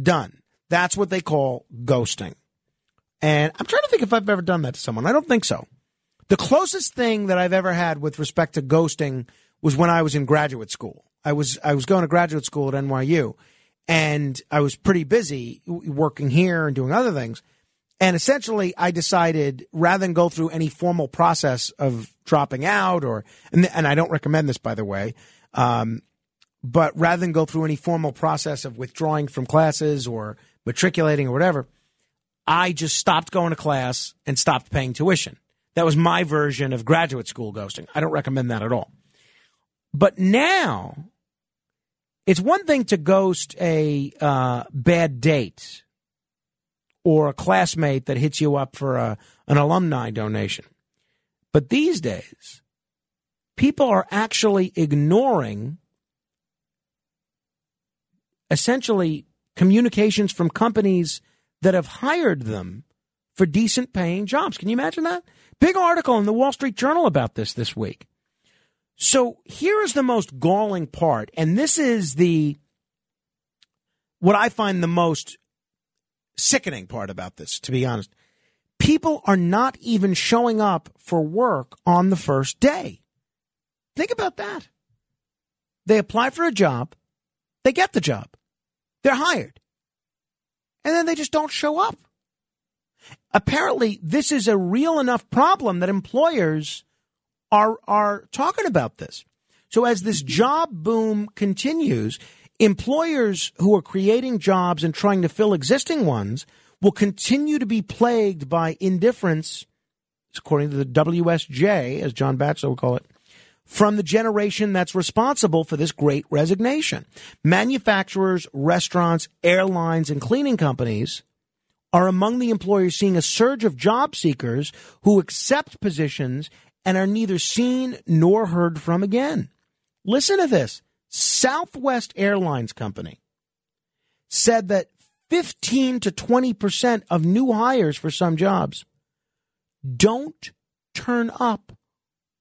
Done. That's what they call ghosting. And I'm trying to think if I've ever done that to someone. I don't think so. The closest thing that I've ever had with respect to ghosting was when I was in graduate school. I was I was going to graduate school at NYU, and I was pretty busy working here and doing other things. And essentially, I decided rather than go through any formal process of dropping out, or and, and I don't recommend this, by the way, um, but rather than go through any formal process of withdrawing from classes or matriculating or whatever, I just stopped going to class and stopped paying tuition. That was my version of graduate school ghosting. I don't recommend that at all. But now, it's one thing to ghost a uh, bad date or a classmate that hits you up for a, an alumni donation. But these days, people are actually ignoring essentially communications from companies that have hired them for decent paying jobs. Can you imagine that? Big article in the Wall Street Journal about this this week. So here is the most galling part, and this is the what I find the most sickening part about this, to be honest. People are not even showing up for work on the first day. Think about that. They apply for a job, they get the job, they're hired, and then they just don't show up. Apparently, this is a real enough problem that employers are are talking about this. So as this job boom continues, employers who are creating jobs and trying to fill existing ones will continue to be plagued by indifference, according to the WSJ, as John Batchelor would call it, from the generation that's responsible for this great resignation. Manufacturers, restaurants, airlines, and cleaning companies are among the employers seeing a surge of job seekers who accept positions and are neither seen nor heard from again. Listen to this. Southwest Airlines Company said that 15 to 20% of new hires for some jobs don't turn up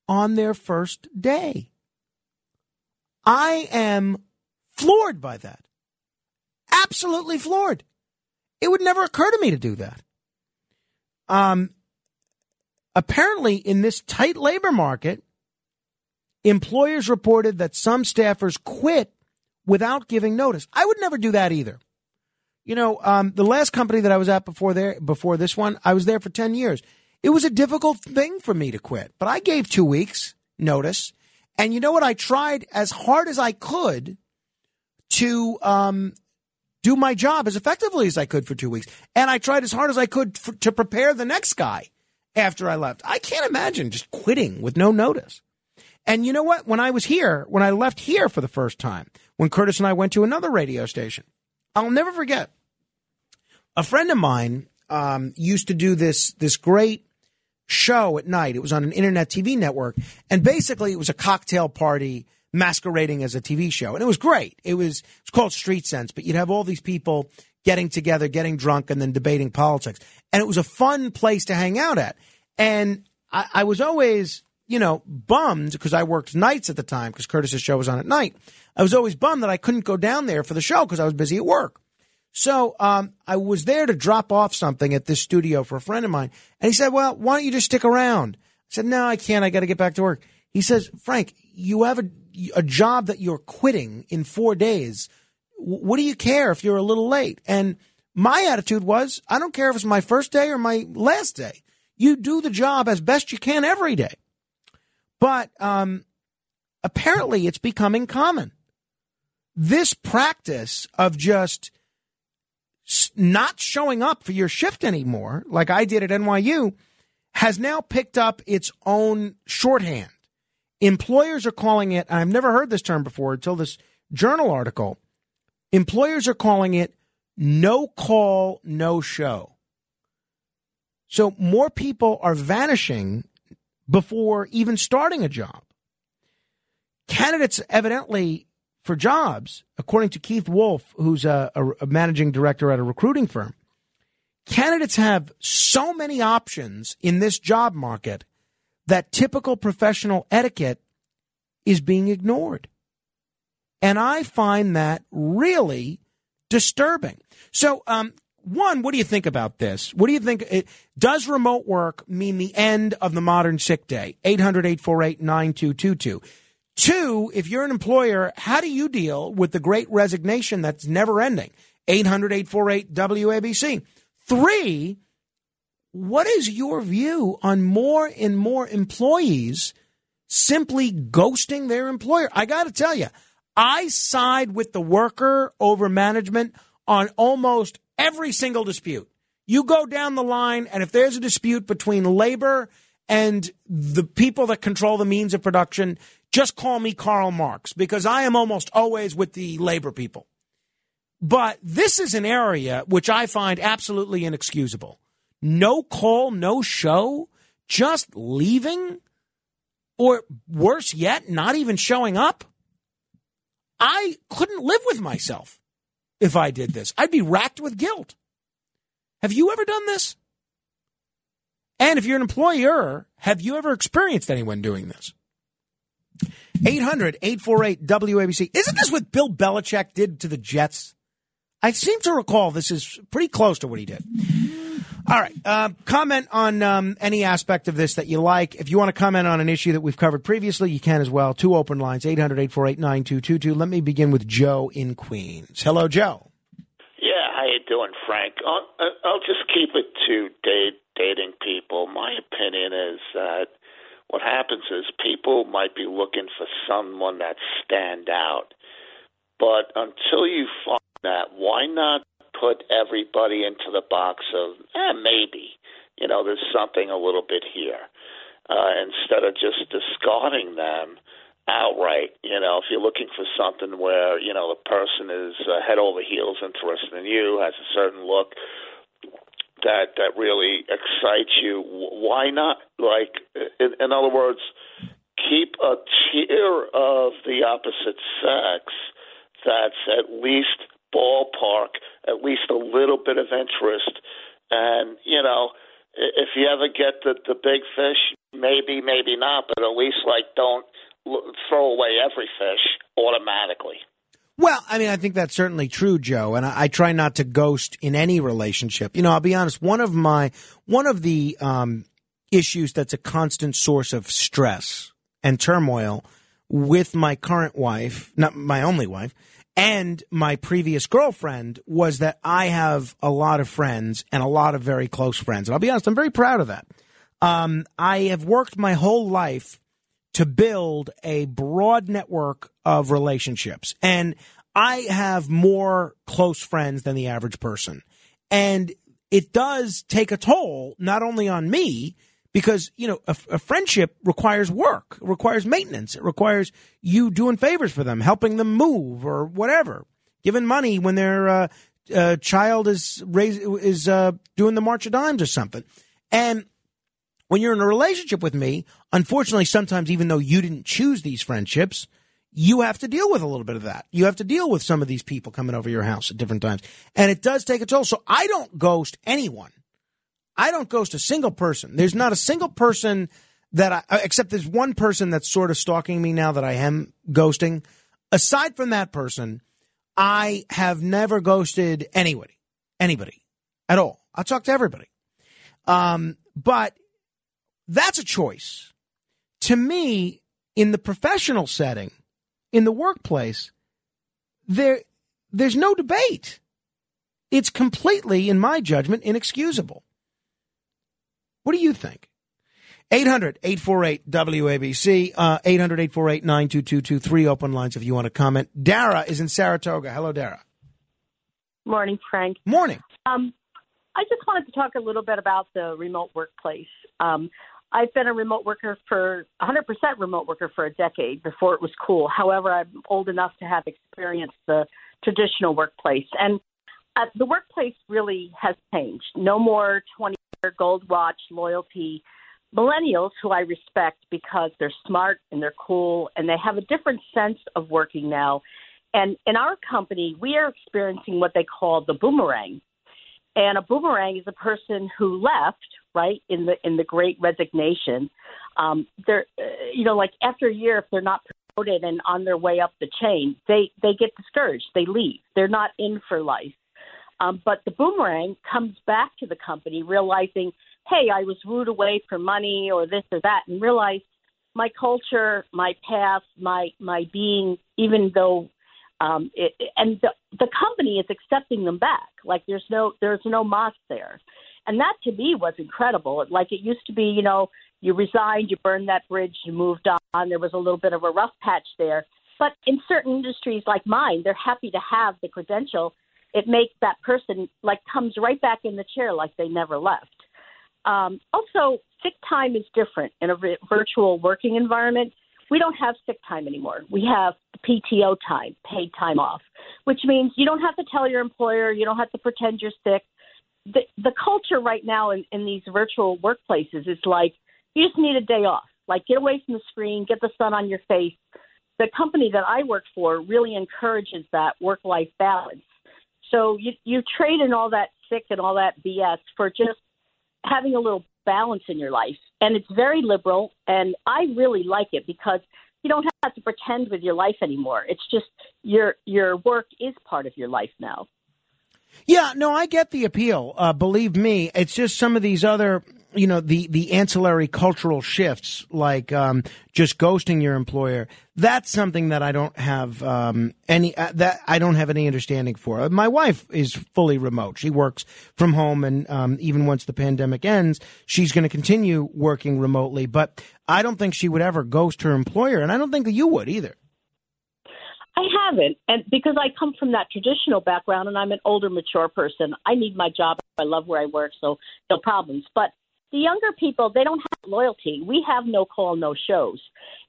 on their first day. I am floored by that. Absolutely floored. It would never occur to me to do that. Um, apparently, in this tight labor market, employers reported that some staffers quit without giving notice. I would never do that either. You know, um, the last company that I was at before there, before this one, I was there for 10 years. It was a difficult thing for me to quit, but I gave two weeks notice. And you know what? I tried as hard as I could to um, do my job as effectively as I could for two weeks. And I tried as hard as I could for, to prepare the next guy after I left. I can't imagine just quitting with no notice. And you know what? When I was here, when I left here for the first time, when Curtis and I went to another radio station, I'll never forget. A friend of mine um, used to do this this great show at night. It was on an internet TV network, and basically it was a cocktail party masquerading as a TV show, and it was great. It was it's called Street Sense, but you'd have all these people getting together, getting drunk, and then debating politics, and it was a fun place to hang out at. And I, I was always, you know, bummed because I worked nights at the time because Curtis's show was on at night. I was always bummed that I couldn't go down there for the show because I was busy at work. So um, I was there to drop off something at this studio for a friend of mine, and he said, "Well, why don't you just stick around?" I said, "No, I can't. I got to get back to work." He says, "Frank, you have a a job that you're quitting in four days. What do you care if you're a little late?" And my attitude was, I don't care if it's my first day or my last day. You do the job as best you can every day. But um, apparently, it's becoming common. This practice of just not showing up for your shift anymore, like I did at NYU, has now picked up its own shorthand. Employers are calling it, I've never heard this term before until this journal article. Employers are calling it no call, no show. So more people are vanishing before even starting a job. Candidates evidently for jobs, according to Keith Wolf, who's a, a, managing director at a recruiting firm, candidates have so many options in this job market that typical professional etiquette is being ignored. And I find that really disturbing. So, um, one, what do you think about this? What do you think? Does remote work mean the end of the modern sick day? 800 848 9222. Two, if you're an employer, how do you deal with the great resignation that's never ending? 800 848 WABC. Three, what is your view on more and more employees simply ghosting their employer? I got to tell you, I side with the worker over management on almost every single dispute. You go down the line, and if there's a dispute between labor and the people that control the means of production, just call me Karl Marx because I am almost always with the labor people. But this is an area which I find absolutely inexcusable. No call, no show, just leaving, or worse yet, not even showing up. I couldn't live with myself if I did this. I'd be racked with guilt. Have you ever done this? And if you're an employer, have you ever experienced anyone doing this? 800 848 WABC. Isn't this what Bill Belichick did to the Jets? I seem to recall this is pretty close to what he did. All right. Uh, comment on um, any aspect of this that you like. If you want to comment on an issue that we've covered previously, you can as well. Two open lines, 800 848 9222. Let me begin with Joe in Queens. Hello, Joe. Yeah, how you doing, Frank? I'll, I'll just keep it to date, dating people. My opinion is that what happens is people might be looking for someone that stand out, but until you find that, why not put everybody into the box of eh, maybe you know there's something a little bit here uh, instead of just discarding them outright. You know, if you're looking for something where you know the person is uh, head over heels interested in you, has a certain look that that really excites you, why not? Like, in, in other words, keep a tier of the opposite sex that's at least ballpark at least a little bit of interest. And, you know, if you ever get the, the big fish, maybe, maybe not, but at least, like, don't throw away every fish automatically. Well, I mean, I think that's certainly true, Joe, and I, I, try not to ghost in any relationship. You know, I'll be honest. One of my one of the um, issues that's a constant source of stress and turmoil with my current wife, not my only wife, and my previous girlfriend was that I have a lot of friends and a lot of very close friends. And I'll be honest, I'm very proud of that. Um, I have worked my whole life to build a broad network of relationships. And I have more close friends than the average person. And it does take a toll, not only on me, because you know a, a, friendship requires work, requires maintenance, it requires you doing favors for them, helping them move or whatever, giving money when their uh, uh, child is raise, is uh, doing the March of Dimes or something. And when you're in a relationship with me, unfortunately, sometimes even though you didn't choose these friendships, you have to deal with a little bit of that. You have to deal with some of these people coming over your house at different times, and it does take a toll. So I don't ghost anyone I don't ghost a single person. There's not a single person that I, uh, except there's one person that's sort of stalking me now that I am ghosting. Aside from that person, I have never ghosted anybody, anybody at all. I talk to everybody. Um, but that's a choice. To me, in the professional setting, in the workplace, there, there's no debate. It's completely, in my judgment, inexcusable. What do you think? 800 848 WABC, uh, 800 848 9222, three open lines if you want to comment. Dara is in Saratoga. Hello, Dara. Morning, Frank. Morning. Um, I just wanted to talk a little bit about the remote workplace. Um, I've been a remote worker for 100% remote worker for a decade before it was cool. However, I'm old enough to have experienced the traditional workplace. And uh, the workplace really has changed. No more 20 year gold watch loyalty. Millennials, who I respect because they're smart and they're cool and they have a different sense of working now. And in our company, we are experiencing what they call the boomerang. And a boomerang is a person who left, right, in the in the great resignation. Um, they're, uh, you know, like after a year, if they're not promoted and on their way up the chain, they they get discouraged. They leave. They're not in for life. Um, but the boomerang comes back to the company, realizing, hey, I was wooed away for money or this or that, and realize my culture, my path, my my being, even though um, it, and the, the company is accepting them back. Like there's no there's no moss there, and that to me was incredible. Like it used to be, you know, you resigned, you burned that bridge, you moved on. There was a little bit of a rough patch there, but in certain industries like mine, they're happy to have the credential. It makes that person like comes right back in the chair like they never left. Um, also, sick time is different in a virtual working environment. We don't have sick time anymore. We have PTO time, paid time off, which means you don't have to tell your employer, you don't have to pretend you're sick. The, the culture right now in, in these virtual workplaces is like you just need a day off. Like get away from the screen, get the sun on your face. The company that I work for really encourages that work life balance. So you you trade in all that sick and all that BS for just having a little balance in your life. And it's very liberal, and I really like it because you don't have to pretend with your life anymore. It's just your your work is part of your life now. Yeah, no, I get the appeal. Uh, believe me, it's just some of these other, you know, the the ancillary cultural shifts, like um, just ghosting your employer. That's something that I don't have um, any uh, that I don't have any understanding for. Uh, My wife is fully remote; she works from home, and um, even once the pandemic ends, she's going to continue working remotely. But I don't think she would ever ghost her employer, and I don't think that you would either. I haven't, and because I come from that traditional background, and I'm an older, mature person, I need my job. I love where I work, so no problems. But the younger people, they don't have loyalty. We have no call, no shows,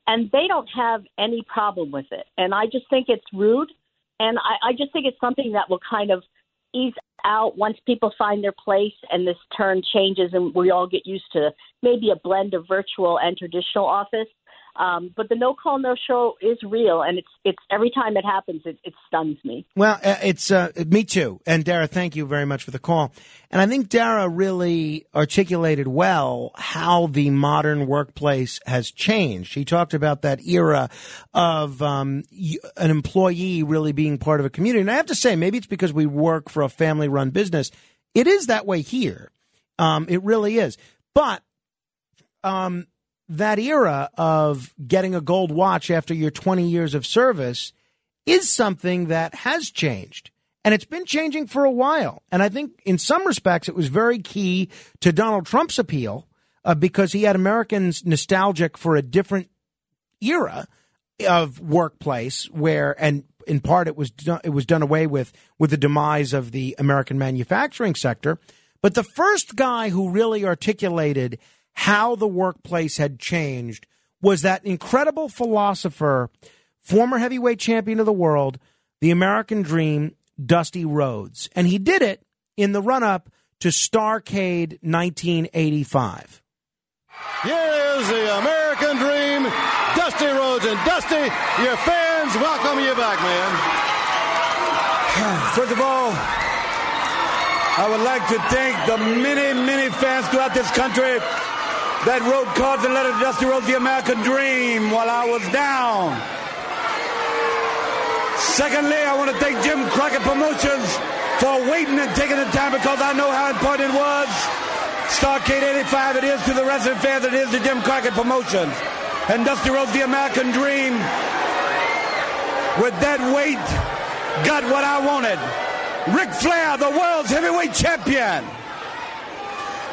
and they don't have any problem with it. And I just think it's rude, and I, I just think it's something that will kind of ease out once people find their place and this turn changes, and we all get used to maybe a blend of virtual and traditional office. Um, but the no call no show is real, and it's it's every time it happens, it, it stuns me. Well, uh, it's uh, me too. And Dara, thank you very much for the call. And I think Dara really articulated well how the modern workplace has changed. He talked about that era of um, an employee really being part of a community. And I have to say, maybe it's because we work for a family-run business. It is that way here. Um, it really is. But um, that era of getting a gold watch after your 20 years of service is something that has changed. And it's been changing for a while. And I think in some respects, it was very key to Donald Trump's appeal uh, because he had Americans nostalgic for a different era of workplace where, and in part, it was it was done away with with the demise of the American manufacturing sector. But the first guy who really articulated how the workplace had changed was that incredible philosopher, former heavyweight champion of the world, the American dream, Dusty Rhodes. And he did it in the run up to Starrcade 1985. Here's the American Dream, Dusty Rhodes. And Dusty, your fans welcome you back, man. First of all, I would like to thank the many, many fans throughout this country that wrote cards and letters to Dusty Rhodes, the American Dream, while I was down. Secondly, I want to thank Jim Crockett Promotions for waiting and taking the time because I know how important it was. Starrcade 85 it is to the wrestling fans, it is to Jim Crockett Promotions. And Dusty Rhodes, the American Dream, with that weight, got what I wanted. Ric Flair, the world's heavyweight champion.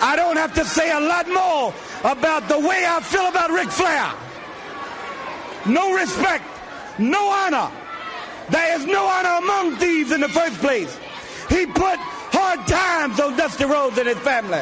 I don't have to say a lot more about the way I feel about Ric Flair. No respect, no honor. There is no honor among thieves in the first place. He put hard times on Dusty Rhodes and his family.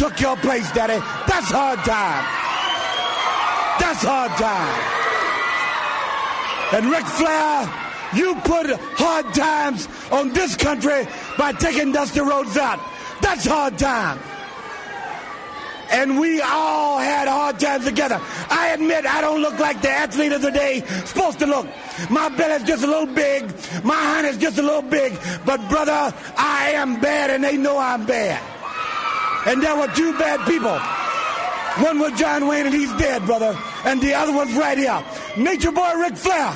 took your place, daddy. That's hard time. That's hard time. And Ric Flair, you put hard times on this country by taking Dusty Rhodes out. That's hard time. And we all had hard times together. I admit I don't look like the athlete of the day supposed to look. My belly's just a little big. My hand is just a little big. But brother, I am bad and they know I'm bad. And there were two bad people. One was John Wayne and he's dead, brother. And the other one's right here. Nature Boy Ric Flair.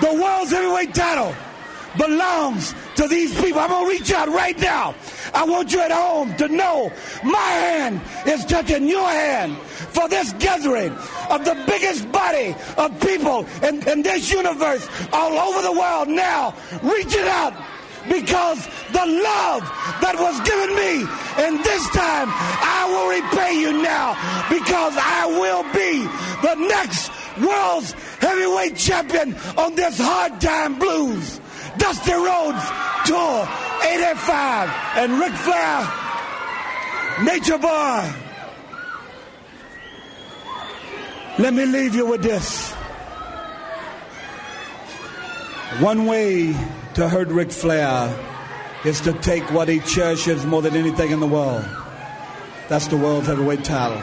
The world's heavyweight title belongs to these people. I'm going to reach out right now. I want you at home to know my hand is touching your hand for this gathering of the biggest body of people in, in this universe all over the world now. Reach it out because the love that was given me and this time I will repay you now because I will be the next world's heavyweight champion on this hard time blues. Dusty Rhodes Tour 85 and Ric Flair, Nature Boy. Let me leave you with this. One way to hurt Ric Flair is to take what he cherishes more than anything in the world. That's the world heavyweight title.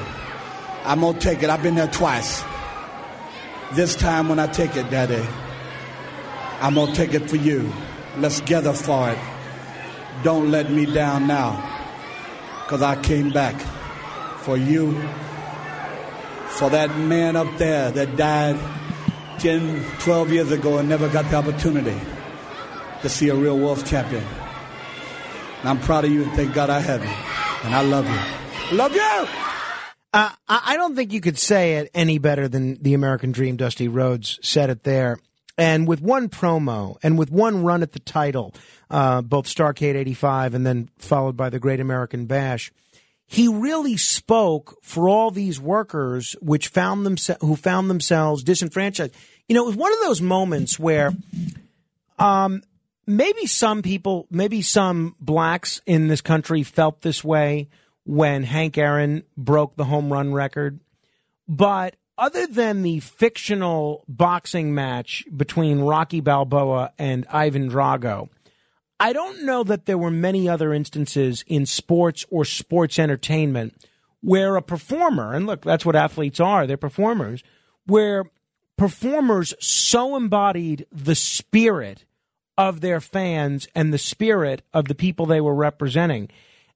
I'm gonna take it. I've been there twice. This time when I take it, Daddy, I'm gonna take it for you. Let's gather for it. Don't let me down now. Cause I came back for you. For that man up there that died 10, 12 years ago and never got the opportunity to see a real Wolf champion. And I'm proud of you and thank God I have you. And I love you. Love you! Uh, I don't think you could say it any better than the American Dream. Dusty Rhodes said it there. And with one promo and with one run at the title, uh, both Starrcade 85 and then followed by the Great American Bash, he really spoke for all these workers which found themse- who found themselves disenfranchised. You know, it was one of those moments where um, maybe some people, maybe some blacks in this country felt this way when Hank Aaron broke the home run record. But other than the fictional boxing match between Rocky Balboa and Ivan Drago, I don't know that there were many other instances in sports or sports entertainment where a performer, and look, that's what athletes are, they're performers, where performers so embodied the spirit of their fans and the spirit of the people they were representing.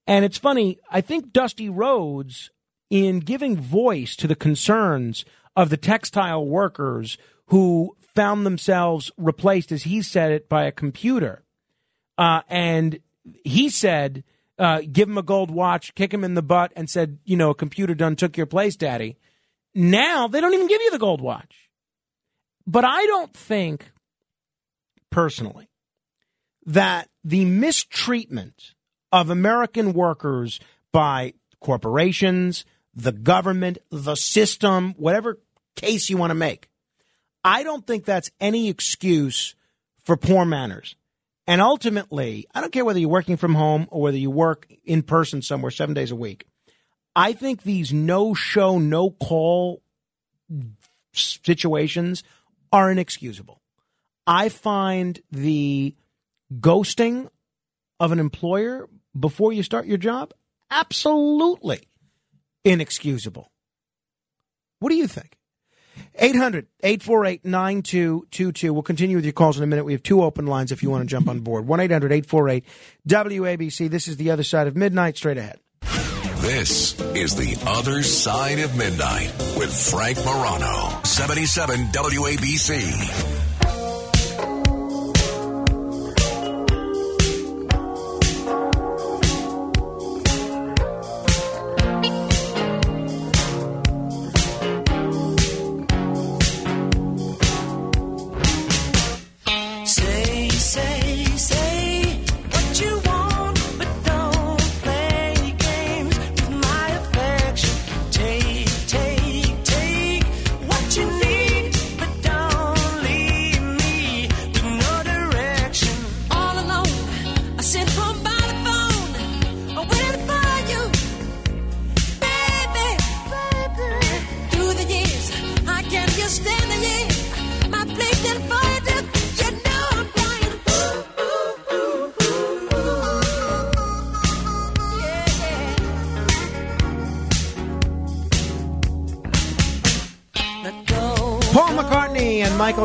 And it's funny, I think Dusty Rhodes, in giving voice to the concerns of the textile workers who found themselves replaced, as he said it, by a computer, uh, and he said, uh, give him a gold watch, kick him in the butt, and said, you know, a computer done took your place, daddy. Now they don't even give you the gold watch. But I don't think, personally, that the mistreatment of American workers by corporations, the government, the system, whatever case you want to make, I don't think that's any excuse for poor manners. And ultimately, I don't care whether you're working from home or whether you work in person somewhere seven days a week. I think these no show, no call situations are inexcusable. I find the ghosting of an employer before you start your job absolutely inexcusable. What do you think? 800 848 9222. We'll continue with your calls in a minute. We have two open lines if you want to jump on board. 1 800 848 WABC. This is the other side of midnight, straight ahead. This is The Other Side of Midnight with Frank Morano, 77 WABC.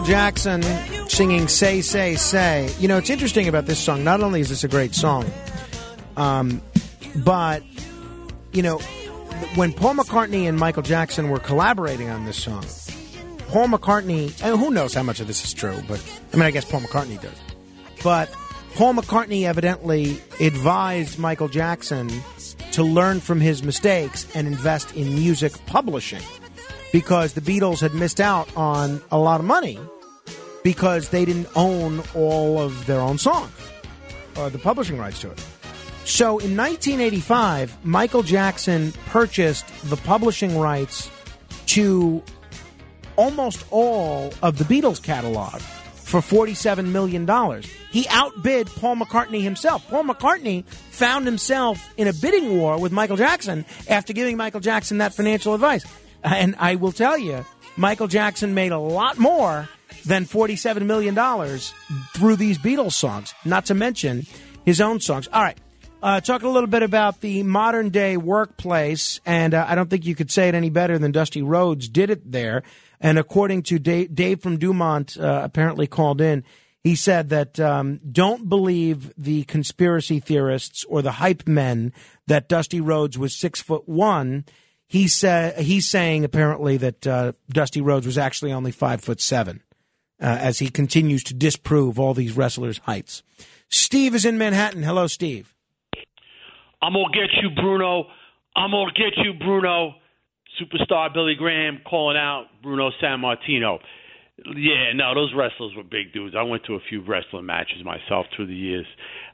Michael Jackson singing "Say, Say, Say." You know, it's interesting about this song. Not only is this a great song, um, but you know, when Paul McCartney and Michael Jackson were collaborating on this song, Paul McCartney, and who knows how much of this is true, but I mean, I guess Paul McCartney does. But Paul McCartney evidently advised Michael Jackson to learn from his mistakes and invest in music publishing because the Beatles had missed out on a lot of money because they didn't own all of their own songs or uh, the publishing rights to it. So in 1985, Michael Jackson purchased the publishing rights to almost all of the Beatles catalog for $47 million. He outbid Paul McCartney himself. Paul McCartney found himself in a bidding war with Michael Jackson after giving Michael Jackson that financial advice. And I will tell you, Michael Jackson made a lot more than $47 million through these Beatles songs, not to mention his own songs. All right. Uh, talking a little bit about the modern day workplace, and uh, I don't think you could say it any better than Dusty Rhodes did it there. And according to Dave, Dave from Dumont, uh, apparently called in, he said that um, don't believe the conspiracy theorists or the hype men that Dusty Rhodes was six foot one. He said he's saying apparently that uh, Dusty Rhodes was actually only five foot seven, uh, as he continues to disprove all these wrestlers' heights. Steve is in Manhattan. Hello, Steve. I'm gonna get you, Bruno. I'm gonna get you, Bruno. Superstar Billy Graham calling out Bruno Sammartino. Yeah, no, those wrestlers were big dudes. I went to a few wrestling matches myself through the years.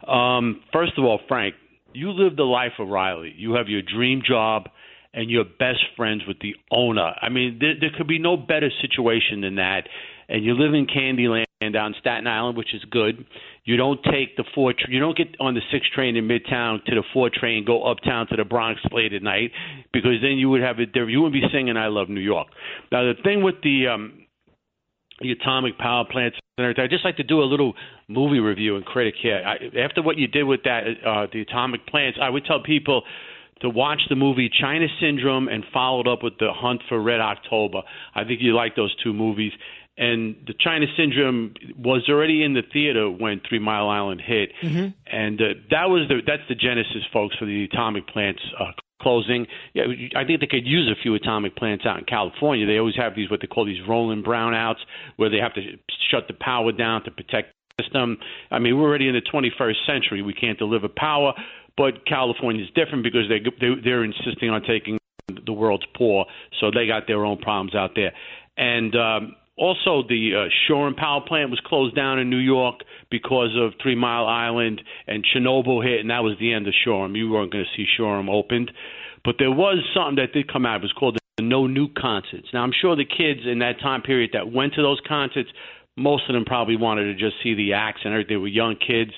Um, first of all, Frank, you live the life of Riley. You have your dream job, and you're best friends with the owner. I mean, there, there could be no better situation than that. And you live in Candyland down Staten Island, which is good. You don't take the four. Tra- you don't get on the six train in Midtown to the four train, go uptown to the Bronx late at night, because then you would have it there. You wouldn't be singing "I Love New York." Now the thing with the um, the atomic power plants and everything, I just like to do a little movie review and critic here. I, after what you did with that, uh, the atomic plants, I would tell people to watch the movie China Syndrome and followed up with The Hunt for Red October. I think you like those two movies. And the China Syndrome was already in the theater when Three Mile Island hit, Mm-hmm. and uh, that was the that's the genesis, folks, for the atomic plants uh, closing. Yeah, I think they could use a few atomic plants out in California. They always have these what they call these rolling brownouts, where they have to shut the power down to protect the system. I mean, we're already in the 21st century. We can't deliver power, but California's different because they they they're insisting on taking the world's poor, so they got their own problems out there, and. um also, the uh, Shoreham power plant was closed down in New York because of Three Mile Island and Chernobyl hit, and that was the end of Shoreham. You weren't going to see Shoreham opened. But there was something that did come out. It was called the No Nuke concerts. Now, I'm sure the kids in that time period that went to those concerts, most of them probably wanted to just see the acts and. They were young kids.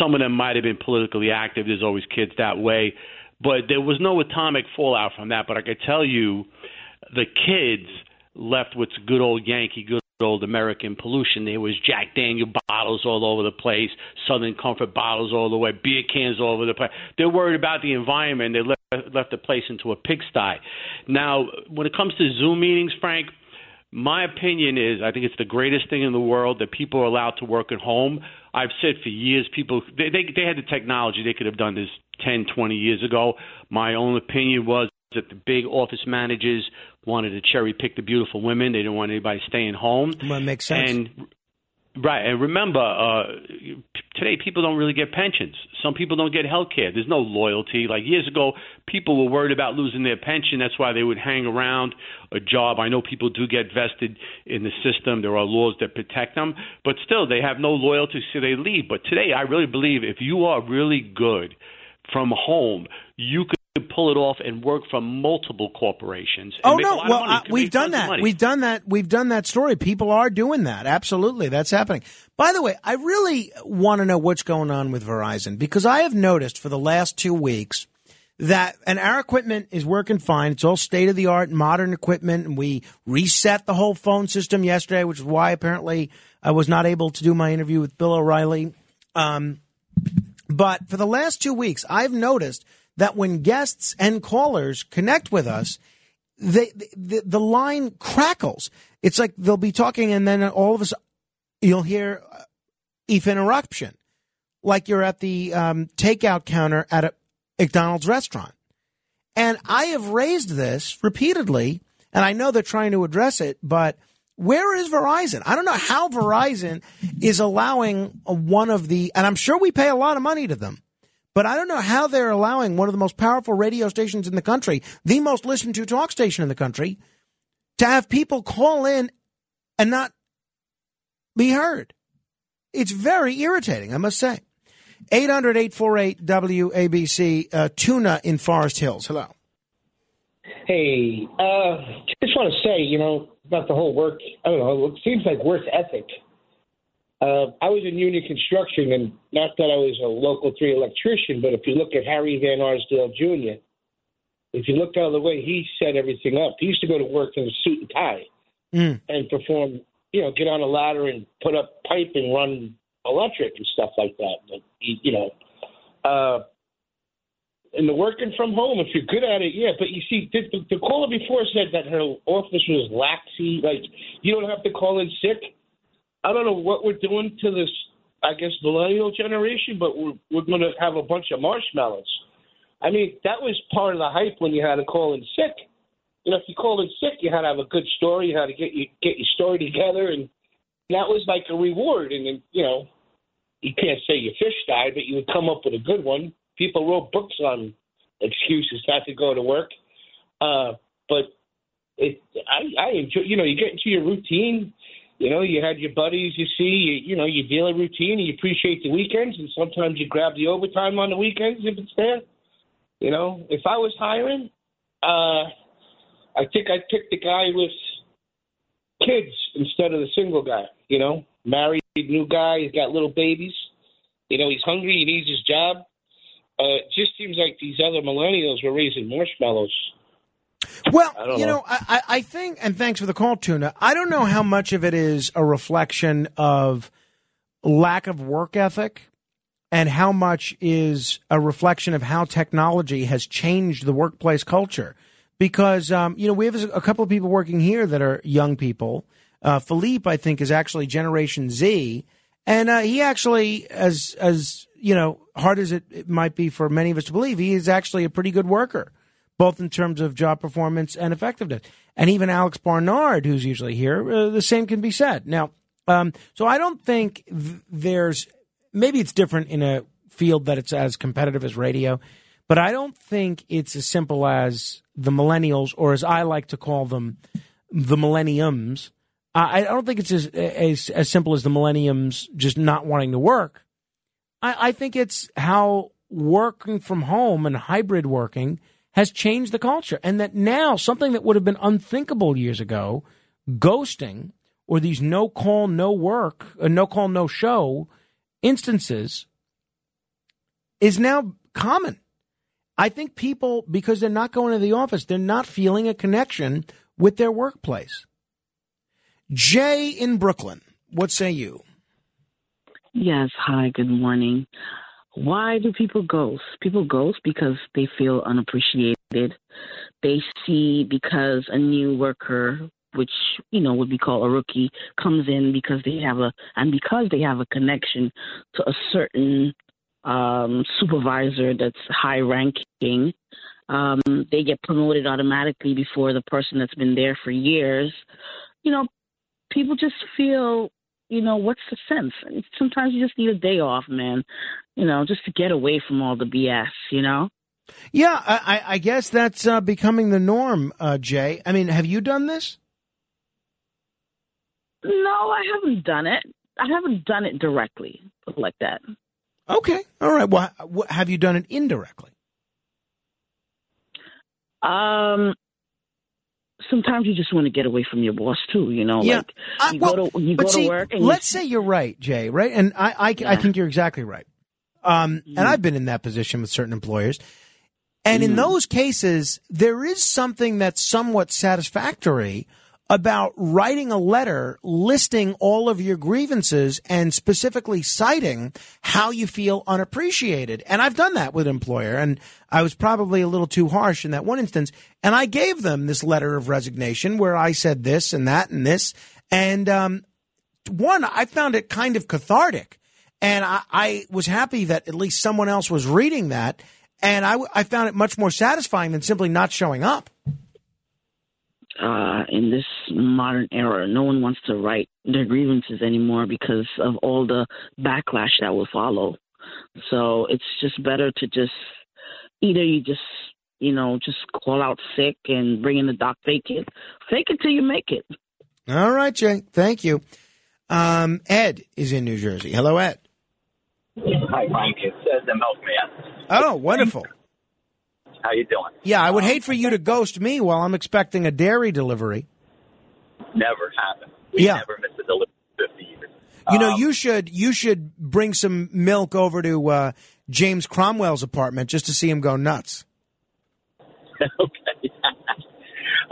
Some of them might have been politically active. There's always kids that way. But there was no atomic fallout from that. But I could tell you, the kids – left with good old Yankee, good old American pollution. There was Jack Daniel bottles all over the place, Southern Comfort bottles all the way, beer cans all over the place. They're worried about the environment. They left, left the place into a pigsty. Now, when it comes to Zoom meetings, Frank, my opinion is I think it's the greatest thing in the world that people are allowed to work at home. I've said for years, people they they, they had the technology; they could have done this 10, 20 years ago. My own opinion was that the big office managers wanted to cherry pick the beautiful women. They didn't want anybody staying home. Well, makes sense. And right, and remember, uh, today people don't really get pensions. Some people don't get health care. There's no loyalty. Like years ago, people were worried about losing their pension. That's why they would hang around a job. I know people do get vested in the system. There are laws that protect them, but still, they have no loyalty, so they leave. But today, I really believe if you are really good from home, you could pull it off and work for multiple corporations. And Oh no! Well, uh, we've done that. We've done that. We've done that story. People are doing that. Absolutely, that's happening. By the way, I really want to know what's going on with Verizon because I have noticed for the last two weeks that and our equipment is working fine. It's all state of the art, modern equipment, and we reset the whole phone system yesterday, which is why apparently I was not able to do my interview with Bill O'Reilly. Um, but for the last two weeks, I've noticed that when guests and callers connect with us, they the, the line crackles. It's like they'll be talking, and then all of a sudden you'll hear uh, if interruption, like you're at the um, takeout counter at a McDonald's restaurant. And I have raised this repeatedly, and I know they're trying to address it, but where is Verizon? I don't know how Verizon is allowing one of the, and I'm sure we pay a lot of money to them, but I don't know how they're allowing one of the most powerful radio stations in the country, the most listened to talk station in the country, to have people call in and not be heard. It's very irritating, I must say. 800 848 WABC, uh, Tuna in Forest Hills. Hello. Hey, uh, just want to say, you know, about the whole work. I don't know. It seems like work ethic. Uh, I was in union construction, and not that I was a local three electrician, but if you look at Harry Van Arsdale Jr., if you look at the way he set everything up, he used to go to work in a suit and tie Mm. and perform, you know, get on a ladder and put up pipe and run electric and stuff like that. But you, you know, uh, and the working from home, if you're good at it, yeah. But you see, the, the, the caller before said that her office was laxy, like you don't have to call in sick. I don't know what we're doing to this, I guess, millennial generation, but we're we're going to have a bunch of marshmallows. I mean, that was part of the hype when you had to call in sick. You know, if you called in sick, you had to have a good story. You had to get you get your story together, and that was like a reward. And then, you know, you can't say your fish died, but you would come up with a good one. People wrote books on excuses not to go to work. Uh, but it, I, I enjoy, you know, you get into your routine. You know, you had your buddies you see, you, you know, your daily routine, and you appreciate the weekends, and sometimes you grab the overtime on the weekends if it's there. You know, if I was hiring, uh, I think I'd pick the guy with kids instead of the single guy. You know, married new guy, he's got little babies. You know, he's hungry, he needs his job. Uh, it just seems like these other millennials were raising marshmallows. Well, you know. know, I, I I think, and thanks for the call, Tuna. I don't know how much of it is a reflection of lack of work ethic and how much is a reflection of how technology has changed the workplace culture. Because, um, you know, we have a couple of people working here that are young people. Uh, Philippe, I think, is actually Generation Z. And uh, he actually, as, as, you know, hard as it, it might be for many of us to believe, he is actually a pretty good worker both in terms of job performance and effectiveness. And even Alex Barnard, who's usually here, uh, the same can be said. Now, um, so I don't think th- there's maybe it's different in a field that it's as competitive as radio, but I don't think it's as simple as the millennials, or as I like to call them, the millenniums. I don't think it's as, as as simple as the millenniums just not wanting to work. I, I think it's how working from home and hybrid working has changed the culture, and that now something that would have been unthinkable years ago, ghosting or these no call, no work, uh, no call, no show instances, is now common. I think people, because they're not going to the office, they're not feeling a connection with their workplace. Jay in Brooklyn, what say you? Yes, hi, good morning. Why do people ghost? People ghost because they feel unappreciated. They see because a new worker, which, you know, would be called a rookie, comes in because they have a, and because they have a connection to a certain um, supervisor that's high ranking, um, they get promoted automatically before the person that's been there for years. You know, people just feel you know, what's the sense? Sometimes you just need a day off, man. You know, just to get away from all the BS. You know. Yeah, I, I- guess that's uh, becoming the norm, uh, Jay. I mean, have you done this? No, I haven't done it. I haven't done it directly, like that. Okay, all right. Well, have you done it indirectly? Um, sometimes you just want to get away from your boss too. You know, Yeah. like I- you well, go to you go see, to work and let's say you're right, Jay. Right, and I, I, I think you're exactly right. Um, Mm-hmm. and I've been in that position with certain employers. And Mm-hmm. in those cases, there is something that's somewhat satisfactory about writing a letter listing all of your grievances and specifically citing how you feel unappreciated. And I've done that with an employer and I was probably a little too harsh in that one instance. And I gave them this letter of resignation where I said this and that and this. And, um, one, I found it kind of cathartic. And I, I was happy that at least someone else was reading that. And I, I found it much more satisfying than simply not showing up. Uh, in this modern era, no one wants to write their grievances anymore because of all the backlash that will follow. So it's just better to just either you just you know just call out sick and bring in the doc, fake it, fake it till you make it. All right, Jay. Thank you. Um, Ed is in New Jersey. Hello, Ed. Hi, Frank. It's uh, the milkman. Oh, wonderful. How you doing? Yeah, I would hate for you to ghost me while I'm expecting a dairy delivery. Never happened. We Yeah. never missed a delivery 50 years. You know, you should you should bring some milk over to uh, James Cromwell's apartment just to see him go nuts. okay.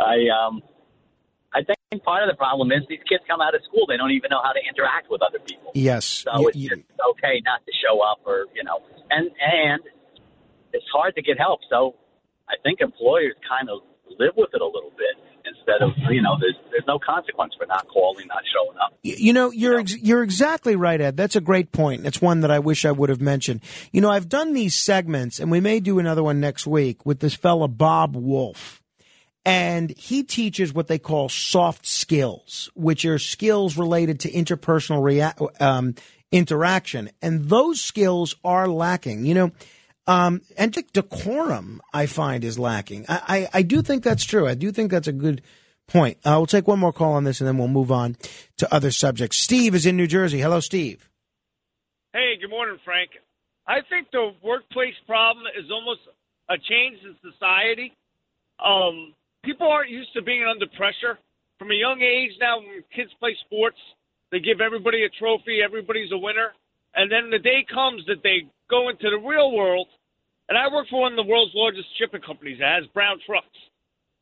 I um, I think part of the problem is these kids come out of school, they don't even know how to interact with other people. Yes. So Y- it's just okay not to show up, or you know, and and it's hard to get help. So I think employers kind of live with it a little bit instead of you know, there's there's no consequence for not calling, not showing up. You know, you're ex- you're exactly right, Ed. That's a great point. It's one that I wish I would have mentioned. You know, I've done these segments, and we may do another one next week with this fella Bob Wolf, and he teaches what they call soft skills, which are skills related to interpersonal rea- um, interaction, and those skills are lacking. You know. Um, and de- decorum, I find, is lacking. I, I, I do think that's true. I do think that's a good point. Uh, we'll take one more call on this and then we'll move on to other subjects. Steve is in New Jersey. Hello, Steve. Hey, good morning, Frank. I think the workplace problem is almost a change in society. Um, people aren't used to being under pressure. From a young age now, when kids play sports, they give everybody a trophy, everybody's a winner. And then the day comes that they go into the real world. And I work for one of the world's largest shipping companies that has brown trucks.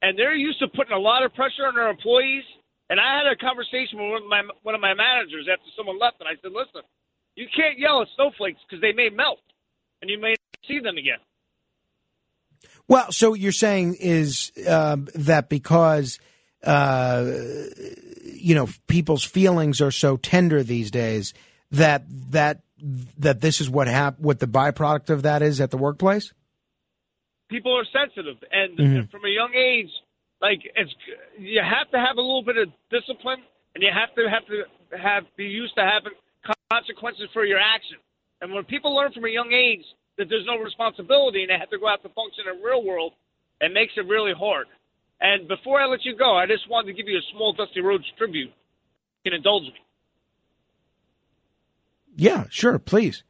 And they're used to putting a lot of pressure on their employees. And I had a conversation with one of my, one of my managers after someone left, and I said, listen, you can't yell at snowflakes because they may melt, and you may not see them again. Well, so you're saying is um, that because uh, you know people's feelings are so tender these days that that that this is what hap- what the byproduct of that is at the workplace. People are sensitive, and Mhm. from a young age, like it's you have to have a little bit of discipline, and you have to have to have be used to having consequences for your action. And when people learn from a young age that there's no responsibility and they have to go out to function in the real world, it makes it really hard. And before I let you go, I just wanted to give you a small Dusty Rhodes tribute. You can indulge me. Yeah, sure, please.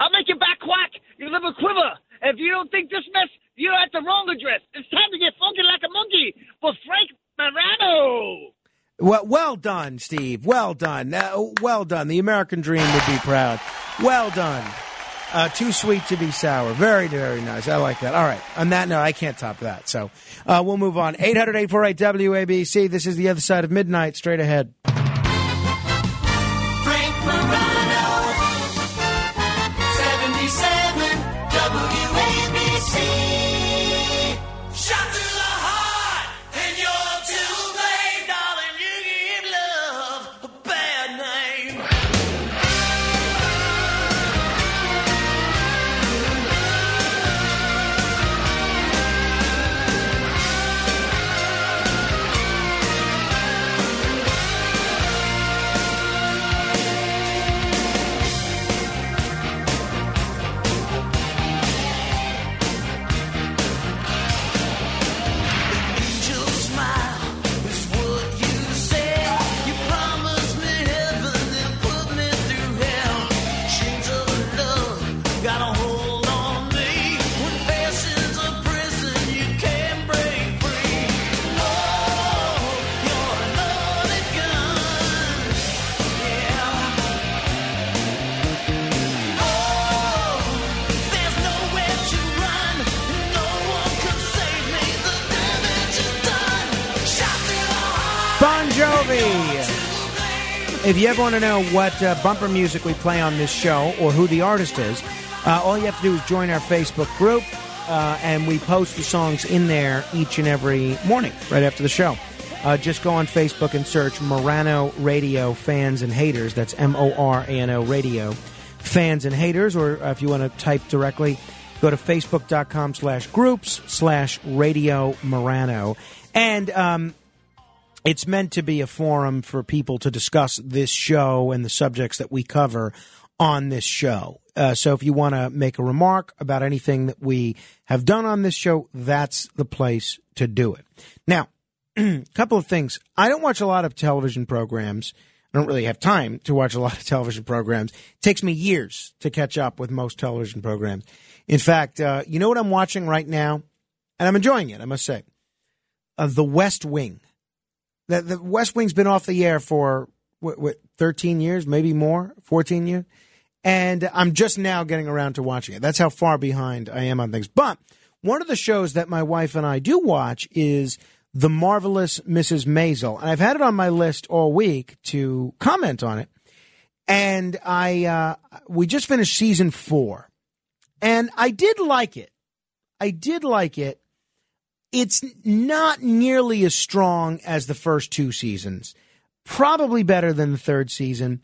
I'll make your back quack. You live a quiver. If you don't think this mess, you're at the wrong address. It's time to get funky like a monkey for Frank Morano. Well, well done, Steve. Well done. Uh, well done. The American dream would be proud. Well done. Uh, too sweet to be sour. Very, very nice. I like that. All right. On that note, I can't top that. So uh, we'll move on. 800 848 WABC. This is the other side of midnight. Straight ahead. If you ever want to know what uh, bumper music we play on this show or who the artist is, uh, all you have to do is join our Facebook group, uh, and we post the songs in there each and every morning right after the show. Uh, just go on Facebook and search Morano Radio Fans and Haters. That's M O R A N O Radio Fans and Haters. Or uh, if you want to type directly, go to facebook.com slash groups slash Radio Morano. And um, it's meant to be a forum for people to discuss this show and the subjects that we cover on this show. Uh, so if you want to make a remark about anything that we have done on this show, that's the place to do it. Now, a couple of things. I don't watch a lot of television programs. I don't really have time to watch a lot of television programs. It takes me years to catch up with most television programs. In fact, uh, you know what I'm watching right now? And I'm enjoying it, I must say. Uh, the West Wing. The, the West Wing's been off the air for what, what 13 years, maybe more, 14 years. And I'm just now getting around to watching it. That's how far behind I am on things. But one of the shows that my wife and I do watch is The Marvelous Mrs. Maisel. And I've had it on my list all week to comment on it. And I, uh, we just finished season four. And I did like it. I did like it. It's not nearly as strong as the first two seasons. Probably better than the third season.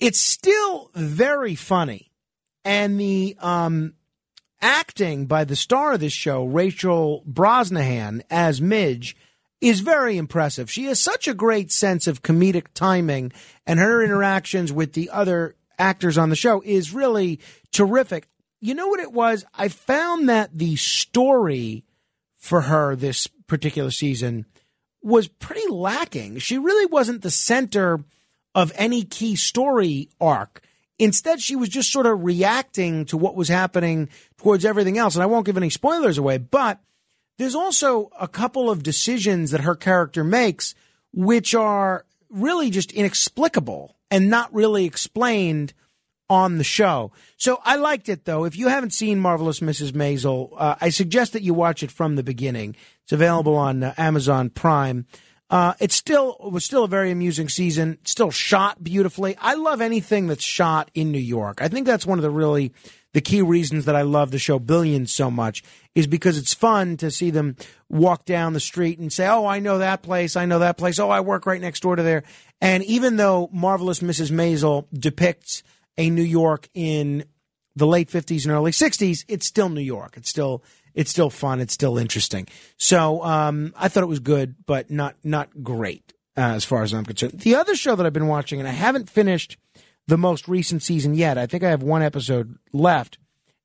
It's still very funny. And the um, acting by the star of this show, Rachel Brosnahan, as Midge, is very impressive. She has such a great sense of comedic timing, and her interactions with the other actors on the show is really terrific. You know what it was? I found that the story for her this particular season was pretty lacking. She really wasn't the center of any key story arc. Instead, she was just sort of reacting to what was happening towards everything else. And I won't give any spoilers away, but there's also a couple of decisions that her character makes which are really just inexplicable and not really explained on the show. So I liked it though. If you haven't seen Marvelous Mrs. Maisel, uh, I suggest that you watch it from the beginning. It's available on uh, Amazon Prime. Uh, it's still it was still a very amusing season. Still shot beautifully. I love anything that's shot in New York. I think that's one of the really the key reasons that I love the show Billions so much is because it's fun to see them walk down the street and say, "Oh, I know that place. I know that place. Oh, I work right next door to there." And even though Marvelous Mrs. Maisel depicts a New York in the late 50s and early 60s, it's still New York. It's still it's still fun. It's still interesting. So um, I thought it was good, but not not great uh, as far as I'm concerned. The other show that I've been watching, and I haven't finished the most recent season yet. I think I have one episode left.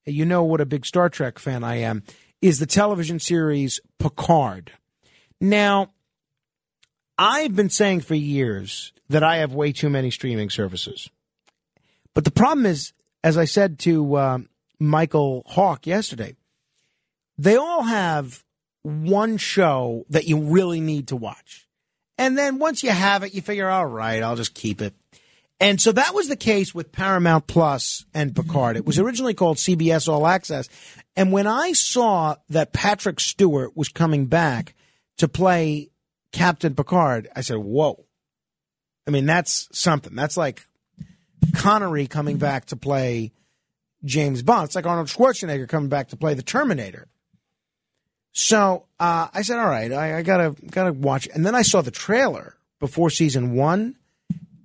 You know what a big Star Trek fan I am. Is the television series Picard. Now, I've been saying for years that I have way too many streaming services. But the problem is, as I said to uh, Michael Hawk yesterday, they all have one show that you really need to watch. And then once you have it, you figure, all right, I'll just keep it. And so that was the case with Paramount Plus and Picard. It was originally called CBS All Access. And when I saw that Patrick Stewart was coming back to play Captain Picard, I said, whoa. I mean, that's something. That's like Connery coming back to play James Bond. It's like Arnold Schwarzenegger coming back to play the Terminator. So uh, I said, "All right, I, I, gotta gotta watch." And then I saw the trailer before season one,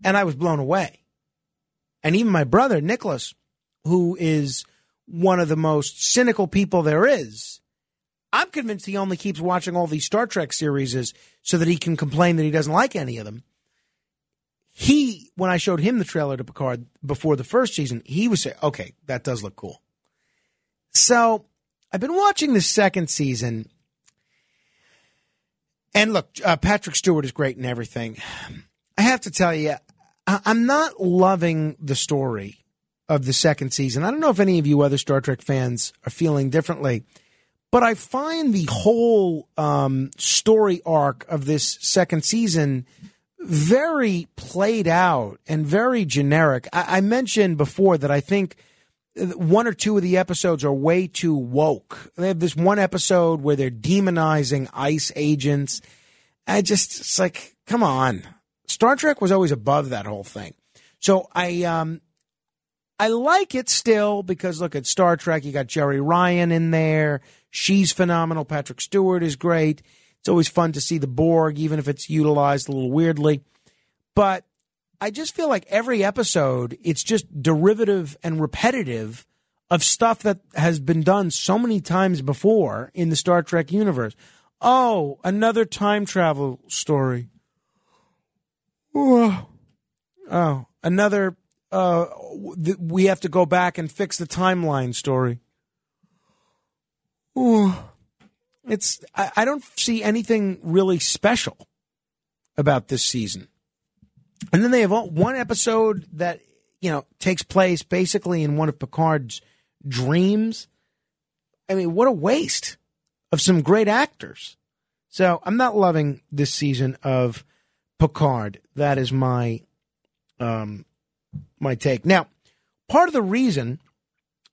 and I was blown away. And even my brother Nicholas, who is one of the most cynical people there is, I'm convinced he only keeps watching all these Star Trek series so that he can complain that he doesn't like any of them he when I showed him the trailer to Picard before the first season, he was saying, "Okay, that does look cool." So I've been watching the second season, and look, uh, Patrick Stewart is great and everything. I have to tell you, I- I'm not loving the story of the second season. I don't know if any of you other Star Trek fans are feeling differently, but I find the whole um, story arc of this second season very played out and very generic. I, I mentioned before that I think one or two of the episodes are way too woke. They have this one episode where they're demonizing ICE agents. I just, it's like, come on. Star Trek was always above that whole thing. So I um I like it still because look at Star Trek, you got Jeri Ryan in there. She's phenomenal. Patrick Stewart is great. It's always fun to see the Borg, even if it's utilized a little weirdly. But I just feel like every episode, it's just derivative and repetitive of stuff that has been done so many times before in the Star Trek universe. Oh, another time travel story. Oh, another. Uh, th- we have to go back and fix the timeline story. It's. I, I don't see anything really special about this season. And then they have one episode that you know takes place basically in one of Picard's dreams. I mean, what a waste of some great actors. So I'm not loving this season of Picard. That is my um my take. Now, part of the reason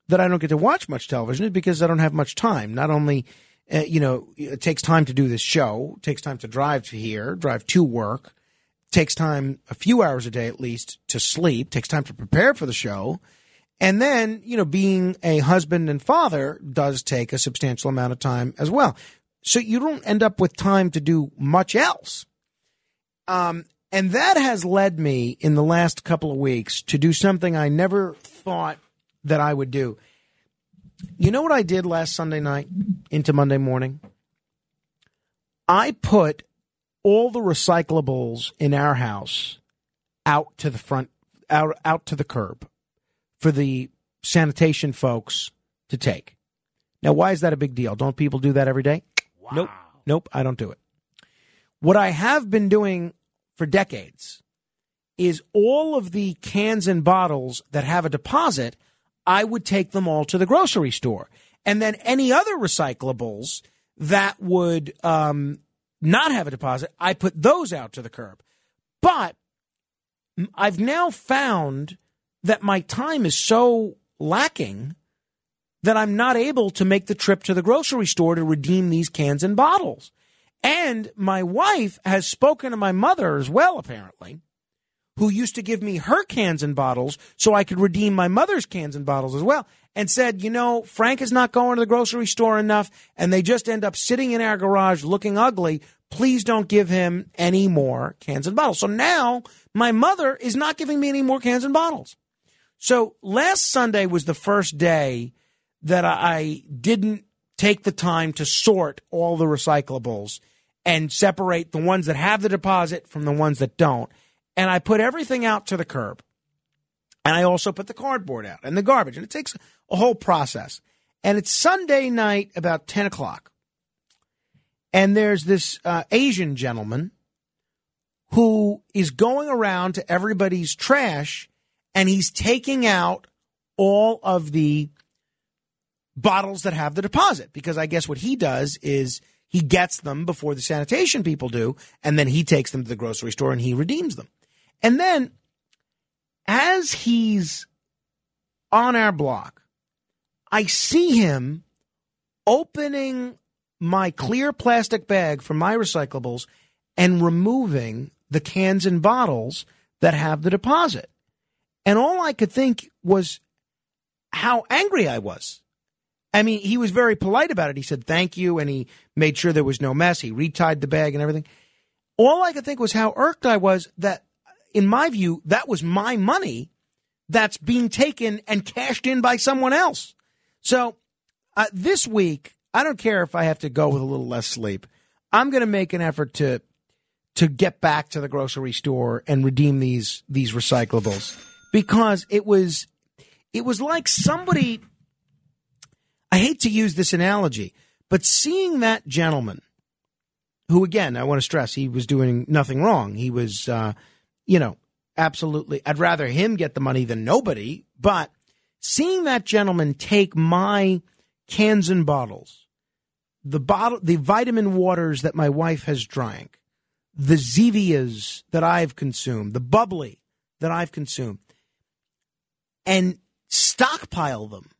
that I don't get to watch much television is because I don't have much time. Not only uh, you know, it takes time to do this show, takes time to drive to here, drive to work, takes time a few hours a day at least to sleep, takes time to prepare for the show. And then, you know, being a husband and father does take a substantial amount of time as well. So you don't end up with time to do much else. Um, and that has led me in the last couple of weeks to do something I never thought that I would do. You know what I did last Sunday night into Monday morning? I put all the recyclables in our house out to the front, out, out to the curb for the sanitation folks to take. Now, why is that a big deal? Don't people do that every day? Nope. Nope. I don't do it. What I have been doing for decades is all of the cans and bottles that have a deposit, I would take them all to the grocery store. And then any other recyclables that would um, not have a deposit, I put those out to the curb. But I've now found that my time is so lacking that I'm not able to make the trip to the grocery store to redeem these cans and bottles. And my wife has spoken to my mother as well, apparently, who used to give me her cans and bottles so I could redeem my mother's cans and bottles as well, and said, you know, Frank is not going to the grocery store enough, and they just end up sitting in our garage looking ugly. Please don't give him any more cans and bottles. So now my mother is not giving me any more cans and bottles. So last Sunday was the first day that I didn't take the time to sort all the recyclables and separate the ones that have the deposit from the ones that don't. And I put everything out to the curb. And I also put the cardboard out and the garbage. And it takes a whole process. And it's Sunday night about 10 o'clock. And there's this uh, Asian gentleman who is going around to everybody's trash and he's taking out all of the bottles that have the deposit because I guess what he does is he gets them before the sanitation people do and then he takes them to the grocery store and he redeems them. And then as he's on our block, I see him opening my clear plastic bag from my recyclables and removing the cans and bottles that have the deposit. And all I could think was how angry I was. I mean, he was very polite about it. He said thank you and he made sure there was no mess. He retied the bag and everything. All I could think was how irked I was that, in my view, that was my money that's being taken and cashed in by someone else. So uh, this week, I don't care if I have to go with a little less sleep. I'm going to make an effort to to get back to the grocery store and redeem these these recyclables because it was it was like somebody I hate to use this analogy, but seeing that gentleman who again, I want to stress he was doing nothing wrong. He was uh, you know, absolutely I'd rather him get the money than nobody, but seeing that gentleman take my cans and bottles, the bottle the vitamin waters that my wife has drank, the Zevias that I've consumed, the bubbly that I've consumed, and stockpile them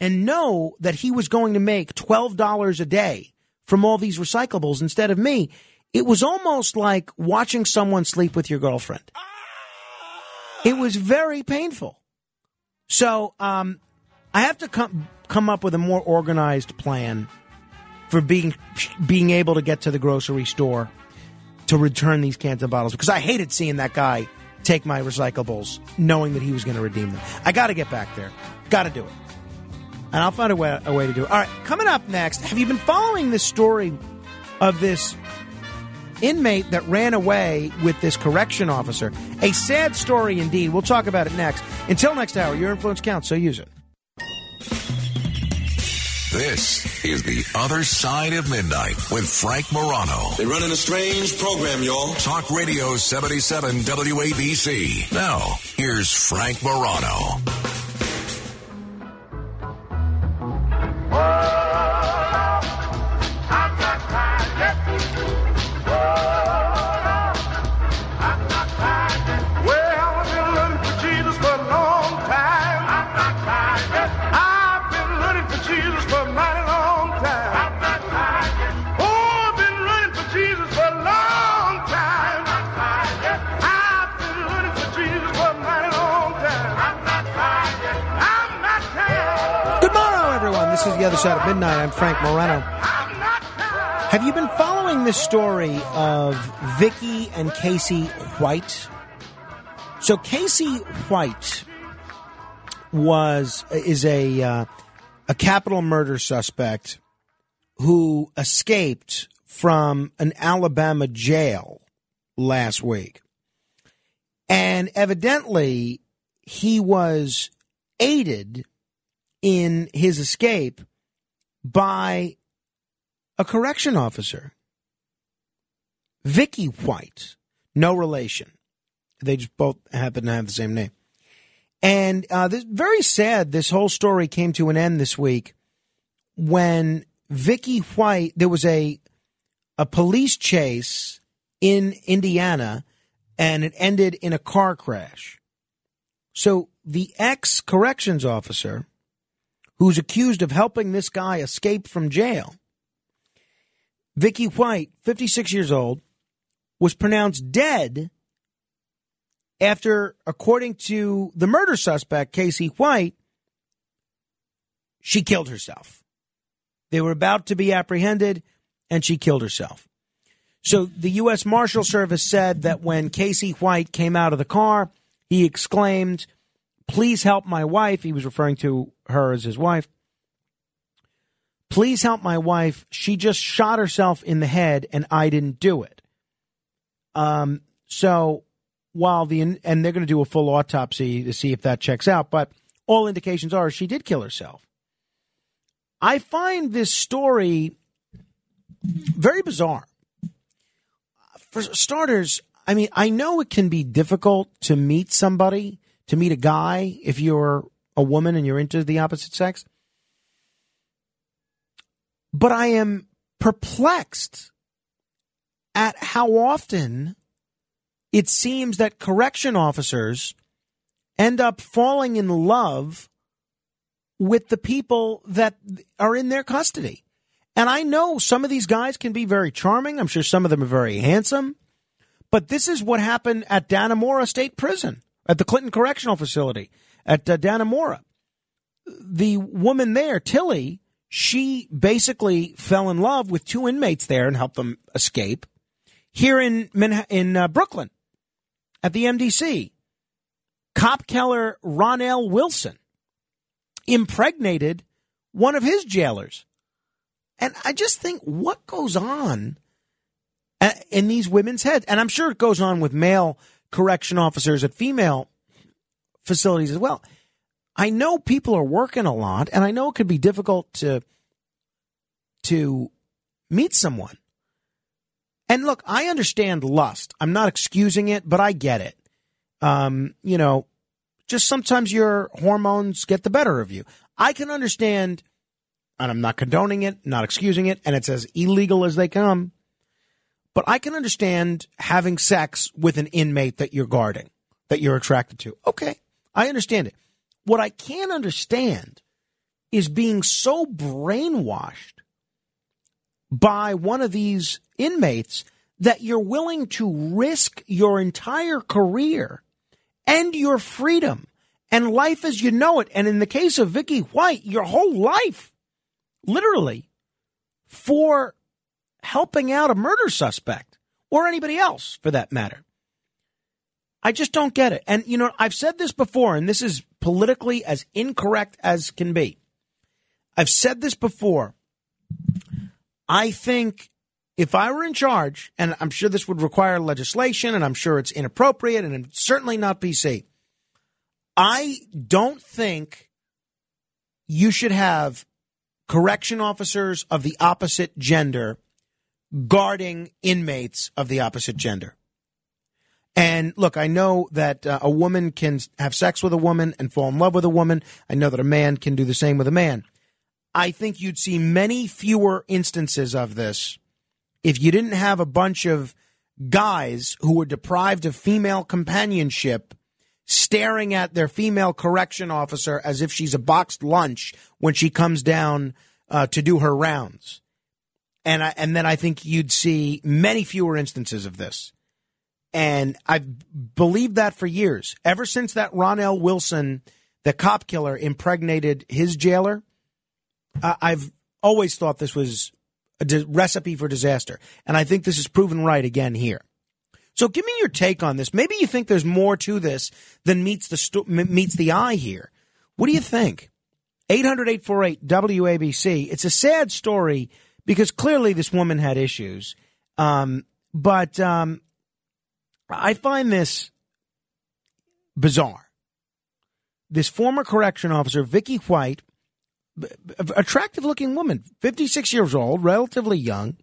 and know that he was going to make $12 a day from all these recyclables instead of me. It was almost like watching someone sleep with your girlfriend. It was very painful. So um, I have to come come up with a more organized plan for being being able to get to the grocery store to return these cans and bottles because I hated seeing that guy take my recyclables knowing that he was going to redeem them. I got to get back there. Got to do it. And I'll find a way, a way to do it. All right, coming up next, have you been following this story of this inmate that ran away with this correction officer? A sad story indeed. We'll talk about it next. Until next hour, your influence counts, so use it. This is The Other Side of Midnight with Frank Morano. They're running a strange program, y'all. Talk Radio 77 WABC. Now, here's Frank Morano. The Other Side of Midnight. I'm Frank Morano. Have you been following the story of Vicky and Casey White? So Casey White was is a uh, a capital murder suspect who escaped from an Alabama jail last week. And evidently he was aided in his escape by a correction officer. Vicky White, no relation. They just both happen to have the same name. And uh, this very sad. This whole story came to an end this week when Vicky White. There was a a police chase in Indiana, and it ended in a car crash. So the ex corrections officer, who's accused of helping this guy escape from jail, Vicky White, 56 years old, was pronounced dead after, according to the murder suspect, Casey White, she killed herself. They were about to be apprehended, and she killed herself. So the U.S. Marshal Service said that when Casey White came out of the car, he exclaimed, Please help my wife. He was referring to her as his wife. Please help my wife. She just shot herself in the head, and I didn't do it. Um, so while the and they're going to do a full autopsy to see if that checks out, but all indications are she did kill herself. I find this story very bizarre. For starters, I mean, I know it can be difficult to meet somebody, to meet a guy if you're a woman and you're into the opposite sex. But I am perplexed at how often it seems that correction officers end up falling in love with the people that are in their custody. And I know some of these guys can be very charming. I'm sure some of them are very handsome. But this is what happened at Dannemora State Prison, at the Clinton Correctional Facility at uh, Dannemora. The woman there, Tilly, she basically fell in love with two inmates there and helped them escape. Here in Manha- in uh, Brooklyn, at the MDC, cop killer Ronell Wilson impregnated one of his jailers. And I just think what goes on uh, in these women's heads, and I'm sure it goes on with male correction officers at female facilities as well. I know people are working a lot, and I know it could be difficult to to meet someone. And look, I understand lust. I'm not excusing it, but I get it. Um, you know, just sometimes your hormones get the better of you. I can understand, and I'm not condoning it, not excusing it, and it's as illegal as they come. But I can understand having sex with an inmate that you're guarding, that you're attracted to. Okay, I understand it. What I can't understand is being so brainwashed by one of these inmates that you're willing to risk your entire career and your freedom and life as you know it. And in the case of Vicky White, your whole life, literally, for helping out a murder suspect or anybody else for that matter. I just don't get it. And, you know, I've said this before, and this is politically as incorrect as can be. I've said this before. I think if I were in charge, and I'm sure this would require legislation, and I'm sure it's inappropriate and certainly not PC, I don't think you should have correction officers of the opposite gender guarding inmates of the opposite gender. And look, I know that uh, a woman can have sex with a woman and fall in love with a woman. I know that a man can do the same with a man. I think you'd see many fewer instances of this if you didn't have a bunch of guys who were deprived of female companionship staring at their female correction officer as if she's a boxed lunch when she comes down uh, to do her rounds. And I, and then I think you'd see many fewer instances of this. And I've believed that for years. Ever since that Ronell Wilson, the cop killer, impregnated his jailer, uh, I've always thought this was a di- recipe for disaster. And I think this is proven right again here. So give me your take on this. Maybe you think there's more to this than meets the sto- meets the eye here. What do you think? 800-848 WABC. It's a sad story because clearly this woman had issues. Um, but um, I find this bizarre. This former correction officer, Vicky White, attractive looking woman, 56 years old, relatively young,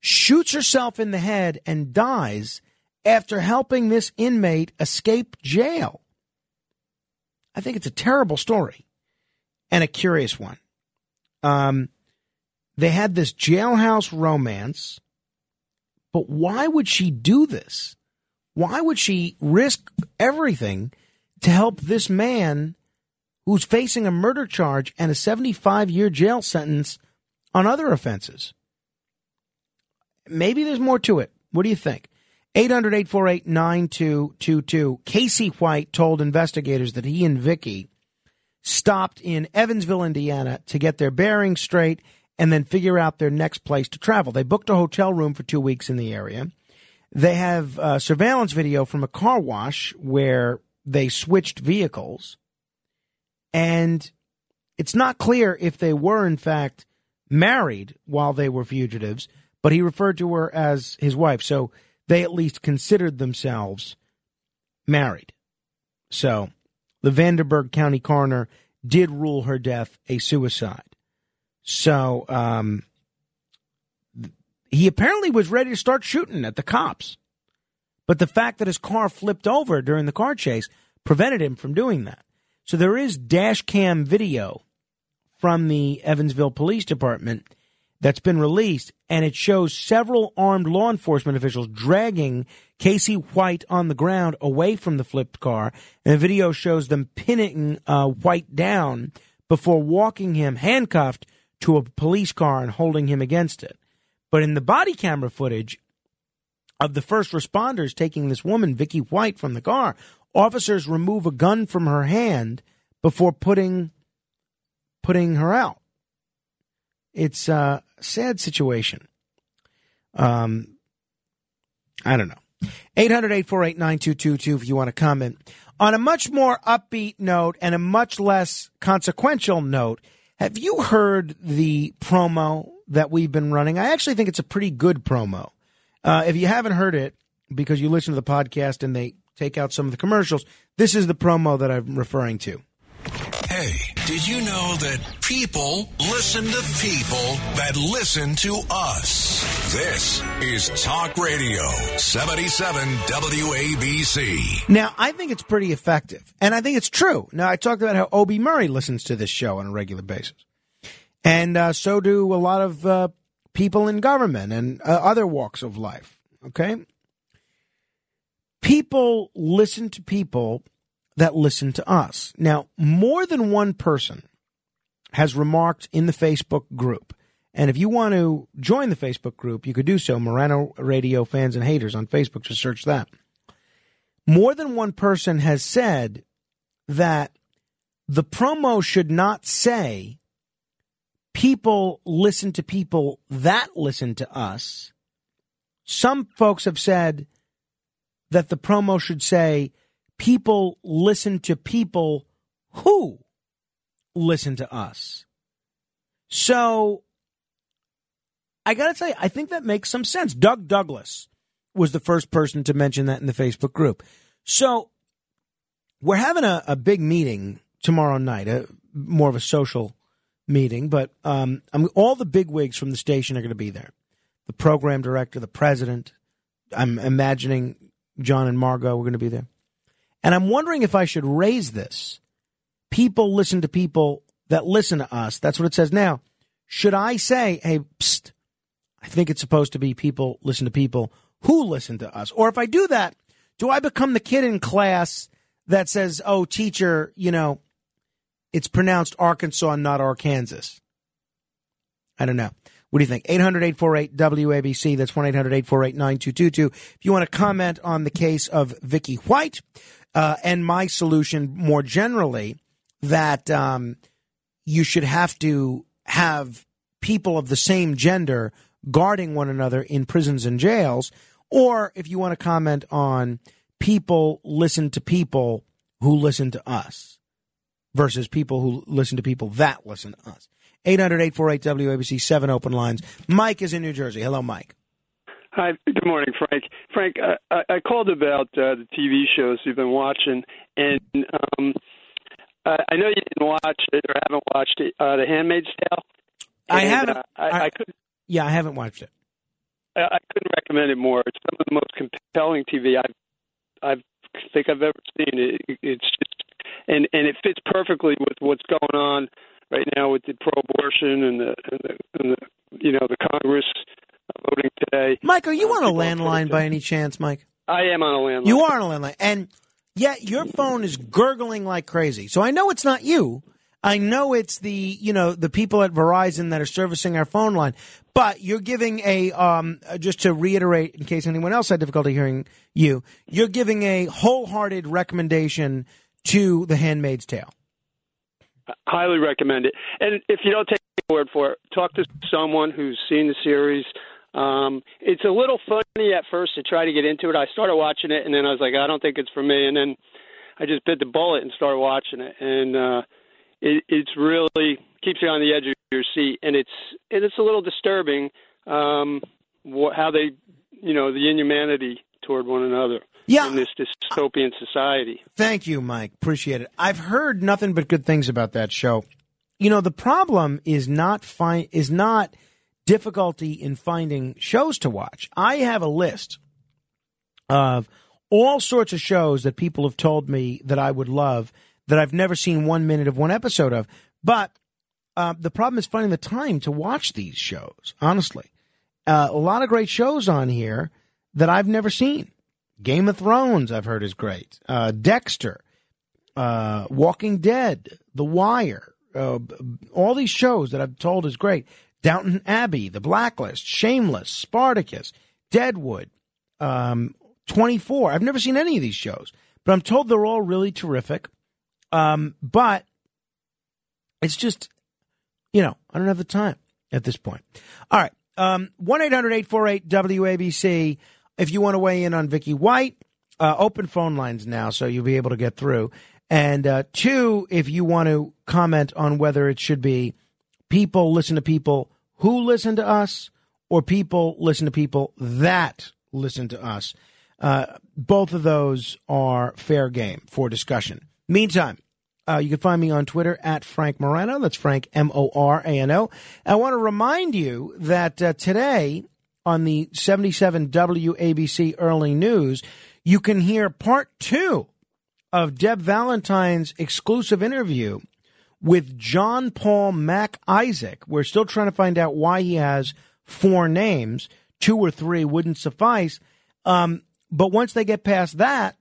shoots herself in the head and dies after helping this inmate escape jail. I think it's a terrible story and a curious one. Um, they had this jailhouse romance, but why would she do this? Why would she risk everything to help this man who's facing a murder charge and a 75 year jail sentence on other offenses? Maybe there's more to it. What do you think? 800 848 9222. Casey White told investigators that he and Vicky stopped in Evansville, Indiana to get their bearings straight and then figure out their next place to travel. They booked a hotel room for two weeks in the area. They have surveillance video from a car wash where they switched vehicles. And it's not clear if they were, in fact, married while they were fugitives, but he referred to her as his wife. So they at least considered themselves married. So the Vanderburgh County coroner did rule her death a suicide. So um, he apparently was ready to start shooting at the cops. But the fact that his car flipped over during the car chase prevented him from doing that. So there is dash cam video from the Evansville Police Department that's been released, and it shows several armed law enforcement officials dragging Casey White on the ground away from the flipped car. And the video shows them pinning uh, White down before walking him handcuffed to a police car and holding him against it. But in the body camera footage of the first responders taking this woman, Vicky White, from the car, officers remove a gun from her hand before putting putting her out. It's a sad situation. Um, I don't know. 800 848 9222 if you want to comment. On a much more upbeat note and a much less consequential note, have you heard the promo that we've been running? I actually think it's a pretty good promo. Uh, if you haven't heard it because you listen to the podcast and they take out some of the commercials, this is the promo that I'm referring to. Hey, did you know that people listen to people that listen to us? This is Talk Radio 77 WABC. Now, I think it's pretty effective, and I think it's true. Now, I talked about how Obie Murray listens to this show on a regular basis, and uh, so do a lot of uh, people in government and uh, other walks of life. Okay, people listen to people that listen to us. Now, more than one person has remarked in the Facebook group, And if you want to join the Facebook group, you could do so. Morano Radio Fans and Haters on Facebook. Just search that. More than one person has said that the promo should not say people listen to people that listen to us. Some folks have said that the promo should say people listen to people who listen to us. So I got to tell you, I think that makes some sense. Doug Douglas was the first person to mention that in the Facebook group. So we're having a, a big meeting tomorrow night, a, more of a social meeting, but um, all the big wigs from the station are going to be there. The program director, the president. I'm imagining John and Margot were going to be there. And I'm wondering if I should raise this. People listen to people that listen to us. That's what it says now. Should I say, hey, psst, I think it's supposed to be people listen to people who listen to us? Or if I do that, do I become the kid in class that says, oh, teacher, you know, it's pronounced Arkansas, not Arkansas? I don't know. What do you think? 800 848 WABC. That's 1 800 848 9222. If you want to comment on the case of Vicky White uh, and my solution more generally, that um, you should have to have people of the same gender guarding one another in prisons and jails, or if you want to comment on people listen to people who listen to us versus people who listen to people that listen to us. 800 848 WABC, seven open lines. Mike is in New Jersey. Hello, Mike. Hi, good morning, Frank. Frank, I, I called about uh, the TV shows you've been watching, and um, I I know you didn't watch it or haven't watched it, uh, The Handmaid's Tale. I And, haven't. Uh, I, I couldn't. Yeah, I haven't watched it. I I couldn't recommend it more. It's some of the most compelling TV I've I've think I've ever seen. It, it's just and and it fits perfectly with what's going on right now with the pro-abortion and the and the, and the you know the Congress voting today. Mike, are you on a landline by any chance, Mike? I am on a landline. You are on a landline. And yet your phone is gurgling like crazy. So I know it's not you. I know it's the, you know, the people at Verizon that are servicing our phone line. But you're giving a, um, just to reiterate, in case anyone else had difficulty hearing you, you're giving a wholehearted recommendation to The Handmaid's Tale. highly recommend it. And if you don't take my word for it, talk to someone who's seen the series. Um, it's a little funny at first to try to get into it. I started watching it, and then I was like, I don't think it's for me. And then I just bit the bullet and started watching it, and uh, it, it's really keeps you on the edge of your seat, and it's and it's a little disturbing um, what, how they, you know, the inhumanity toward one another Yeah. in this dystopian society. Thank you, Mike. Appreciate it. I've heard nothing but good things about that show. You know, the problem is not find is not difficulty in finding shows to watch. I have a list of all sorts of shows that people have told me that I would love that I've never seen one minute of one episode of. But uh, the problem is finding the time to watch these shows. Honestly, uh, a lot of great shows on here that I've never seen. Game of Thrones, I've heard is great. Uh, Dexter, uh, Walking Dead, The Wire, uh, all these shows that I've told is great. Downton Abbey, The Blacklist, Shameless, Spartacus, Deadwood, um, 24. I've never seen any of these shows, but I'm told they're all really terrific. Um, but it's just, you know, I don't have the time at this point. All right. Um, 1 800 848 WABC. If you want to weigh in on Vicky White, uh, open phone lines now, so you'll be able to get through. And uh, two, if you want to comment on whether it should be people listen to people who listen to us or people listen to people that listen to us. Uh, both of those are fair game for discussion. Meantime, uh, you can find me on Twitter at Frank Morano. That's Frank M O R A N O. I want to remind you that uh, today on the 77 WABC Early News, you can hear part two of Deb Valentine's exclusive interview with John Paul Mac Isaac. We're still trying to find out why he has four names. Two or three wouldn't suffice. Um, but once they get past that,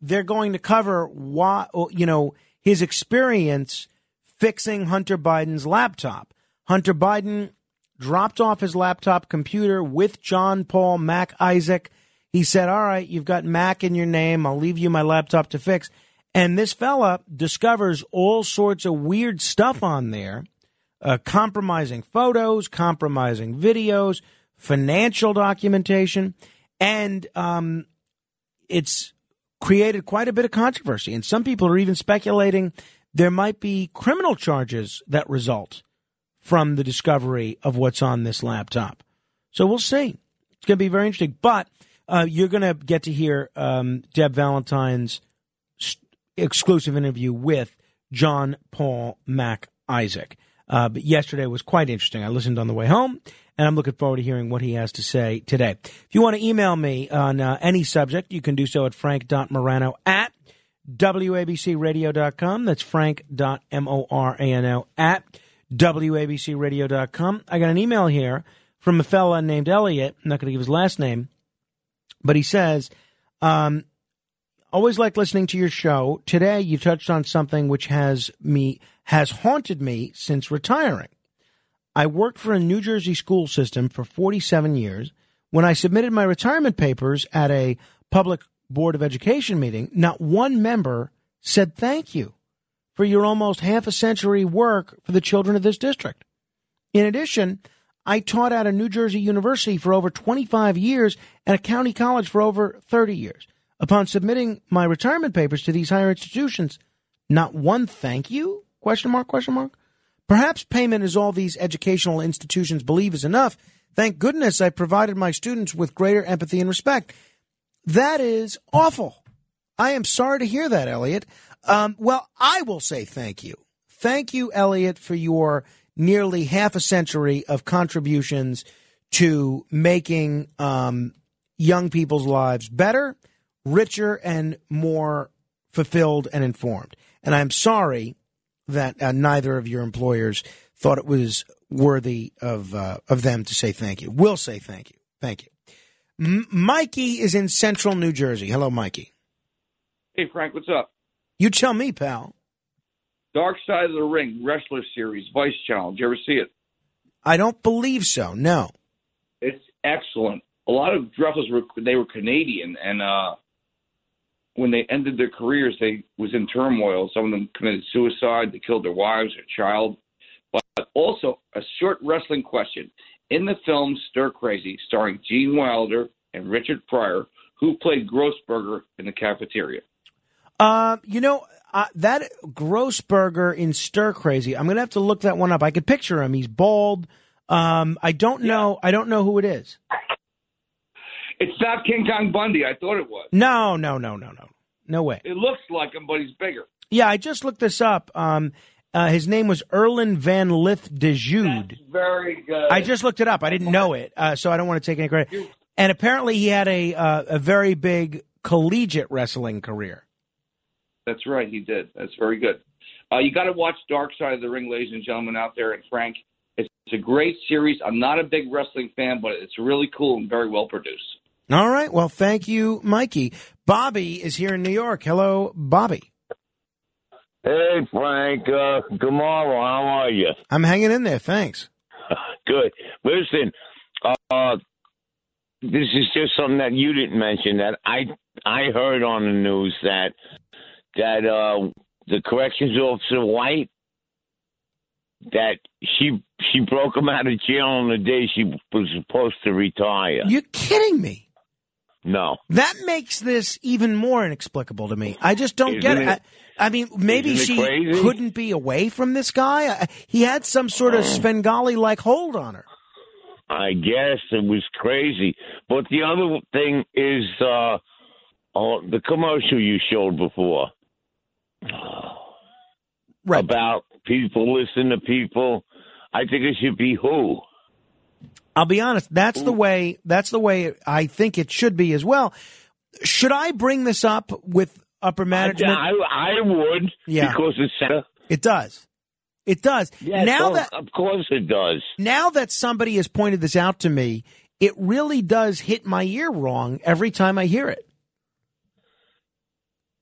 they're going to cover why, you know, his experience fixing Hunter Biden's laptop. Hunter Biden dropped off his laptop computer with John Paul Mac Isaac. He said, All right, you've got Mac in your name. I'll leave you my laptop to fix. And this fella discovers all sorts of weird stuff on there uh, compromising photos, compromising videos, financial documentation. And um, it's created quite a bit of controversy. And some people are even speculating there might be criminal charges that result from the discovery of what's on this laptop. So we'll see. It's going to be very interesting. But uh, you're going to get to hear um, Deb Valentine's exclusive interview with John Paul Mac Isaac. Uh, but yesterday was quite interesting. I listened on the way home, and I'm looking forward to hearing what he has to say today. If you want to email me on uh, any subject, you can do so at frank.morano at wabcradio.com. That's frank.morano at wabcradio.com. I got an email here from a fella named Elliot. I'm not going to give his last name, but he says, um, always like listening to your show. Today you touched on something which has me has haunted me since retiring. I worked for a New Jersey school system for 47 years. When I submitted my retirement papers at a public board of education meeting, not one member said thank you for your almost half a century work for the children of this district. In addition, I taught at a New Jersey university for over 25 years and a county college for over 30 years. Upon submitting my retirement papers to these higher institutions, not one thank you Question mark, question mark. Perhaps payment is all these educational institutions believe is enough. Thank goodness I provided my students with greater empathy and respect. That is awful. I am sorry to hear that, Elliot. Um, well, I will say thank you. Thank you, Elliot, for your nearly half a century of contributions to making um, young people's lives better, richer, and more fulfilled and informed. And I'm sorry that uh, neither of your employers thought it was worthy of uh, of them to say thank you. We'll say thank you. Thank you. M- Mikey is in Central New Jersey. Hello, Mikey. Hey, Frank, what's up? You tell me, pal. Dark Side of the Ring Wrestler Series, Vice Channel. Did you ever see it? I don't believe so. No. It's excellent. A lot of wrestlers were they were Canadian, and uh, when they ended their careers, they was in turmoil. Some of them committed suicide. They killed their wives, or child. But also a short wrestling question: in the film Stir Crazy, starring Gene Wilder and Richard Pryor, who played Grossberger in the cafeteria? Uh, you know, uh, that Grossberger in Stir Crazy. I'm going to have to look that one up. I could picture him. He's bald. Um, I don't know. I don't know who it is. It's not King Kong Bundy. I thought it was. No, no, no, no, no, no way. It looks like him, but he's bigger. Yeah, I just looked this up. Um, uh, his name was Erland van Lidth de Jeude. Very good. I just looked it up. I didn't know it, uh, so I don't want to take any credit. And apparently, he had a uh, a very big collegiate wrestling career. That's right. He did. That's very good. Uh, you got to watch Dark Side of the Ring, ladies and gentlemen out there. And Frank, it's, it's a great series. I'm not a big wrestling fan, but it's really cool and very well produced. All right. Well, thank you, Mikey. Bobby is here in New York. Hello, Bobby. Hey, Frank. Uh, tomorrow, how are you? I'm hanging in there. Thanks. Good. Listen, uh, this is just something that you didn't mention that I I heard on the news that that uh, the corrections officer White that she she broke him out of jail on the day she was supposed to retire. You're kidding me? No. That makes this even more inexplicable to me. I just don't Isn't get it. it- I, I mean, maybe she crazy? couldn't be away from this guy. I- He had some sort of Svengali like hold on her. I guess it was crazy. But the other thing is uh, oh, the commercial you showed before. Right. About people listen to people. I think it should be who. I'll be honest. That's the way. That's the way I think it should be as well. Should I bring this up with upper management? I, I would. Yeah. Because it's. It does. It does. Yes, now of- that of course it does. now that somebody has pointed this out to me, it really does hit my ear wrong every time I hear it.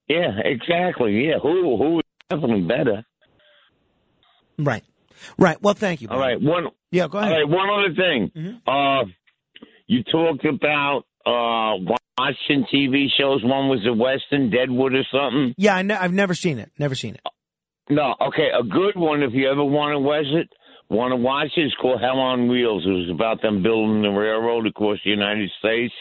Yeah, exactly. Yeah, who who is definitely better. Right. Right. Well, thank you. All right. One. Yeah. Go ahead. All right. One other thing. Uh, you talked about uh watching TV shows. One was a Western, Deadwood or something. Yeah, I ne- I've never seen it. Never seen it. No. Okay. A good one. If you ever want to watch it, want to watch it, it's called Hell on Wheels. It was about them building the railroad across the United States.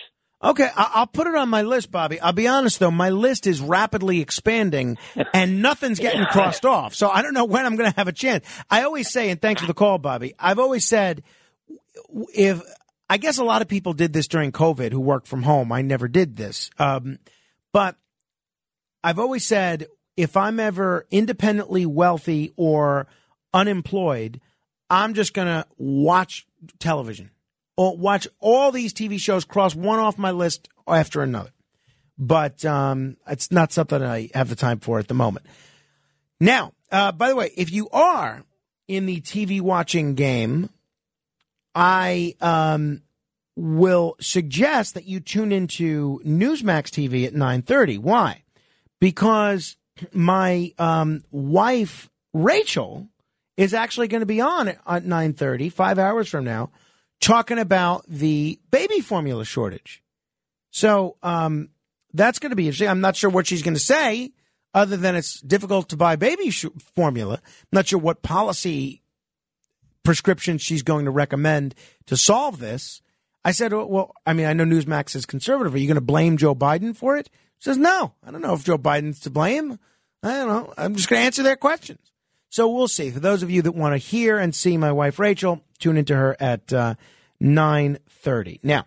Okay, I- I'll put it on my list, Bobby. I'll be honest though, my list is rapidly expanding, and nothing's getting crossed off. So I don't know when I'm going to have a chance. I always say, and thanks for the call, Bobby. I've always said, if I guess a lot of people did this during COVID who worked from home. I never did this, um, but I've always said if I'm ever independently wealthy or unemployed, I'm just going to watch television or watch all these TV shows, cross one off my list after another. But um, it's not something I have the time for at the moment. Now, uh, by the way, if you are in the TV watching game, I um, will suggest that you tune into Newsmax TV at 9:30. Why? Because my um, wife Rachel is actually going to be on at, at 9:30, 5 hours from now, talking about the baby formula shortage. So, um, that's going to be interesting. I'm not sure what she's going to say other than it's difficult to buy baby sh- formula. I'm not sure what policy prescription she's going to recommend to solve this. I said, well, well, I mean, I know Newsmax is conservative. Are you going to blame Joe Biden for it? She says, no, I don't know if Joe Biden's to blame. I don't know. I'm just going to answer their questions. So we'll see. For those of you that want to hear and see my wife Rachel, tune into her at uh, nine thirty. Now,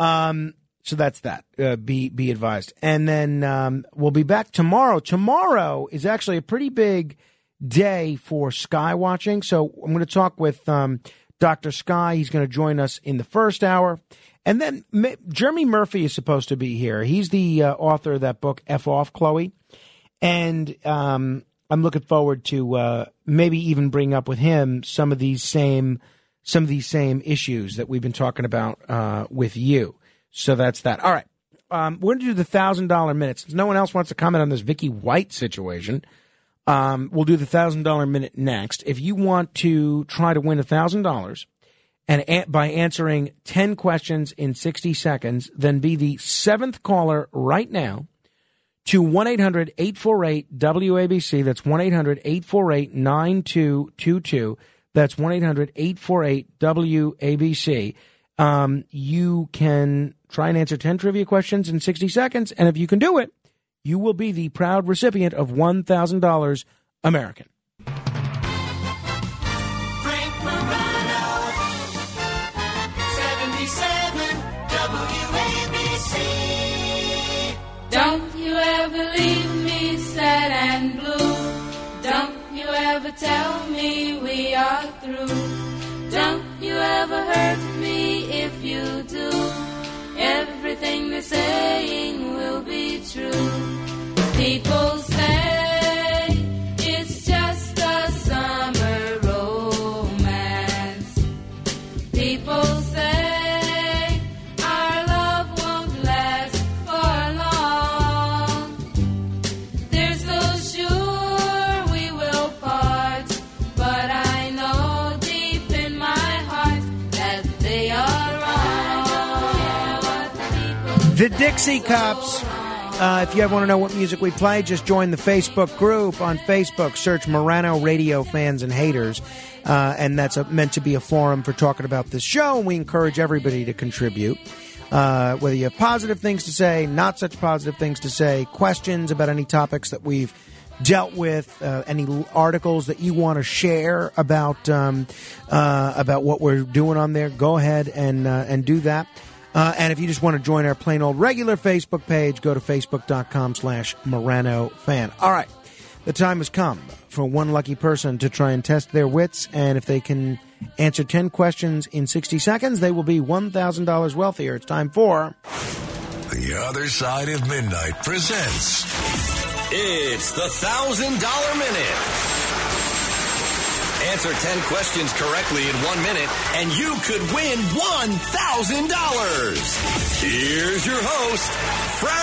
um, so that's that. Uh, be be advised. And then um, we'll be back tomorrow. Tomorrow is actually a pretty big day for sky watching. So I'm going to talk with um, Dr. Sky. He's going to join us in the first hour. And then M- Jeremy Murphy is supposed to be here. He's the uh, author of that book, F Off, Chloe. And um, I'm looking forward to uh, maybe even bring up with him some of these same some of these same issues that we've been talking about uh, with you. So that's that. All right. Um, we're going to do the thousand dollar minute. Since no one else wants to comment on this Vicky White situation, um, we'll do the thousand dollar minute next. If you want to try to win a thousand dollars, and by answering ten questions in sixty seconds, then be the seventh caller right now to 1 800 848 WABC. That's 1 800 848 9222. That's 1 800 848 WABC. Um, you can try and answer 10 trivia questions in 60 seconds. And if you can do it, you will be the proud recipient of $1,000 American. Ever tell me we are through. Don't you ever hurt me if you do. Everything they're saying will be true. People say The Dixie Cups. Uh, if you ever want to know what music we play, just join the Facebook group on Facebook. Search Morano Radio Fans and Haters. Uh, and that's a, meant to be a forum for talking about this show. And we encourage everybody to contribute. Uh, whether you have positive things to say, not such positive things to say, questions about any topics that we've dealt with, uh, any articles that you want to share about um, uh, about what we're doing on there, go ahead and uh, and do that. Uh, and if you just want to join our plain old regular Facebook page, go to facebook.com slash Morano fan. All right. The time has come for one lucky person to try and test their wits. And if they can answer 10 questions in 60 seconds, they will be $1,000 wealthier. It's time for The Other Side of Midnight presents It's the thousand dollar minute. Answer 10 questions correctly in one minute, and you could win $1,000. Here's your host, Frank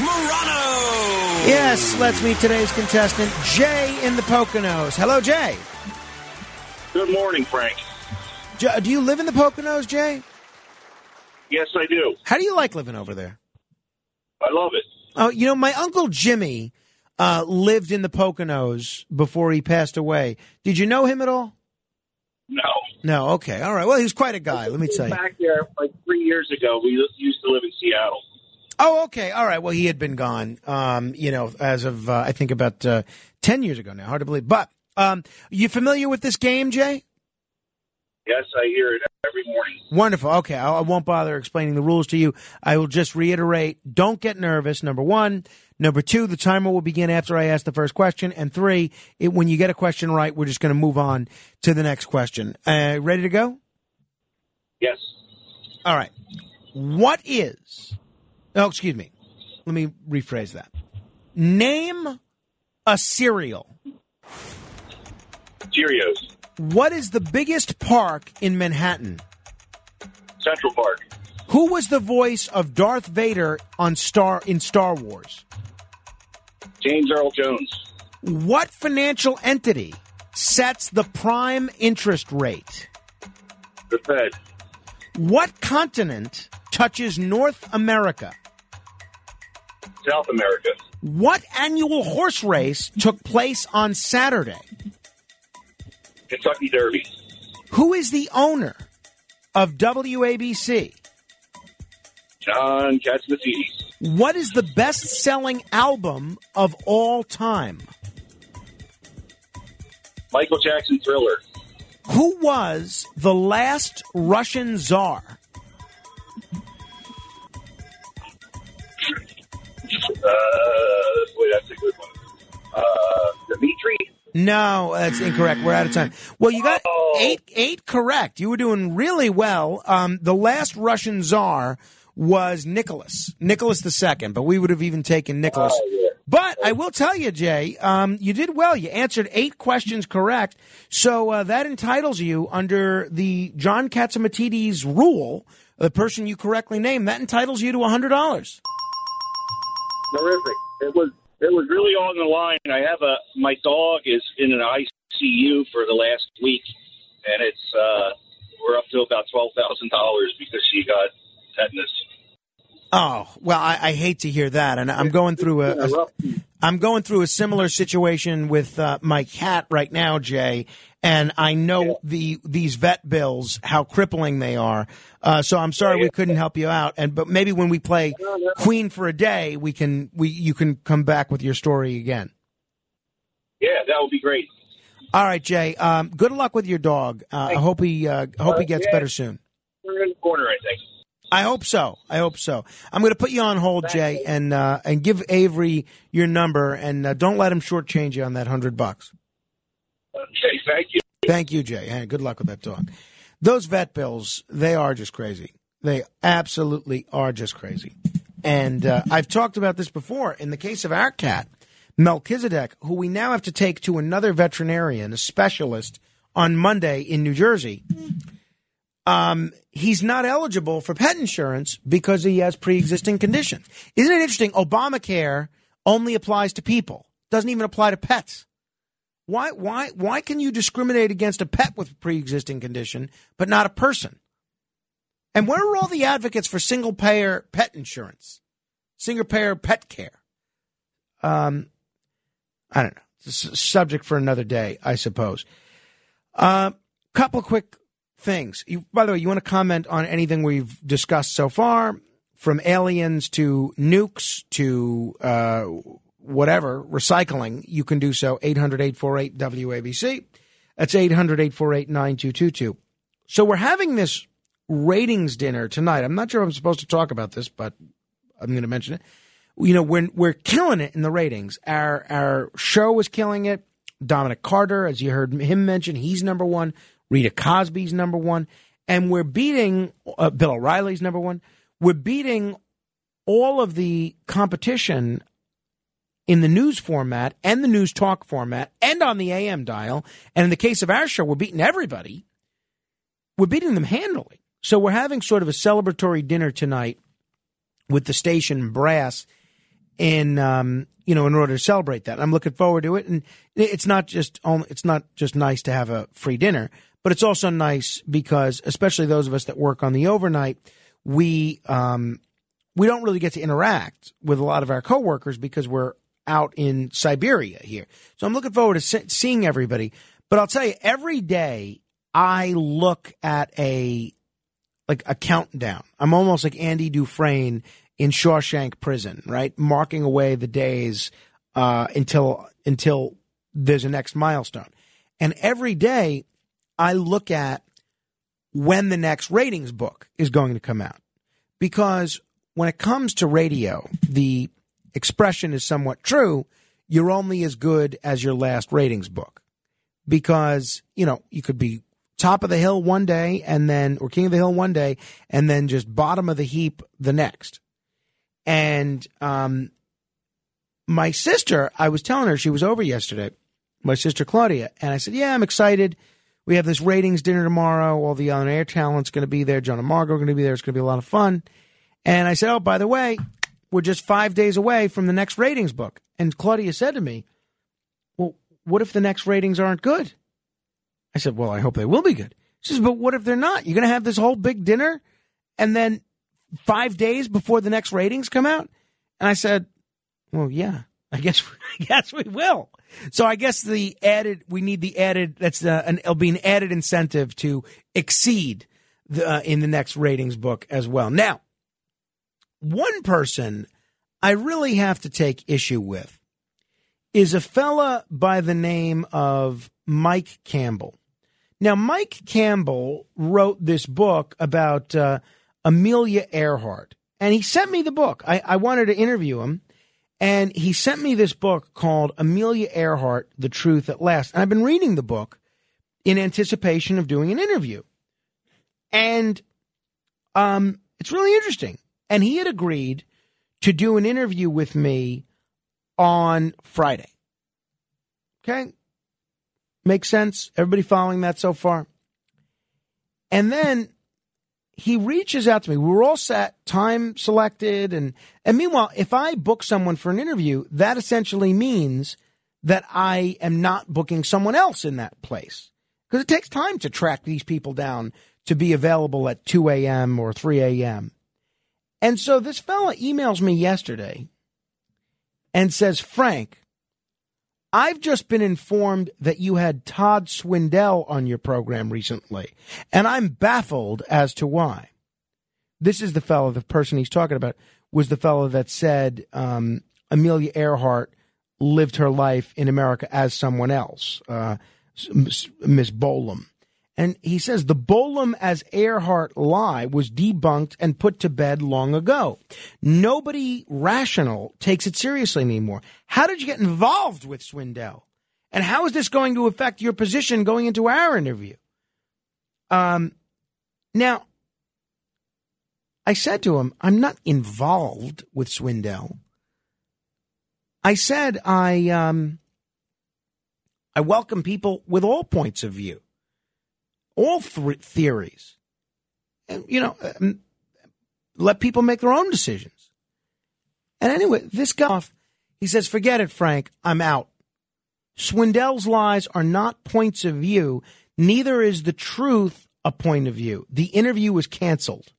Morano. Yes, let's meet today's contestant, Jay in the Poconos. Hello, Jay. Good morning, Frank. Uh, do you live in the Poconos, Jay? Yes, I do. How do you like living over there? I love it. Oh, you know, my uncle Jimmy uh, lived in the Poconos before he passed away. Did you know him at all? No. No. Okay. All right. Well, he was quite a guy. Let me tell you. Back there, like three years ago, we used to live in Seattle. Oh, okay. All right. Well, he had been gone, um, you know, as of, uh, I think about uh, 10 years ago now. Hard to believe. But um, you familiar with this game, Jay? Yes, I hear it every morning. Wonderful. Okay. I, I won't bother explaining the rules to you. I will just reiterate don't get nervous, number one. Number two, the timer will begin after I ask the first question. And three, it, when you get a question right, we're just going to move on to the next question. Uh, ready to go? Yes. All right. What is, oh, excuse me. Let me rephrase that. Name a cereal. Cheerios. What is the biggest park in Manhattan? Central Park. Who was the voice of Darth Vader on Star in Star Wars? James Earl Jones. What financial entity sets the prime interest rate? The Fed. What continent touches North America? South America. What annual horse race took place on Saturday? Kentucky Derby. Who is the owner of WABC? John Catsimatidis. What is the best selling album of all time? Michael Jackson Thriller. Who was the last Russian czar? Uh, boy, that's a good one. Uh, Dimitri. No, that's incorrect. We're out of time. Well, you got Oh. eight eight correct. You were doing really well. Um, the last Russian czar was Nicholas, Nicholas II, but we would have even taken Nicholas. Oh, But I will tell you, Jay, um, you did well. You answered eight questions correct, so uh, that entitles you under the John Catsimatidis rule. The person you correctly named that entitles you to hundred dollars. Terrific. It was it was really on the line. I have a my dog is in an ICU for the last week, and it's uh, we're up to about twelve thousand dollars because she got tetanus. Oh well, I, I hate to hear that, and I'm going through a, a I'm going through a similar situation with uh, my cat right now, Jay, and I know the these vet bills how crippling they are. Uh, so I'm sorry we couldn't help you out, and but maybe when we play Queen for a day, we can we you can come back with your story again. Yeah, that would be great. All right, Jay. Um, good luck with your dog. Uh, I hope he uh, I hope he gets yeah. better soon. We're in the corner, I think. I hope so. I hope so. I'm going to put you on hold, Jay, and uh, and give Avery your number, and uh, don't let him shortchange you on that hundred bucks. Okay, thank you. Thank you, Jay. Hey, good luck with that dog. Those vet bills, they are just crazy. They absolutely are just crazy. And uh, I've talked about this before. In the case of our cat, Melchizedek, who we now have to take to another veterinarian, a specialist, on Monday in New Jersey, um, he's not eligible for pet insurance because he has pre-existing conditions. Isn't it interesting? Obamacare only applies to people; doesn't even apply to pets. Why? Why? Why can you discriminate against a pet with pre-existing condition, but not a person? And where are all the advocates for single-payer pet insurance, single-payer pet care? Um, I don't know. It's a subject for another day, I suppose. Uh, couple quick things. You, by the way, you want to comment on anything we've discussed so far, from aliens to nukes to uh, whatever, recycling, you can do so. 800 848 WABC. That's 800 848 9222. So we're having this ratings dinner tonight. I'm not sure I'm supposed to talk about this, but I'm going to mention it. You know, we're, we're killing it in the ratings. Our, our show is killing it. Dominic Carter, as you heard him mention, he's number one. Rita Cosby's number one. And we're beating, uh, Bill O'Reilly's number one. We're beating all of the competition in the news format and the news talk format and on the AM dial. And in the case of our show, we're beating everybody. We're beating them handily. So we're having sort of a celebratory dinner tonight with the station brass. in um, you know in order to celebrate that. I'm looking forward to it, and it's not just only it's not just nice to have a free dinner, but it's also nice because especially those of us that work on the overnight, we um, we don't really get to interact with a lot of our coworkers because we're out in Siberia here. So I'm looking forward to se- seeing everybody. But I'll tell you, every day I look at a like a countdown. I'm almost like Andy Dufresne in Shawshank Prison, right? Marking away the days uh, until until there's a next milestone. And every day I look at when the next ratings book is going to come out. Because when it comes to radio, the expression is somewhat true. You're only as good as your last ratings book. Because, you know, you could be top of the hill one day and then, or king of the hill one day, and then just bottom of the heap the next. And, um, my sister, I was telling her she was over yesterday, my sister Claudia, and I said, Yeah, I'm excited. We have this ratings dinner tomorrow. All the on air talent's going to be there. John and Margot are going to be there. It's going to be a lot of fun. And I said, Oh, by the way, we're just five days away from the next ratings book. And Claudia said to me, Well, what if the next ratings aren't good? I said, Well, I hope they will be good. She says, But what if they're not? You're going to have this whole big dinner and then five days before the next ratings come out? And I said, Well, yeah, I guess, I guess we will. So I guess the added, we need the added, that's uh, an, it'll be an added incentive to exceed the, uh, in the next ratings book as well. Now, one person I really have to take issue with is a fella by the name of Mike Campbell. Now, Mike Campbell wrote this book about uh, Amelia Earhart, and he sent me the book. I, I wanted to interview him, and he sent me this book called Amelia Earhart The Truth at Last. And I've been reading the book in anticipation of doing an interview. And um, it's really interesting. And he had agreed to do an interview with me on Friday. Okay. Makes sense? Everybody following that so far? And then he reaches out to me. We were all set, time selected, and and meanwhile, if I book someone for an interview, that essentially means that I am not booking someone else in that place because it takes time to track these people down to be available at 2 a.m. or 3 a.m. And so this fella emails me yesterday and says, Frank, I've just been informed that you had Tod Swindell on your program recently, and I'm baffled as to why. This is the fellow, the person he's talking about, was the fellow that said um, Amelia Earhart lived her life in America as someone else, uh, Miss Bolam. And he says the Bolam as Earhart lie was debunked and put to bed long ago. Nobody rational takes it seriously anymore. How did you get involved with Swindell? And how is this going to affect your position going into our interview? Um, now, I said to him, I'm not involved with Swindell. I said I um, I welcome people with all points of view all th- theories. And, you know, um, let people make their own decisions. And anyway, this guy, he says, forget it, Frank, I'm out. Swindell's lies are not points of view. Neither is the truth a point of view. The interview was canceled.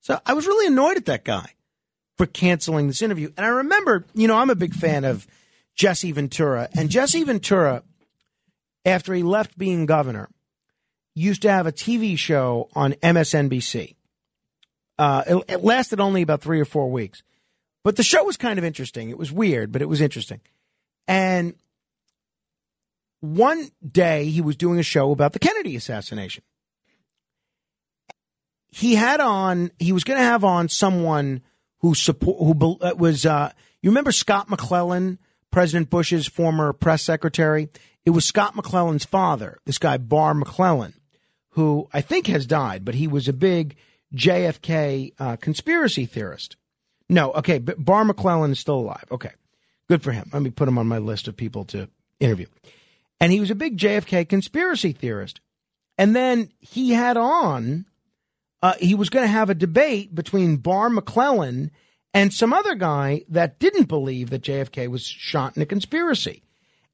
So I was really annoyed at that guy for canceling this interview. And I remember, you know, I'm a big fan of Jesse Ventura. And Jesse Ventura, after he left being governor, used to have a TV show on MSNBC. Uh, it, it, lasted only about three or four weeks, but the show was kind of interesting. It was weird, but it was interesting. And one day he was doing a show about the Kennedy assassination. He had on, he was going to have on someone who support, who uh, was, uh, you remember Scott McClellan, President Bush's former press secretary? It was Scott McClellan's father, this guy, Barr McClellan who I think has died, but he was a big JFK uh, conspiracy theorist. No, okay, but Barr McClellan is still alive. Okay, good for him. Let me put him on my list of people to interview. And he was a big JFK conspiracy theorist. And then he had on, uh, he was going to have a debate between Barr McClellan and some other guy that didn't believe that JFK was shot in a conspiracy.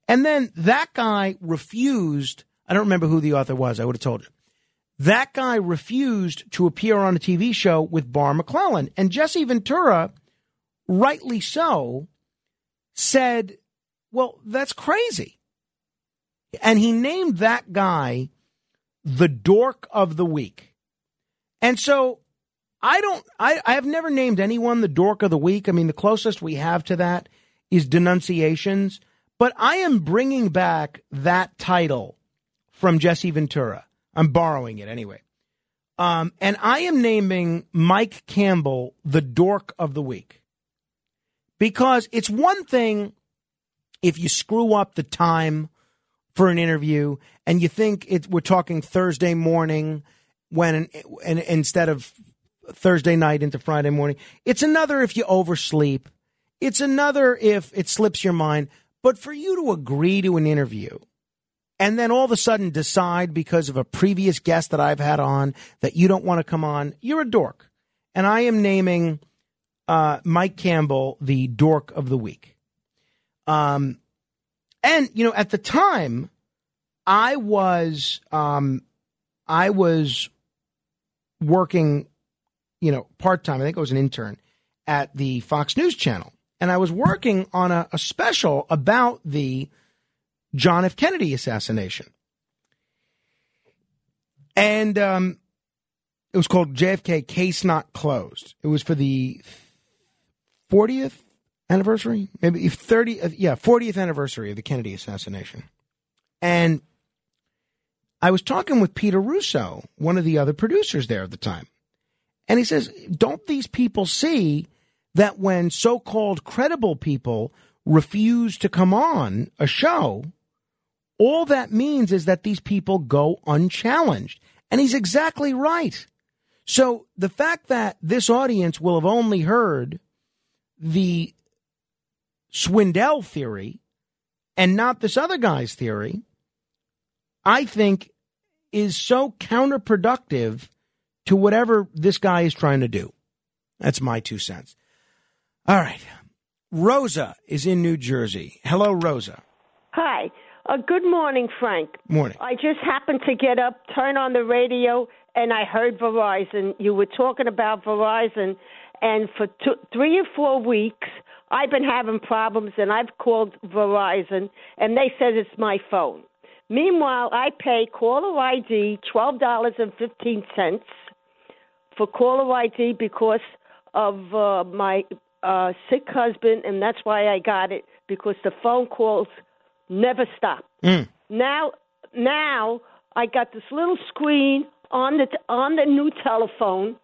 And then that guy refused. I don't remember who the author was. I would have told you. That guy refused to appear on a TV show with Barr McClellan. And Jesse Ventura, rightly so, said, Well, that's crazy. And he named that guy the dork of the week. And so I don't, I, I have never named anyone the dork of the week. I mean, the closest we have to that is denunciations, but I am bringing back that title from Jesse Ventura. I'm borrowing it anyway. Um, and I am naming Mike Campbell the dork of the week because it's one thing if you screw up the time for an interview and you think it, we're talking Thursday morning when instead of Thursday night into Friday morning. It's another if you oversleep. It's another if it slips your mind. But for you to agree to an interview and then all of a sudden decide because of a previous guest that I've had on that you don't want to come on, you're a dork. And I am naming uh, Mike Campbell the dork of the week. Um, and you know, at the time, I was um, I was working, you know, part time. I think I was an intern at the Fox News Channel, and I was working on a, a special about the John F. Kennedy assassination. And um, it was called JFK Case Not Closed. It was for the 40th anniversary, maybe 30, uh, yeah, 40th anniversary of the Kennedy assassination. And I was talking with Peter Russo, one of the other producers there at the time. And he says, Don't these people see that when so called credible people refuse to come on a show, all that means is that these people go unchallenged. And he's exactly right. So the fact that this audience will have only heard the Swindell theory and not this other guy's theory, I think is so counterproductive to whatever this guy is trying to do. That's my two cents. All right. Rosa is in New Jersey. Hello, Rosa. Hi. Uh, good morning, Frank. Morning. I just happened to get up, turn on the radio, and I heard Verizon. You were talking about Verizon, and for two, three or four weeks, I've been having problems, and I've called Verizon, and they said it's my phone. Meanwhile, I pay caller ID twelve dollars and fifteen cents for caller ID because of uh, my uh, sick husband, and that's why I got it because the phone calls never stop. Mm. Now, now I got this little screen on the on the new telephone,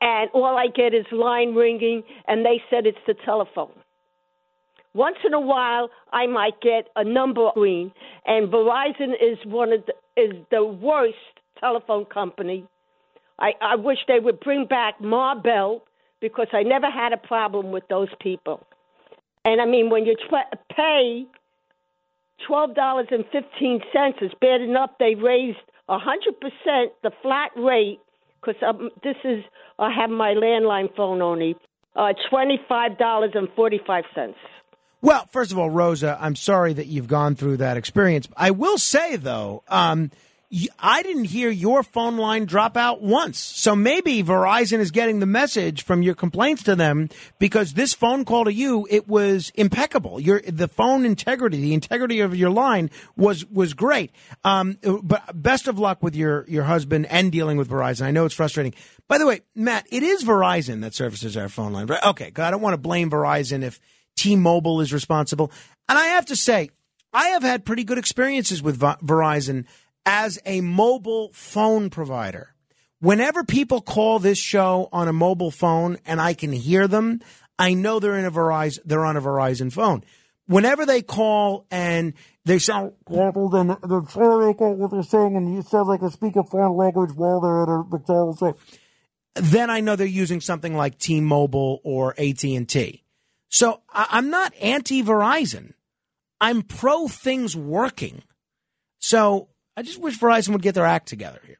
and all I get is line ringing, and they said it's the telephone. Once in a while, I might get a number screen, and Verizon is one of the, is the worst telephone company. I, I wish they would bring back Ma Bell because I never had a problem with those people. And I mean, when you tr- pay twelve dollars and fifteen cents, is bad enough they raised a hundred percent the flat rate because um, this is I have my landline phone only uh, twenty five dollars and forty five cents. Well, first of all, Rosa, I'm sorry that you've gone through that experience. I will say, though, um, I didn't hear your phone line drop out once. So maybe Verizon is getting the message from your complaints to them because this phone call to you, it was impeccable. Your, the phone integrity, the integrity of your line was, was great. Um, but best of luck with your, your husband and dealing with Verizon. I know it's frustrating. By the way, Matt, it is Verizon that services our phone line, right? Okay. I don't want to blame Verizon if, T-Mobile is responsible. And I have to say, I have had pretty good experiences with Verizon as a mobile phone provider. Whenever people call this show on a mobile phone and I can hear them, I know they're in a Verizon, they're on a Verizon phone. Whenever they call and they sound they're trying to what they're saying and you sound like a speaker foreign language while they're at a then I know they're using something like T-Mobile or AT&T. So I'm not anti Verizon. I'm pro things working. So I just wish Verizon would get their act together here.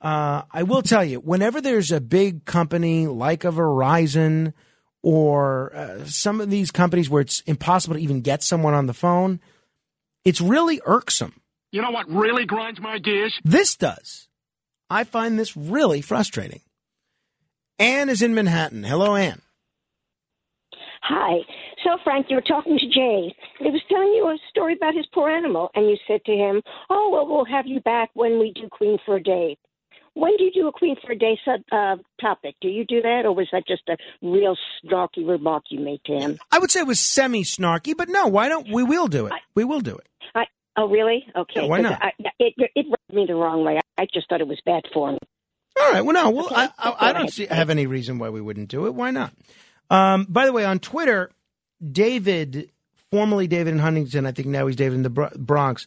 Uh, I will tell you, whenever there's a big company like a Verizon or uh, some of these companies where it's impossible to even get someone on the phone, it's really irksome. You know what really grinds my gears? This does. I find this really frustrating. Anne is in Manhattan. Hello, Anne. Hi. So, Frank, you were talking to Jay. He was telling you a story about his poor animal, and you said to him, Oh, well, we'll have you back when we do Queen for a Day. When do you do a Queen for a Day sub, uh, topic? Do you do that, or was that just a real snarky remark you made to him? I would say it was semi snarky, but no, why don't we will do it? we will do it. I, oh, really? Okay. Yeah, why not? I, it, it rubbed me the wrong way. I just thought it was bad form. All right. Well, no. Well, Okay, I, I, I don't see, have any reason why we wouldn't do it. Why not? Um, by the way, on Twitter, David, formerly David in Huntington, I think now he's David in the Bronx.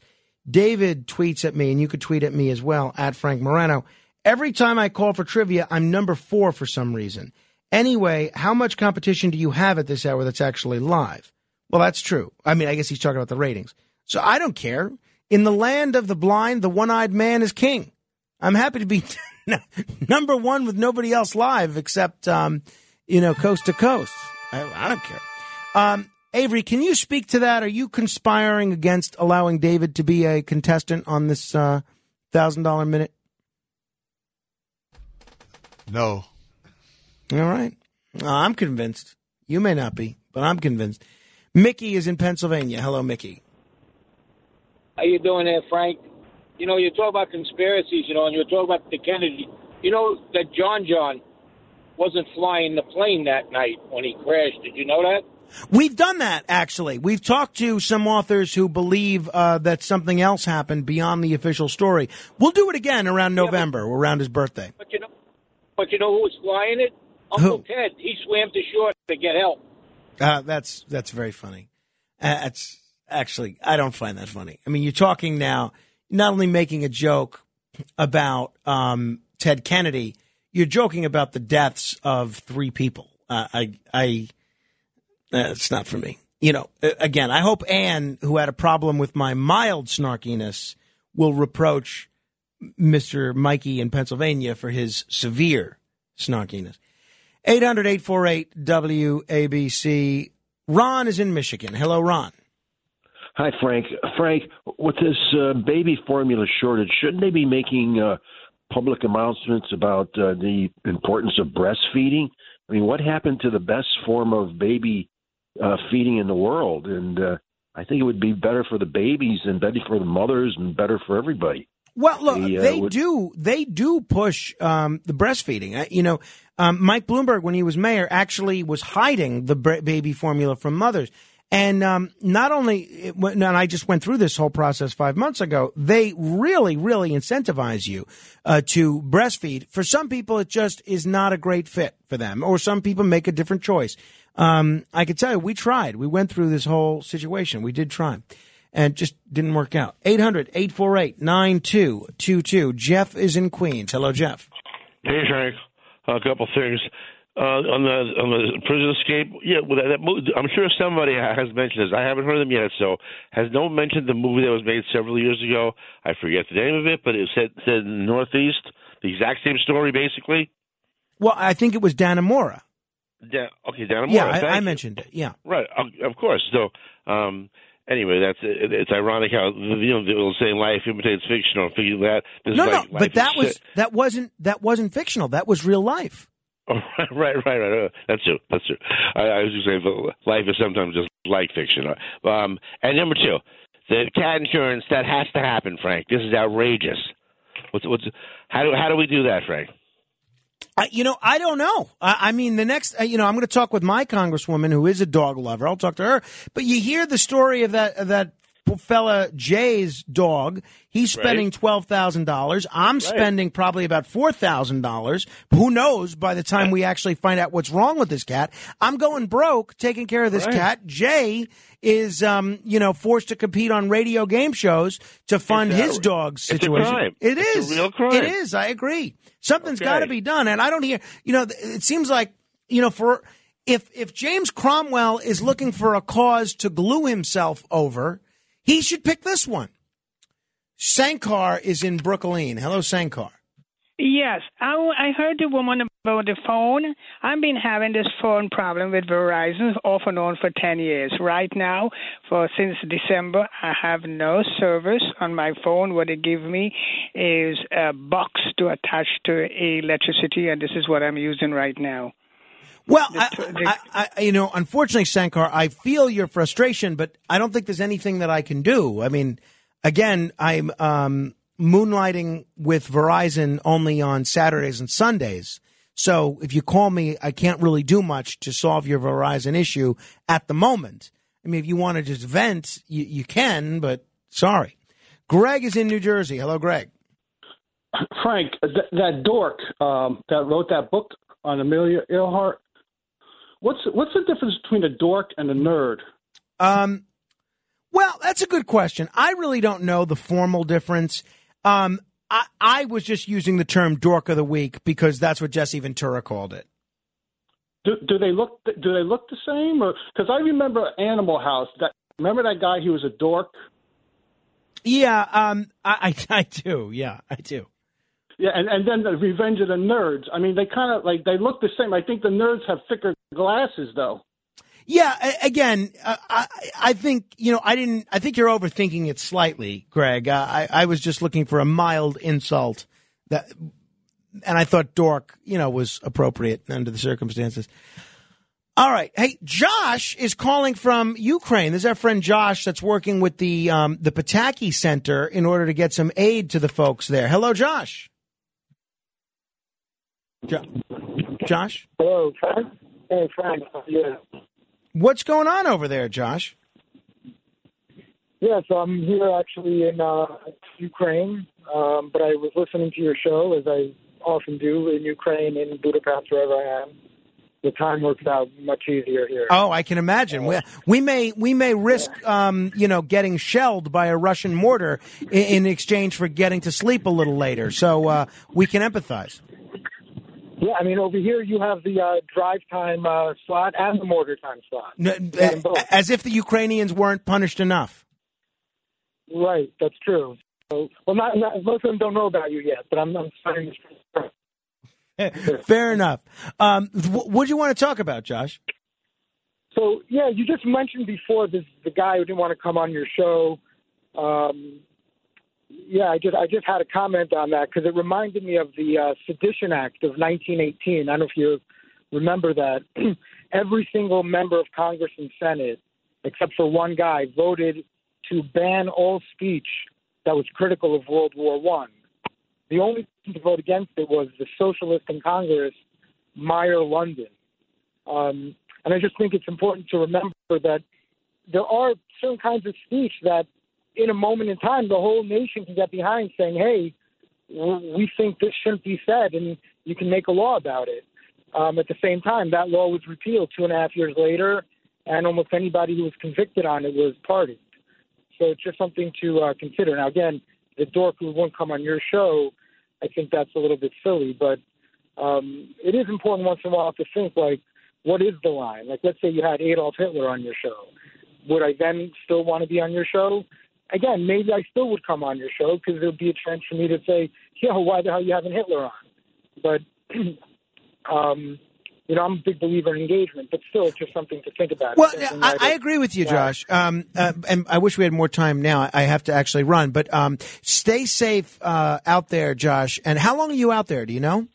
David tweets at me, and you could tweet at me as well at Frank Morano. Every time I call for trivia, I'm number four for some reason. Anyway, how much competition do you have at this hour that's actually live? Well, that's true. I mean, I guess he's talking about the ratings. So I don't care. In the land of the blind, the one eyed man is king. I'm happy to be number one with nobody else live except, um, you know, coast to coast. I, I don't care. Um, Avery, can you speak to that? Are you conspiring against allowing David to be a contestant on this uh, thousand dollar minute? No. All right. Uh, I'm convinced. You may not be, but I'm convinced. Mickey is in Pennsylvania. Hello, Mickey. How you doing there, Frank? You know, you talk about conspiracies, you know, and you talk about the Kennedy. You know that John John wasn't flying the plane that night when he crashed. Did you know that? We've done that actually. We've talked to some authors who believe uh, that something else happened beyond the official story. We'll do it again around November, around his birthday. But you know, but you know who was flying it? Uncle Ted. He swam to shore to get help. Uh, that's that's very funny. Uh, that's actually I don't find that funny. I mean, you're talking now not only making a joke about um, Ted Kennedy, you're joking about the deaths of three people. Uh, I I uh, it's not for me. You know, uh, again, I hope Anne, who had a problem with my mild snarkiness, will reproach Mr. Mikey in Pennsylvania for his severe snarkiness. 800 848 WABC. Ron is in Michigan. Hello, Ron. Hi, Frank. Frank, with this uh, baby formula shortage, shouldn't they be making uh, public announcements about uh, the importance of breastfeeding? I mean, what happened to the best form of baby uh, feeding in the world? And uh, I think it would be better for the babies and better for the mothers and better for everybody. Well, look, They, uh, they would- do they do push um, the breastfeeding. Uh, you know, um, Mike Bloomberg, when he was mayor, actually was hiding the bre- baby formula from mothers. And um, not only, went- and I just went through this whole process five months ago. They really, really incentivize you uh, to breastfeed. For some people, it just is not a great fit for them, or some people make a different choice. Um, I can tell you, we tried. We went through this whole situation. We did try and it just didn't work out. 800 848 9222. Jeff is in Queens. Hello, Jeff. Hey, Frank. A couple things. Uh, on the on the prison escape, yeah, well, that, that movie, I'm sure somebody has mentioned this. I haven't heard them yet. So, has no one mentioned the movie that was made several years ago? I forget the name of it, but it said said in the Northeast, the exact same story, basically. Well, I think it was Dannemora. Da- okay, Dana Yeah, I, I mentioned it. Yeah. Right, of, course. So, um, anyway, that's it, it's ironic how you know they'll say life imitates fiction or figure that. This No, is no, like, but that was shit. that wasn't that wasn't fictional. That was real life. Oh, right, right, right. Uh, That's true. That's true. I, I was just saying, life is sometimes just like fiction. Um, and number two, the cat insurance that has to happen, Frank. This is outrageous. What's what's how do how do we do that, Frank? I, you know, I don't know. I, I mean, the next, uh, you know, I'm going to talk with my congresswoman who is a dog lover. I'll talk to her. But you hear the story of that of that fella Jay's dog. He's spending Right. twelve thousand dollars. I'm spending probably about four thousand dollars. Who knows? By the time we actually find out what's wrong with this cat, I'm going broke taking care of this Right. cat. Jay is, um, you know, forced to compete on radio game shows to fund It's his dog's it's a situation. crime. It It's a real crime. It is. I agree. Something's Okay. got to be done, and I don't hear. You know, it seems like you know for if if James Cromwell is looking for a cause to glue himself over, he should pick this one. Sankar is in Brooklyn. Hello, Sankar. Yes, I, I heard the woman about the phone. I've been having this phone problem with Verizon off and on for 10 years. Right now, for since December, I have no service on my phone. What they give me is a box to attach to electricity, and this is what I'm using right now. Well, I, I, I, you know, unfortunately, Sankar, I feel your frustration, but I don't think there's anything that I can do. I mean, again, I'm um, moonlighting with Verizon only on Saturdays and Sundays. So if you call me, I can't really do much to solve your Verizon issue at the moment. I mean, if you want to just vent, you, you can, but sorry. Greg is in New Jersey. Hello, Greg. Frank, th- that dork um, that wrote that book on Amelia Earhart. What's what's the difference between a dork and a nerd? Um, well, that's a good question. I really don't know the formal difference. Um, I, I was just using the term dork of the week because that's what Jesse Ventura called it. Do, do they look do they look the same or because I remember Animal House that remember that guy he was a dork Yeah, um, I, I, I do. Yeah, I do. yeah and and then the Revenge of the Nerds I mean they kind of like they look the same I think the nerds have thicker glasses though Yeah, again, uh, I, I think you know I didn't. I think you're overthinking it slightly, Greg. Uh, I, I was just looking for a mild insult that, and I thought dork, you know, was appropriate under the circumstances. All right, hey, Josh is calling from Ukraine. This is our friend Josh that's working with the um, the Pataki Center in order to get some aid to the folks there. Hello, Josh. Jo- Josh, Hello, Frank. Hey, Frank. Yeah. what's going on over there, Josh? Yeah, so I'm here actually in uh, Ukraine, um, but I was listening to your show as I often do in Ukraine, in Budapest, wherever I am. The time works out much easier here. Oh, I can imagine. We, we may we may risk, um, you know, getting shelled by a Russian mortar in, in exchange for getting to sleep a little later. So uh, we can empathize. Yeah, I mean, over here you have the uh, drive time uh, slot and the mortar time slot. N- Yeah, them both. As if the Ukrainians weren't punished enough. Right, that's true. So, well, not, not most of them don't know about you yet, but I'm, I'm starting to. Fair enough. Um, what do you want to talk about, Josh? So yeah, you just mentioned before this the guy who didn't want to come on your show. Um, yeah, I just I just had a comment on that because it reminded me of the uh, Sedition Act of 1918. I don't know if you remember that. Every single member of Congress and Senate, except for one guy, voted to ban all speech that was critical of World War One. The only person to vote against it was the socialist in Congress, Meyer London. Um, and I just think it's important to remember that there are certain kinds of speech that, in a moment in time, the whole nation can get behind, saying, "Hey, we think this shouldn't be said," and you can make a law about it. Um, at the same time, that law was repealed two and a half years later, and almost anybody who was convicted on it was pardoned. So it's just something to uh, consider. Now, again, the dork who won't come on your show, I think that's a little bit silly, but um, it is important once in a while to think like, what is the line? Like, let's say you had Adolf Hitler on your show. Would I then still want to be on your show? Again, maybe I still would come on your show because there would be a chance for me to say, yeah, why the hell are you having Hitler on? But, um, you know, I'm a big believer in engagement, but still, it's just something to think about. Well, I, I agree with you, Yeah. Josh. Um, uh, and I wish we had more time now. I have to actually run, but um, stay safe uh, out there, Josh. And how long are you out there? Do you know?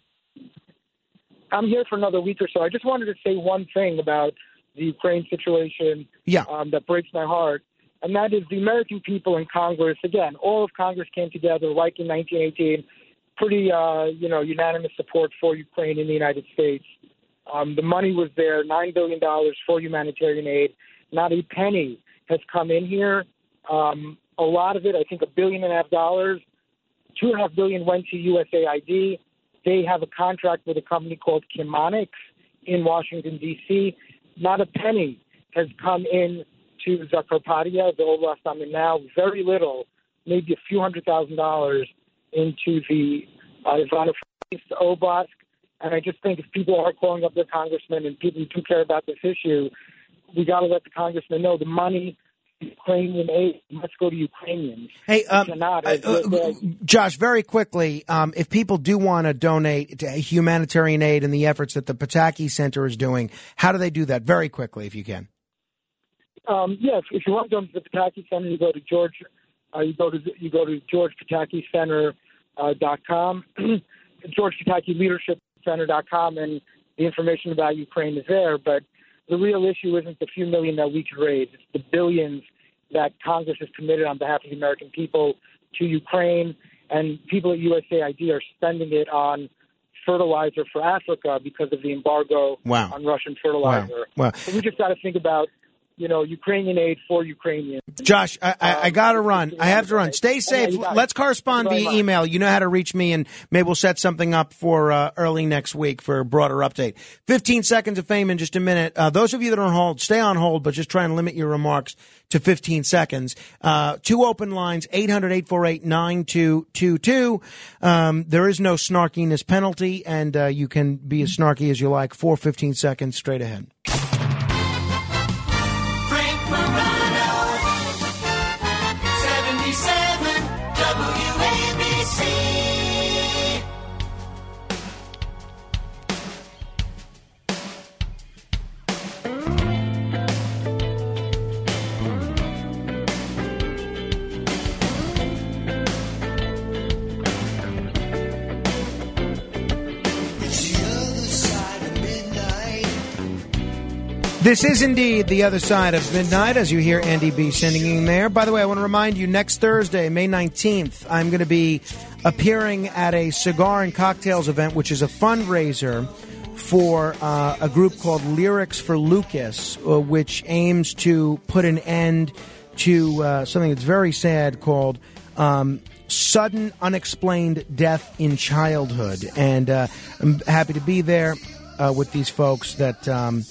I'm here for another week or so. I just wanted to say one thing about the Ukraine situation Yeah. um, that breaks my heart, and that is the American people in Congress. Again, all of Congress came together, like in 1918, pretty uh, you know unanimous support for Ukraine in the United States. Um, the money was there, nine billion dollars for humanitarian aid. Not a penny has come in here. Um, a lot of it, I think, a billion and a half dollars, two and a half billion went to USAID. They have a contract with a company called Chemonics in Washington D.C. Not a penny has come in to Zakarpattia, the oblast I'm in now. Very little, maybe a few hundred thousand dollars into the uh, Ivano-Frankivsk Oblast. And I just think if people are calling up their congressmen and people who do care about this issue, we got to let the congressmen know the money Ukrainian aid must go to Ukrainians. Hey, um, cannot. uh, uh, Josh, very quickly, um, if people do want to donate to humanitarian aid and the efforts that the Pataki Center is doing, how do they do that? Very quickly, if you can. Um, yeah, if, if you want to go to the Pataki Center, you go to George. Uh, you go to you go to georgepataki uh, dot com, George Pataki Leadership Center dot com, and the information about Ukraine is there. But the real issue isn't the few million that we could raise; it's the billions that Congress has committed on behalf of the American people to Ukraine, and people at USAID are spending it on fertilizer for Africa because of the embargo Wow. on Russian fertilizer. Wow. So we just got to think about, you know, Ukrainian aid for Ukrainians. Josh, I, I, I got to run. I have to run. Stay safe. it. Let's correspond via email. You know how to reach me, and maybe we'll set something up for uh, early next week for a broader update. 15 seconds of fame in just a minute. Uh, those of you that are on hold, stay on hold, but just try and limit your remarks to 15 seconds. Uh, two open lines, 800-848-9222. Um, there is no snarkiness penalty, and uh, you can be as snarky as you like for 15 seconds straight ahead. This is indeed the other side of midnight, as you hear Andy B sending in there. By the way, I want to remind you next Thursday, May 19th, I'm going to be appearing at a cigar and cocktails event, which is a fundraiser for uh, a group called Lyrics for Lucas, uh, which aims to put an end to uh, something that's very sad called um, sudden unexplained death in childhood. And uh, I'm happy to be there uh, with these folks that. Um,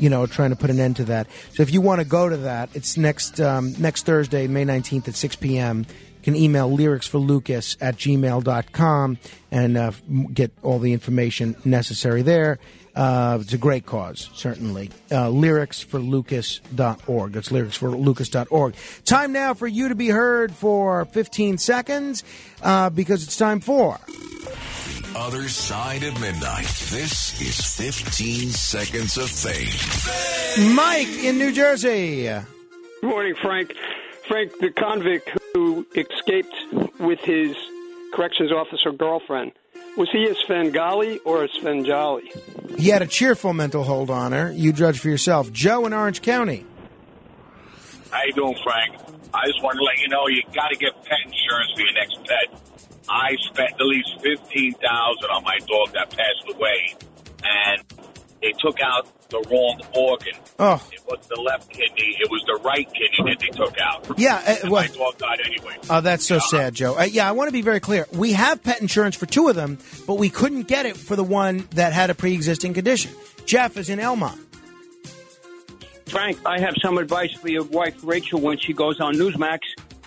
you know, trying to put an end to that. So if you want to go to that, it's next um, next Thursday, May 19th at 6 p.m. You can email lyricsforlucas at gmail.com and uh, get all the information necessary there. Uh, it's a great cause, certainly. Uh, lyricsforlucas.org. That's lyricsforlucas.org. Time now for you to be heard for 15 seconds uh, because it's time for. Other side of midnight. This is 15 seconds of fame. Mike in New Jersey. Good morning, Frank. Frank, the convict who escaped with his corrections officer girlfriend, was he a Svengali or a Svenjali? He had a cheerful mental hold on her. You judge for yourself. Joe in Orange County. How you doing, Frank? I just want to let you know you got to get pet insurance for your next pet. I spent at least fifteen thousand on my dog that passed away, and they took out the wrong organ. Oh. It was the left kidney. It was the right kidney that they took out. Yeah, uh, And well- my dog died anyway. Oh, that's so sad, Joe. Uh, yeah, I want to be very clear. We have pet insurance for two of them, but we couldn't get it for the one that had a pre-existing condition. Jeff is in Elmont. Frank, I have some advice for your wife, Rachel, when she goes on Newsmax.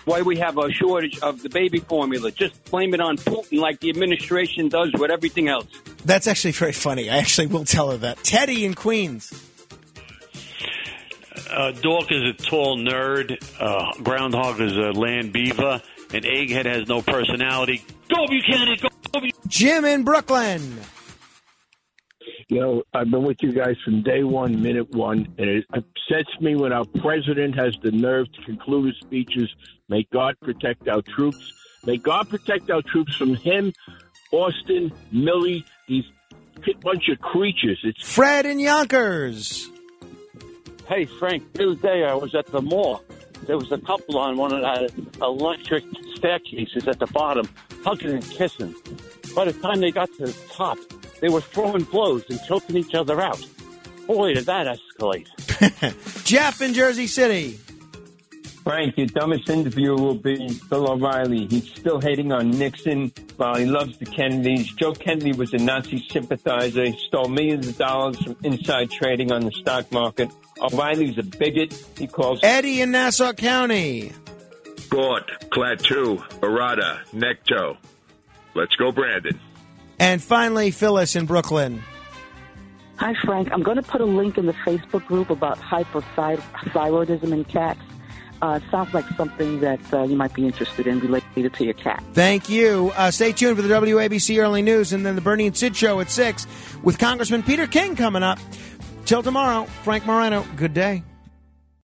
Why we have a shortage of the baby formula? Just blame it on Putin, like the administration does with everything else. That's actually very funny. I actually will tell her that. Teddy in Queens. Uh, Dork is a tall nerd. Uh, Groundhog is a land beaver. And Egghead has no personality. Go Buchanan! Go Buchanan! Jim in Brooklyn. You know, I've been with you guys from day one, minute one, and it upsets me when our president has the nerve to conclude his speeches. May God protect our troops. May God protect our troops from him, Austin, Milley, these bunch of creatures. It's Fred in Yonkers. Hey, Frank, the other day I was at the mall. There was a couple on one of the electric staircases at the bottom, hugging and kissing. By the time they got to the top, they were throwing blows and choking each other out. Boy, did that escalate. Jeff in Jersey City. Frank, your dumbest interviewer will be Bill O'Reilly. He's still hating on Nixon while he loves the Kennedys. Joe Kennedy was a Nazi sympathizer. He stole millions of dollars from inside trading on the stock market. O'Reilly's a bigot. He calls Eddie in Nassau County. Gort, Klaatu, Arata, Nikto. Let's go, Brandon. And finally, Phyllis in Brooklyn. Hi, Frank. I'm going to put a link in the Facebook group about hypothyroidism in cats. uh, sounds like something that uh, you might be interested in related to your cat. Thank you. Uh, stay tuned for the WABC Early News and then the Bernie and Sid Show at 6 with Congressman Peter King coming up. Till tomorrow, Frank Morano, good day.